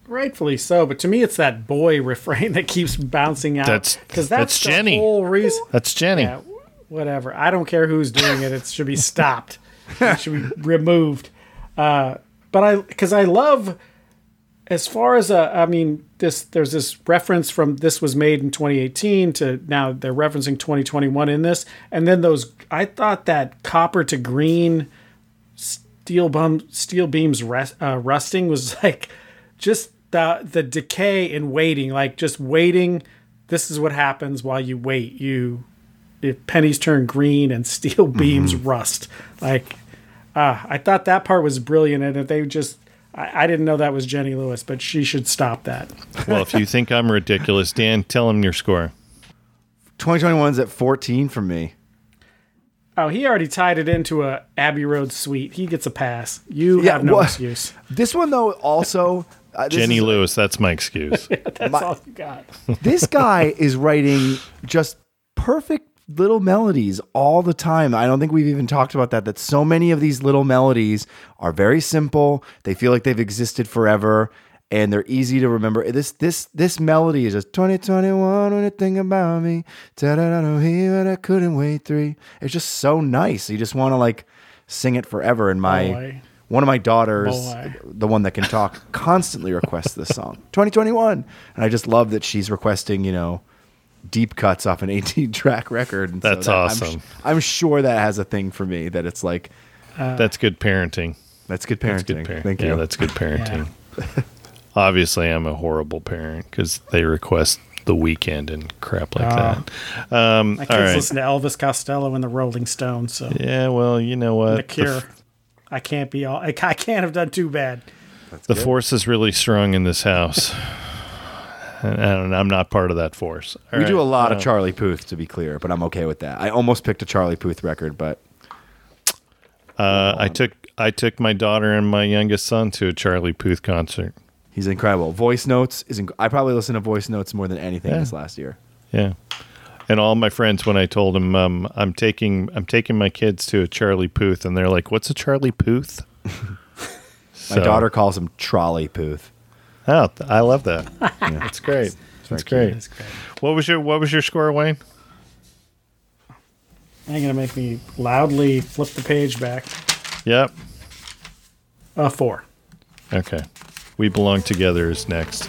Rightfully so, but to me, it's that boy refrain that keeps bouncing out. That's- because that's the Jenny. whole reason. That's Jenny. Yeah, whatever. I don't care who's doing it. It should be stopped. it should be removed. Uh, but I, because I love, as far as uh, I mean, this there's this reference from this was made in 2018 to now they're referencing 2021 in this, and then those. I thought that copper to green steel bum steel beams rest, uh, rusting was like just the the decay in waiting like just waiting this is what happens while you wait. You if pennies turn green and steel beams rust. Like ah i thought that part was brilliant and if they just I, I didn't know that was jenny lewis but she should stop that Well, if you think I'm ridiculous, Dan, tell him your score. 2021's at 14 for me. oh he already tied it into a abbey road suite he gets a pass you Yeah, have no what- excuse This one though also uh, Jenny is- Lewis, that's my excuse. that's My- all you got this guy is writing just perfect little melodies all the time. I don't think we've even talked about that. That so many of these little melodies are very simple. They feel like they've existed forever and they're easy to remember. This this this melody is just 2021 when you think about me. But I couldn't wait three. It's just so nice. You just want to like sing it forever. And my Boy. one of my daughters, Boy. the one that can talk, constantly requests this song. 2021. And I just love that she's requesting, you know, deep cuts off an 18 track record. And so That's that- I'm awesome. I'm, sure that has a thing for me that it's like, that's good parenting. that's good That's parenting. good parenting. Thank yeah, you. that's good parenting. Obviously, I'm a horrible parent because they request the Weeknd and crap like Ah. that. Um, my all kids right. listen to elvis costello and the rolling stones so Yeah, well, you know what? the cure i can't be all i I can't have done too bad The force is really strong in this house. and I'm not part of that force. All we do a lot uh, of Charlie Puth, to be clear, but I'm okay with that. I almost picked a Charlie Puth record, but Uh, I took I took my daughter and my youngest son to a Charlie Puth concert. he's incredible. Voice Notes is. Inc- I probably listened to Voice Notes more than anything Yeah. this last year. Yeah. And all my friends, when I told them um, I'm taking I'm taking my kids to a Charlie Puth, and they're like, "What's a Charlie Puth?" My daughter calls him Trolley Puth. Oh, I love that. That's great. That's very great. What was your What was your score, Wayne? You're gonna make me loudly flip the page back. Yep. Uh, four. Okay. We belong together is next.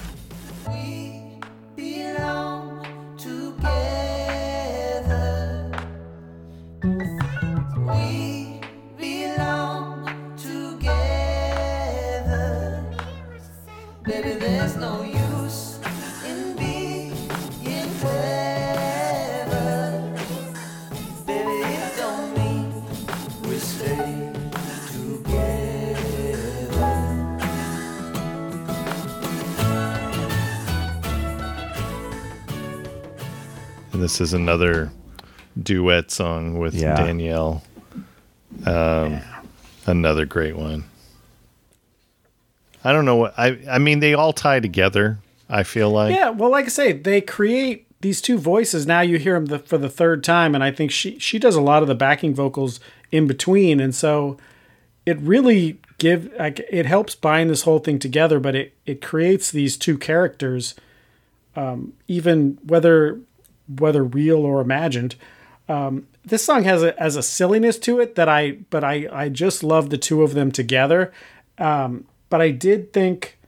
This is another duet song with Yeah. Danielle. Um, another great one. I don't know what I. I mean, they all tie together. I feel like. Yeah, well, like I say, they create these two voices. Now you hear them the, for the third time, and I think she she does a lot of the backing vocals in between, and so it really give like it helps bind this whole thing together. But it it creates these two characters, um, even whether whether real or imagined. Um, this song has a has a silliness to it that I but I I just love the two of them together. Um, but I did think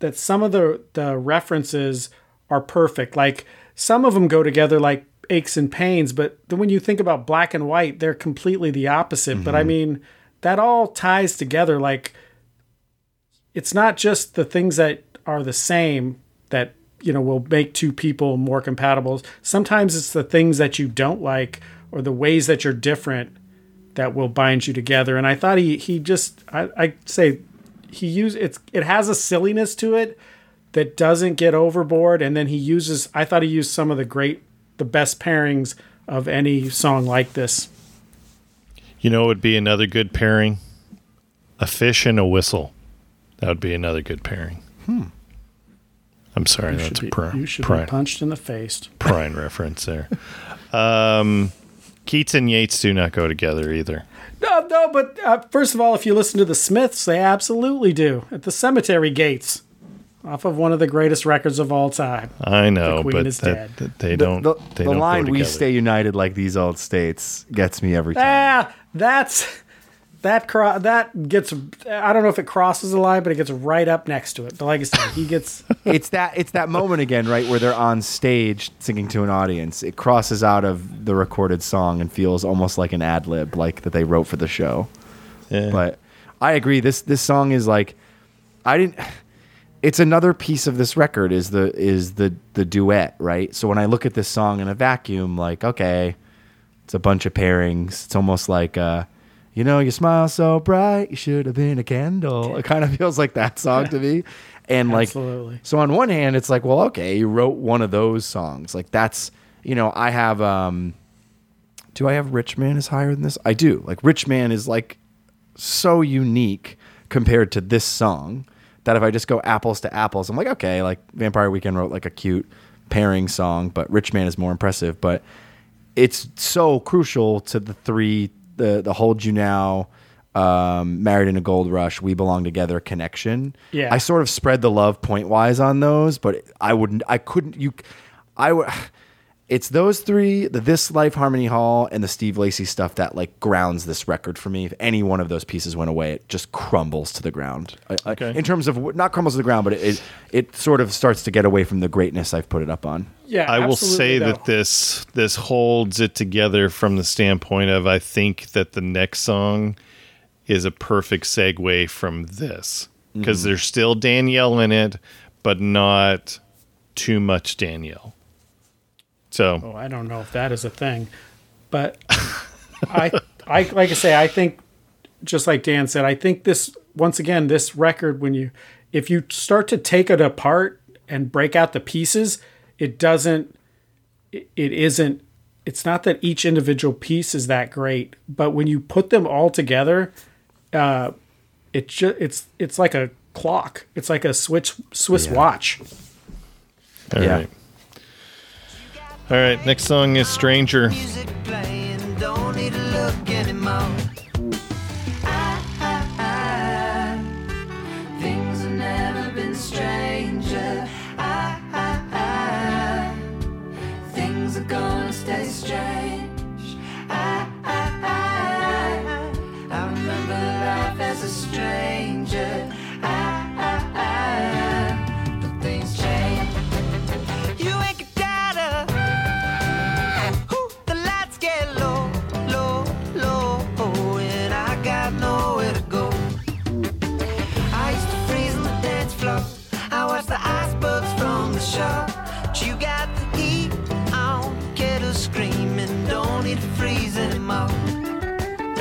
that some of the the references are perfect. Like some of them go together like aches and pains, but then when you think about black and white, they're completely the opposite. But I mean, that all ties together. Like it's not just the things that are the same that you know will make two people more compatible. Sometimes it's the things that you don't like or the ways that you're different that will bind you together. And I thought he he just I I say he use it's it has a silliness to it that doesn't get overboard and then he uses I thought he used some of the great the best pairings of any song like this. You know, it would be another good pairing. A fish and a whistle. That would be another good pairing. Hmm. I'm sorry, You that's a be, pr- you should be prime, punched in the face. prime reference there. Um, Keats and Yeats do not go together either. No, no, but uh, first of all, if you listen to the Smiths, they absolutely do. At the Cemetery Gates, off of one of the greatest records of all time. I know, Queen but is that, dead. that they don't. the, they the don't go line "We stay united like these old states" gets me every time. Ah, that's that cro- that gets. I don't know if it crosses the line, but it gets right up next to it. But like I said, he gets. it's that it's that moment again, right, where they're on stage singing to an audience. It crosses out of the recorded song and feels almost like an ad lib, like that they wrote for the show. Yeah. But I agree. This this song is like, I didn't. It's another piece of this record is the is the the duet, right? So when I look at this song in a vacuum, like okay, it's a bunch of pairings. It's almost like, uh, you know, you smile so bright, you should have been a candle. It kind of feels like that song to me. And like, Absolutely. so on one hand, it's like, well, okay, you wrote one of those songs. Like that's, you know, I have, um, do I have Rich Man is higher than this? I do. Like Rich Man is like so unique compared to this song that if I just go apples to apples, I'm like, okay, like Vampire Weekend wrote like a cute pairing song, but Rich Man is more impressive. But it's so crucial to the three, the the hold you now, um, married in a gold rush, we belong together connection. Yeah. I sort of spread the love point wise on those, but I wouldn't, I couldn't, you, I would. It's those three, the This Life Harmony Hall, and the Steve Lacy stuff that like grounds this record for me. If any one of those pieces went away, it just crumbles to the ground. I- I- Okay. in terms of not crumbles to the ground, but it, it it sort of starts to get away from the greatness I've put it up on. Yeah, I will say though. that this this holds it together from the standpoint of I think that the next song is a perfect segue from this mm-hmm. because there's still Danielle in it, but not too much Danielle. So Oh, I don't know if that is a thing, but I, I like I say, I think just like Dan said, I think this once again, this record when you if you start to take it apart and break out the pieces, it doesn't, it, it isn't. It's not that each individual piece is that great, but when you put them all together, uh, it just it's it's like a clock. It's like a switch Swiss Yeah. watch. all right, Yeah. All right. Next song is Stranger. Music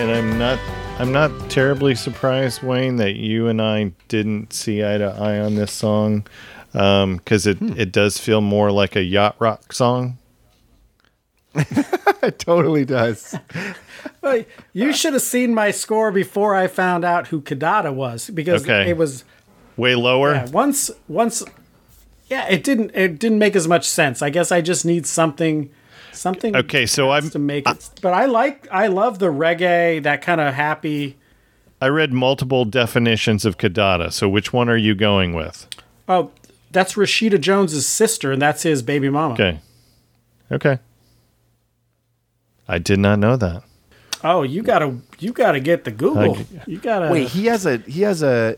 and I'm not I'm not terribly surprised, Wayne, that you and I didn't see eye to eye on this song because it Hmm. it does feel more like a yacht rock song. it totally does. Well, you should have seen my score before I found out who Kidada was because Okay. it was Way lower. yeah, once once yeah it didn't it didn't make as much sense. I guess I just need something something Okay, so I'm to make it. But I like I love the reggae that kind of happy. I read multiple definitions of Kidada. So which one are you going with? Oh, that's Rashida Jones's sister, and that's his baby mama. Okay. Okay. I did not know that. Oh, you gotta you gotta get the Google. I- you gotta. Wait, he has a he has a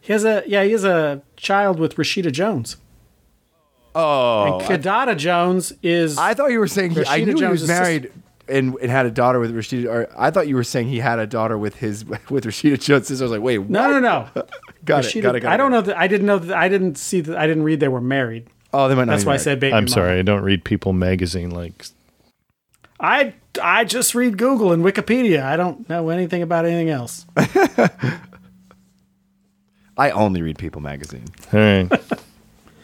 he has a yeah he has a child with Rashida Jones. Oh. And Kidada Jones is I thought you were saying he, I Rashida knew he Jones' was sister. married and, and had a daughter with Rashida. Or I thought you were saying he had a daughter with his with Rashida Jones' sister. I was like, wait, no what? no no. got, it, got it, got it. I don't know that I didn't know that I didn't see that I didn't read they were married. Oh, they might not. That's be why I said baby. I'm mama. sorry. I don't read People magazine like I I just read Google and Wikipedia. I don't know anything about anything else. I only read People magazine. All right.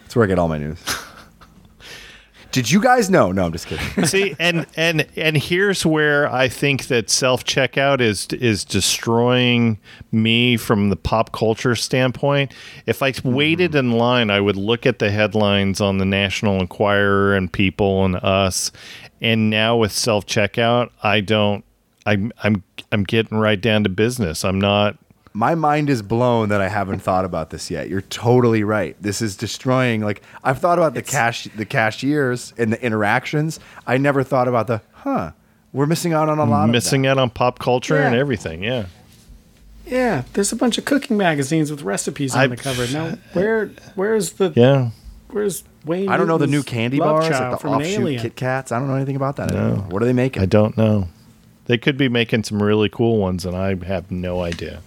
That's where I get all my news. Did you guys know? No, I'm just kidding. See, and and and here's where I think that self checkout is is destroying me from the pop culture standpoint. If I waited mm-hmm. in line, I would look at the headlines on the National Enquirer and People and Us, and now with self checkout, I don't. I'm I'm I'm getting right down to business. I'm not. My mind is blown that I haven't thought about this yet. You're totally right. This is destroying. Like I've thought about the cash, the cashiers and the interactions. I never thought about the huh. We're missing out on a lot. missing of out on pop culture and everything. Yeah. Yeah, there's a bunch of cooking magazines with recipes on I- the cover. Now, where where's the Yeah. where's Wayne? I don't know the new candy bars, child like the offshoot? Kit Kats. I don't know anything about that. No. What are they making? I don't know. They could be making some really cool ones, and I have no idea.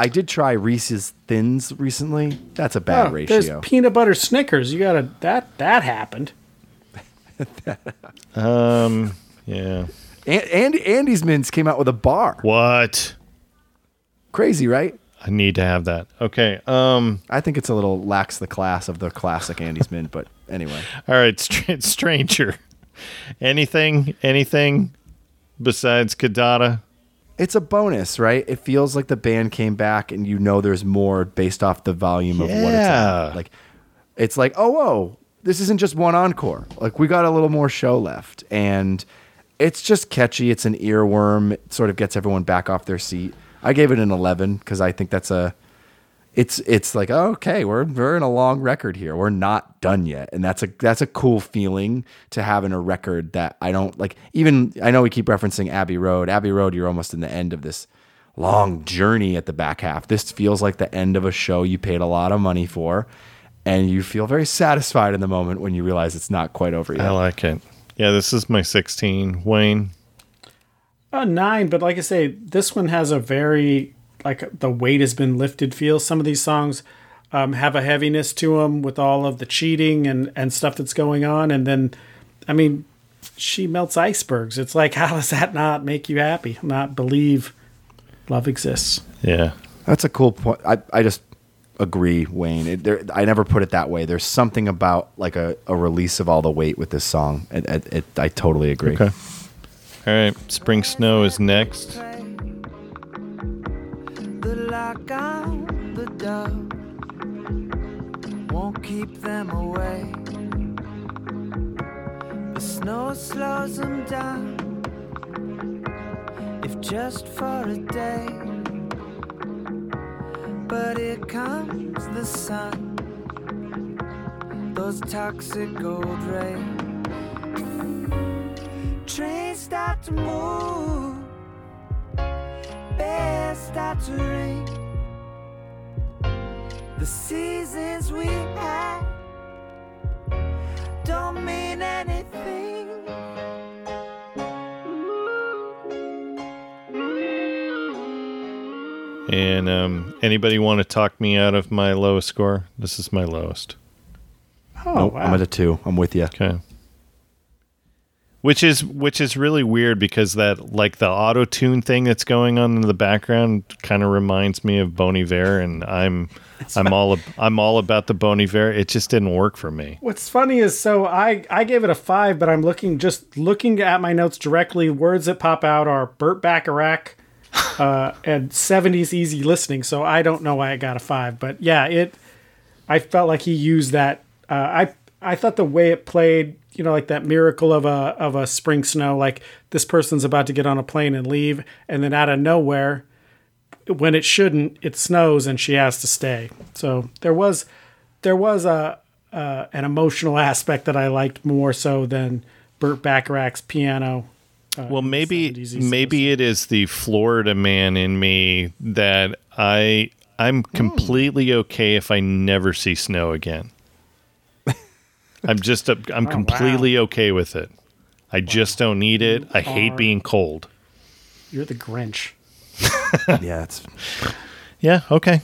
I did try Reese's Thins recently. That's a bad Oh, ratio. There's peanut butter Snickers. You gotta that that happened. Um. Yeah. And, Andy, Andes Mints came out with a bar. What? Crazy, right? I need to have that. Okay. Um. I think it's a little lacks the class of the classic Andes Mint, but anyway. All right, str- stranger. Anything? Anything besides Kidada? It's a bonus, right? It feels like the band came back and you know there's more based off the volume of what it's Yeah. at. Like it's like, oh whoa, this isn't just one encore. Like we got a little more show left. And it's just catchy. It's an earworm. It sort of gets everyone back off their seat. I gave it an eleven because I think that's a it's it's like oh, okay we're we're in a long record here we're not done yet and that's a that's a cool feeling to have in a record that I don't like even I know we keep referencing Abbey Road Abbey Road you're almost in the end of this long journey at the back half this feels like the end of a show you paid a lot of money for and you feel very satisfied in the moment when you realize it's not quite over yet I like it. Yeah, this is my 16. Wayne. A nine, but like I say, this one has a very like the weight has been lifted feel. Some of these songs um, have a heaviness to them with all of the cheating and and stuff that's going on, and then, I mean, she melts icebergs. It's like how does that not make you happy? Not believe love exists. Yeah. That's a cool point. I, I just agree, Wayne. It, there, I never put it that way. There's something about like a, a release of all the weight with this song. It, it, it, I totally agree. Okay. All right. Spring Snow is next. On the door won't keep them away. The snow slows them down, if just for a day. But here comes the sun, those toxic gold rays. Trains start to move bears start to ring. The seasons we had don't mean anything. And um, anybody want to talk me out of my lowest score? This is my lowest. Oh Nope, wow! I'm at a two. I'm with you. Okay. Which is which is really weird because that like the auto tune thing that's going on in the background kind of reminds me of Bon Iver, and I'm I'm all ab- I'm all about the Bon Iver. It just didn't work for me. What's funny is so I I gave it a five, but I'm looking just looking at my notes directly. Words that pop out are Burt Bacharach uh, and 70s easy listening. So I don't know why I got a five, but yeah, it. I felt like he used that. Uh, I I thought the way it played, you know, like that miracle of a of a spring snow, like this person's about to get on a plane and leave, and then out of nowhere, when it shouldn't, it snows and she has to stay. So there was there was a uh, an emotional aspect that I liked more so than Burt Bacharach's piano. uh, Well, maybe maybe it is the Florida man in me that I I'm completely okay if I never see snow again. I'm just a, I'm oh, completely okay with it. I just don't need it. I hate being cold. You're the Grinch. yeah, it's Yeah, okay.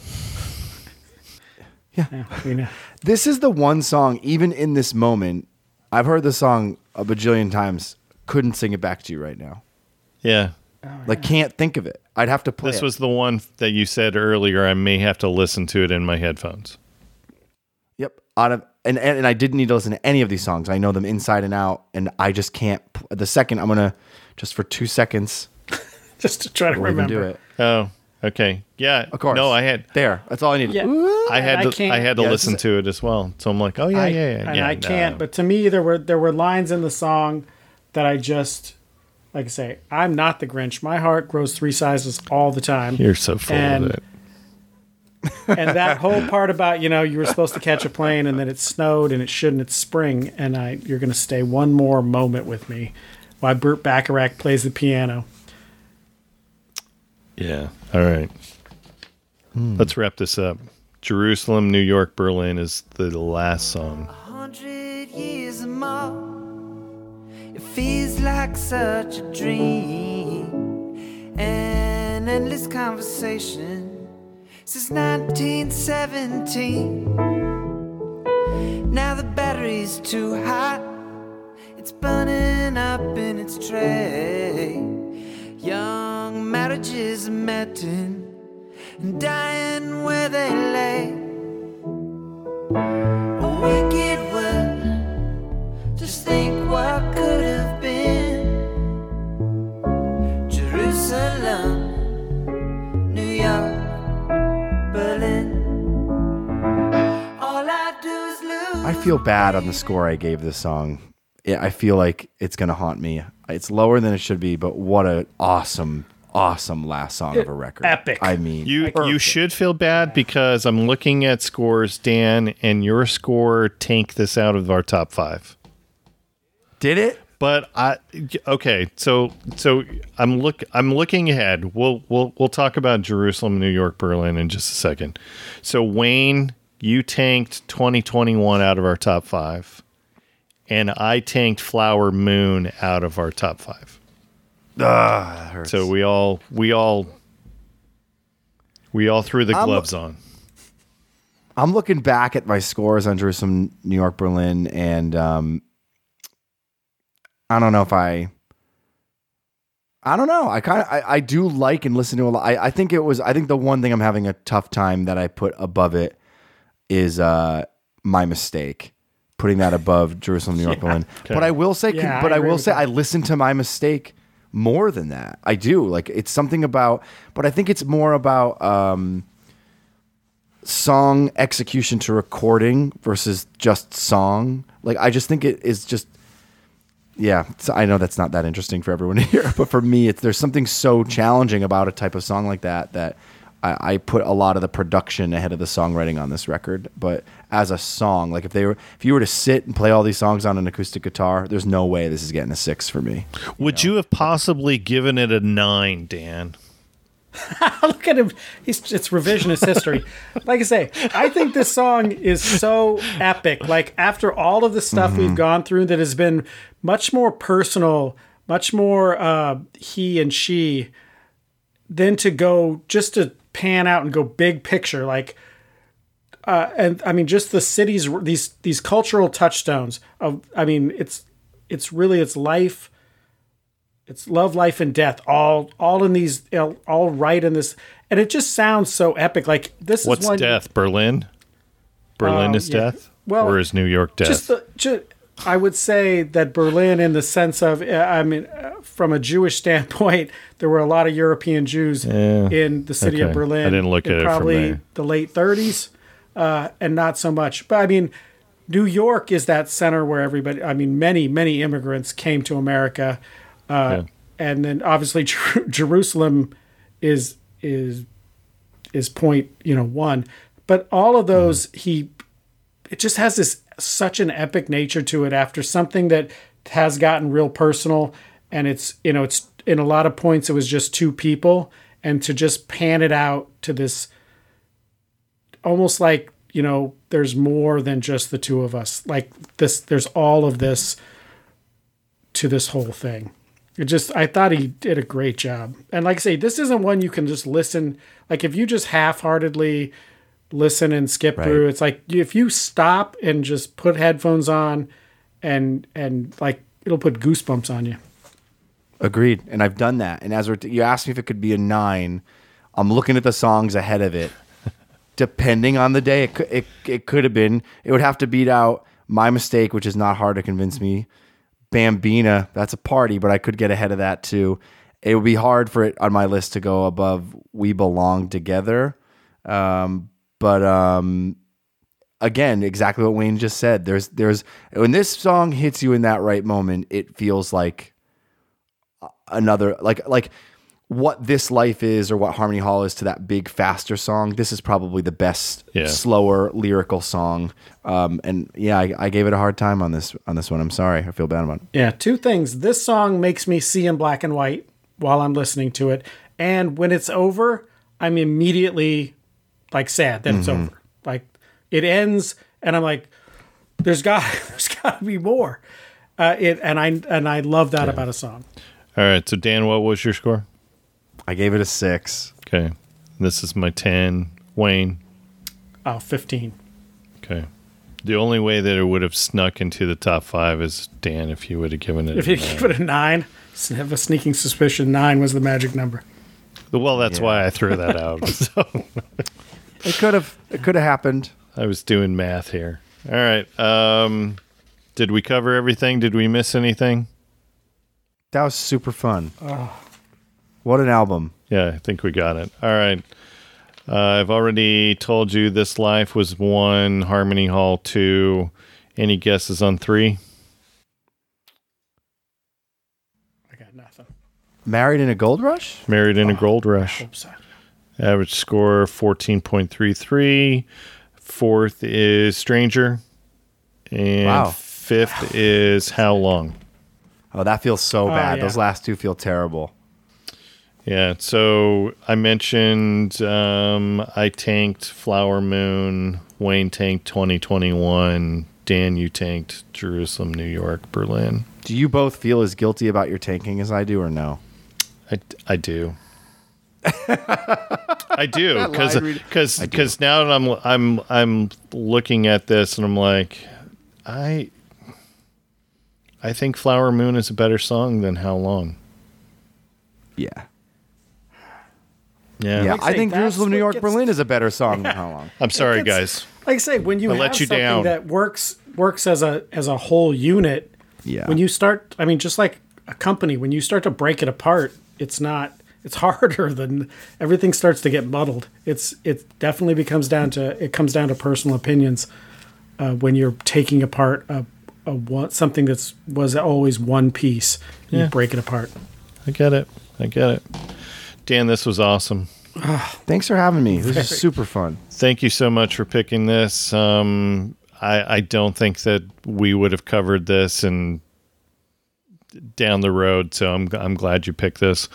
Yeah, we know. this is the one song. Even in this moment, I've heard the song a bajillion times. Couldn't sing it back to you right now. Oh, yeah. Like can't think of it. I'd have to play. This it. was the one that you said earlier I may have to listen to it in my headphones. Yep. Out of and, and and I didn't need to listen to any of these songs. I know them inside and out, and I just can't. p- The second I'm gonna just for two seconds Just to try to we'll remember. do it. Oh, okay. Yeah. Of course. No, I had there. That's all I needed. Yeah. I had And I to can't- I had to Yeah, listen to it as well. So I'm like, "Oh yeah, I, yeah, yeah." and yeah, I can't. no. But to me, there were there were lines in the song that I just like I say. I'm not the Grinch. My heart grows three sizes all the time. You're so full And- of it. And that whole part about you know you were supposed to catch a plane and then it snowed and it shouldn't. It's spring and I you're gonna stay one more moment with me. while Burt Bacharach plays the piano. Yeah. All right. Hmm. Let's wrap this up. Jerusalem, New York, Berlin is the last song. hundred years or more. It feels like such a dream. An endless conversation since 1917. Now the battery's too hot. It's burning up in its tray. Young marriages melting and dying where they lay. A wicked world. Just think what could have been. Jerusalem, I feel bad on the score I gave this song. I feel like it's gonna haunt me. It's lower than it should be, but what a awesome, awesome last song of a record. Epic. I mean, You you should feel bad because I'm looking at scores, Dan, and your score tanked this out of our top five. did it. But I okay, so so I'm look I'm looking ahead. We'll we'll we'll talk about Jerusalem, New York, Berlin in just a second. So Wayne, you tanked 2021 out of our top five, and I tanked Flower Moon out of our top five. Ah, hurts. So we all we all we all threw the I'm- gloves on. I'm looking back at my scores on Jerusalem, New York, Berlin, and um, I don't know if I. I don't know. I kind of I, I do like and listen to a lot. I, I think it was. I think the one thing I'm having a tough time that I put above it is uh my mistake, putting that above Jerusalem, New York, Berlin. But I will say, Yeah, but I I, will say, that. I listen to my mistake more than that. I do. Like it's something about, but I think it's more about. um song execution to recording versus just song. Like I just think it is just yeah, so I know that's not that interesting for everyone here, but for me, it's there's something so challenging about a type of song like that that I, I put a lot of the production ahead of the songwriting on this record. But as a song, like if they were, if you were to sit and play all these songs on an acoustic guitar, there's no way this is getting a six for me. Would you have possibly given it a nine, Dan? Look at him. He's it's revisionist history. like I say, I think this song is so epic. Like after all of the stuff we've gone through that has been much more personal, much more uh, he and she, then to go just to pan out and go big picture, like uh, and I mean just the cities these these cultural touchstones of I mean it's it's really it's life it's love, life, and death, all all in these, all right in this, and it just sounds so epic. Like this What's is one death? Berlin. Berlin Um, is yeah. death. Well, or is New York death? Just the, ju- I would say that Berlin, in the sense of, uh, I mean, uh, from a Jewish standpoint, there were a lot of European Jews Yeah. in the city of Berlin. I didn't look at it probably the late 30s, uh, and not so much. But I mean, New York is that center where everybody. I mean, many many immigrants came to America, uh, Yeah. and then obviously Jer- Jerusalem is is is point you know one. But all of those he it just has this such an epic nature to it after something that has gotten real personal and it's you know it's in a lot of points it was just two people and to just pan it out to this almost like you know there's more than just the two of us. Like this there's all of this to this whole thing. It just i thought he did a great job. And like i say this isn't one you can just listen like if you just half-heartedly listen and skip through it's like if you stop and just put headphones on and and like it'll put goosebumps on you Agreed. And I've done that. And as we're you asked me if it could be a nine, I'm looking at the songs ahead of it. Depending on the day, it could, it, it could have been. It would have to beat out My Mistake, which is not hard to convince me. Bambina, that's a party, but I could get ahead of that too. It would be hard for it on my list to go above We Belong Together. Um, but um, again, exactly what Wayne just said. There's there's when this song hits you in that right moment, it feels like another like like what this life is or what Harmony Hall is to that big faster song. This is probably the best Yeah. slower lyrical song. Um, and yeah, I, I gave it a hard time on this on this one. I'm sorry. I feel bad about it. Yeah, two things. This song makes me see in black and white while I'm listening to it, and when it's over, I'm immediately like sad that it's over. Like it ends, and I'm like, "There's got, there's got to be more." Uh, it and I and I love that about a song. All right. So Dan, what was your score? I gave it a six. Okay. This is my ten. Wayne. Oh, 15. Okay. The only way that it would have snuck into the top five is Dan if you would have given it. If a you nine. give it a nine, I have a sneaking suspicion nine was the magic number. well, that's Yeah. why I threw that out. so It could have it could have happened. I was doing math here. All right. Um, did we cover everything? Did we miss anything? That was super fun. What an album. Yeah, I think we got it. All right. Uh, I've already told you this life was one, Harmony Hall two. Any guesses on three? I got nothing. Married in a Gold Rush? Married in a Gold Rush. Hope so. Average score 14.33. Fourth is Stranger. And Wow. fifth is How Long. Oh, that feels so bad. yeah. Those last two feel terrible. Yeah, so I mentioned um, I tanked Flower Moon, Wayne tanked 2021, Dan, you tanked Jerusalem, New York, Berlin. Do you both feel as guilty about your tanking as I do or no? I, I do. I do because because because now that I'm I'm I'm looking at this and I'm like I I think Flower Moon is a better song than How Long. Yeah. Yeah. Yeah. Like I I say, think that's Jerusalem, New York, gets- Berlin is a better song than How Long. I'm sorry, It's- guys. Like I say, when you I have let you something down. that works works as a as a whole unit, Yeah. when you start, I mean, just like a company, when you start to break it apart, it's not. It's harder than everything starts to get muddled. It's it definitely becomes down to it comes down to personal opinions uh, when you're taking apart a, a one, something that's was always one piece. You Yeah. break it apart. I get it. I get it. Dan, this was awesome. Thanks for having me. This is super fun. Thank you so much for picking this. Um, I, I don't think that we would have covered this and down the road, so I'm I'm glad you picked this.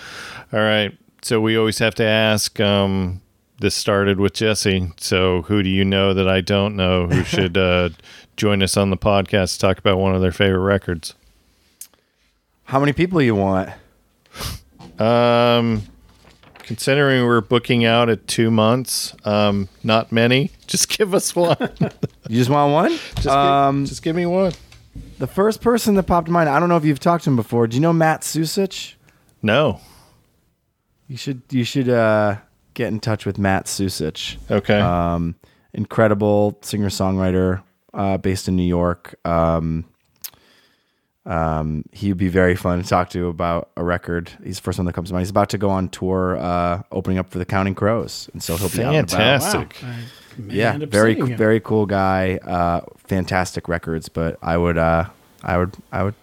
All right, so we always have to ask. Um, this started with Jesse. So who do you know that I don't know who should uh, join us on the podcast to talk about one of their favorite records? How many people you want? Um, considering we're booking out at two months, um, not many. Just give us one. You just want one? Just, um, give, just give me one. The first person that popped in mind, I don't know if you've talked to him before. Do you know Matt Sucich? No. You should you should uh, get in touch with Matt Sucich. Okay. Um, incredible singer songwriter uh, based in New York. Um, um, he'd be very fun to talk to about a record. He's the first one that comes to mind. He's about to go on tour, uh, opening up for the Counting Crows, and so he'll be out about. Fantastic. Wow. I may Yeah, end up very seeing him. very cool guy. Uh, fantastic records, but I would uh, I would I would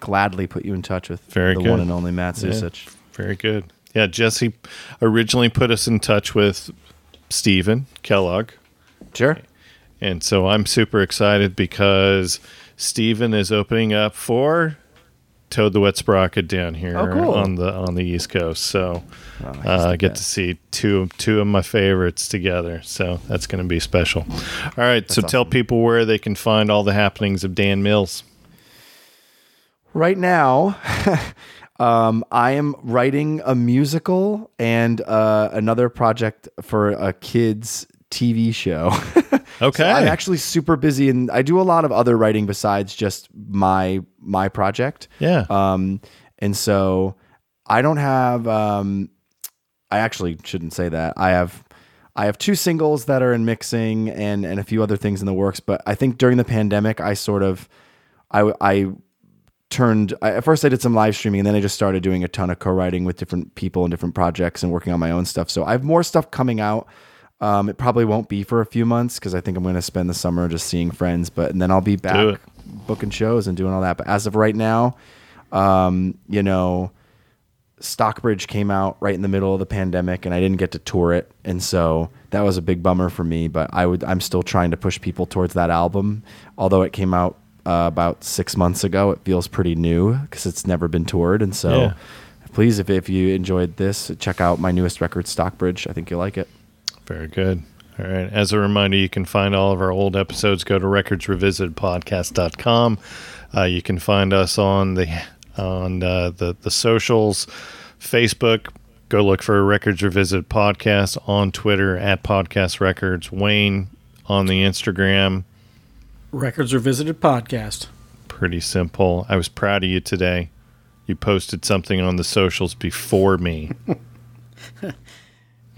gladly put you in touch with Very the good. one and only Matt Yeah. Sucich. Very good. Yeah, Jesse originally put us in touch with Stephen Kellogg. Sure. And so I'm super excited because Stephen is opening up for Toad the Wet Sprocket down here Oh, cool. on the on the East Coast. So Oh, uh, I get to see two two of my favorites together. So that's going to be special. All right, so tell people where they can find all the happenings of Dan Mills. Right now, um, I am writing a musical and uh, another project for a kids TV show. Okay. So I'm actually super busy, and I do a lot of other writing besides just my my project. Yeah. Um, and so I don't have. Um, I actually shouldn't say that. I have. I have two singles that are in mixing and and a few other things in the works. But I think during the pandemic, I sort of, I I turned. I, at first, I did some live streaming, and then I just started doing a ton of co-writing with different people and different projects and working on my own stuff. So I have more stuff coming out. Um, it probably won't be for a few months because I think I'm going to spend the summer just seeing friends. But and then I'll be back booking shows and doing all that. But as of right now, um, you know, Stockbridge came out right in the middle of the pandemic, and I didn't get to tour it, and so that was a big bummer for me. But I would, I'm still trying to push people towards that album, although it came out uh, about six months ago. It feels pretty new because it's never been toured, and so. Yeah. Please, if, if you enjoyed this, check out my newest record, Stockbridge. I think you'll like it. Very good. All right. As a reminder, you can find all of our old episodes. Go to recordsrevisitedpodcast.com. Uh, you can find us on the on uh, the the socials, Facebook. Go look for Records Revisited Podcast on Twitter at Podcast Records. Wayne on the Instagram. Records Revisited podcast. Pretty simple. I was proud of you today. You posted something on the socials before me.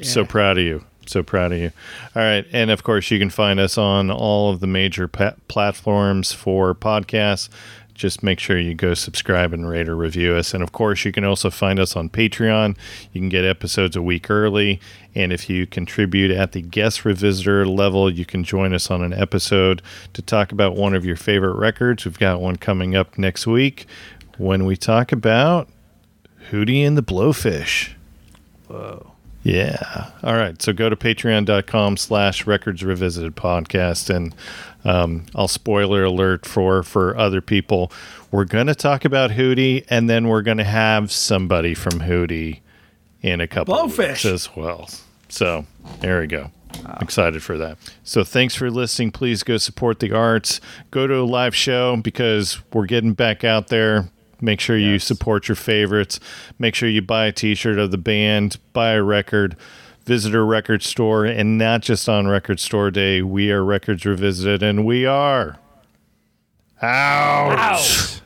So proud of you. So proud of you. All right. And of course, you can find us on all of the major pa- platforms for podcasts. Just make sure you go subscribe and rate or review us. And of course, you can also find us on Patreon. You can get episodes a week early. And if you contribute at the guest revisitor level, you can join us on an episode to talk about one of your favorite records. We've got one coming up next week when we talk about Hootie and the Blowfish. Yeah. All right. So go to patreon.com slash records revisited podcast. And um, I'll spoiler alert for, for other people. We're going to talk about Hootie and then we're going to have somebody from Hootie in a couple Blowfish. weeks as well. So there we go. Excited for that. So thanks for listening. Please go support the arts. Go to a live show because we're getting back out there. Make sure you support your favorites. Make sure you buy a t-shirt of the band, buy a record, visit our record store, and not just on record store day. We are Records Revisited, and we are out. Out.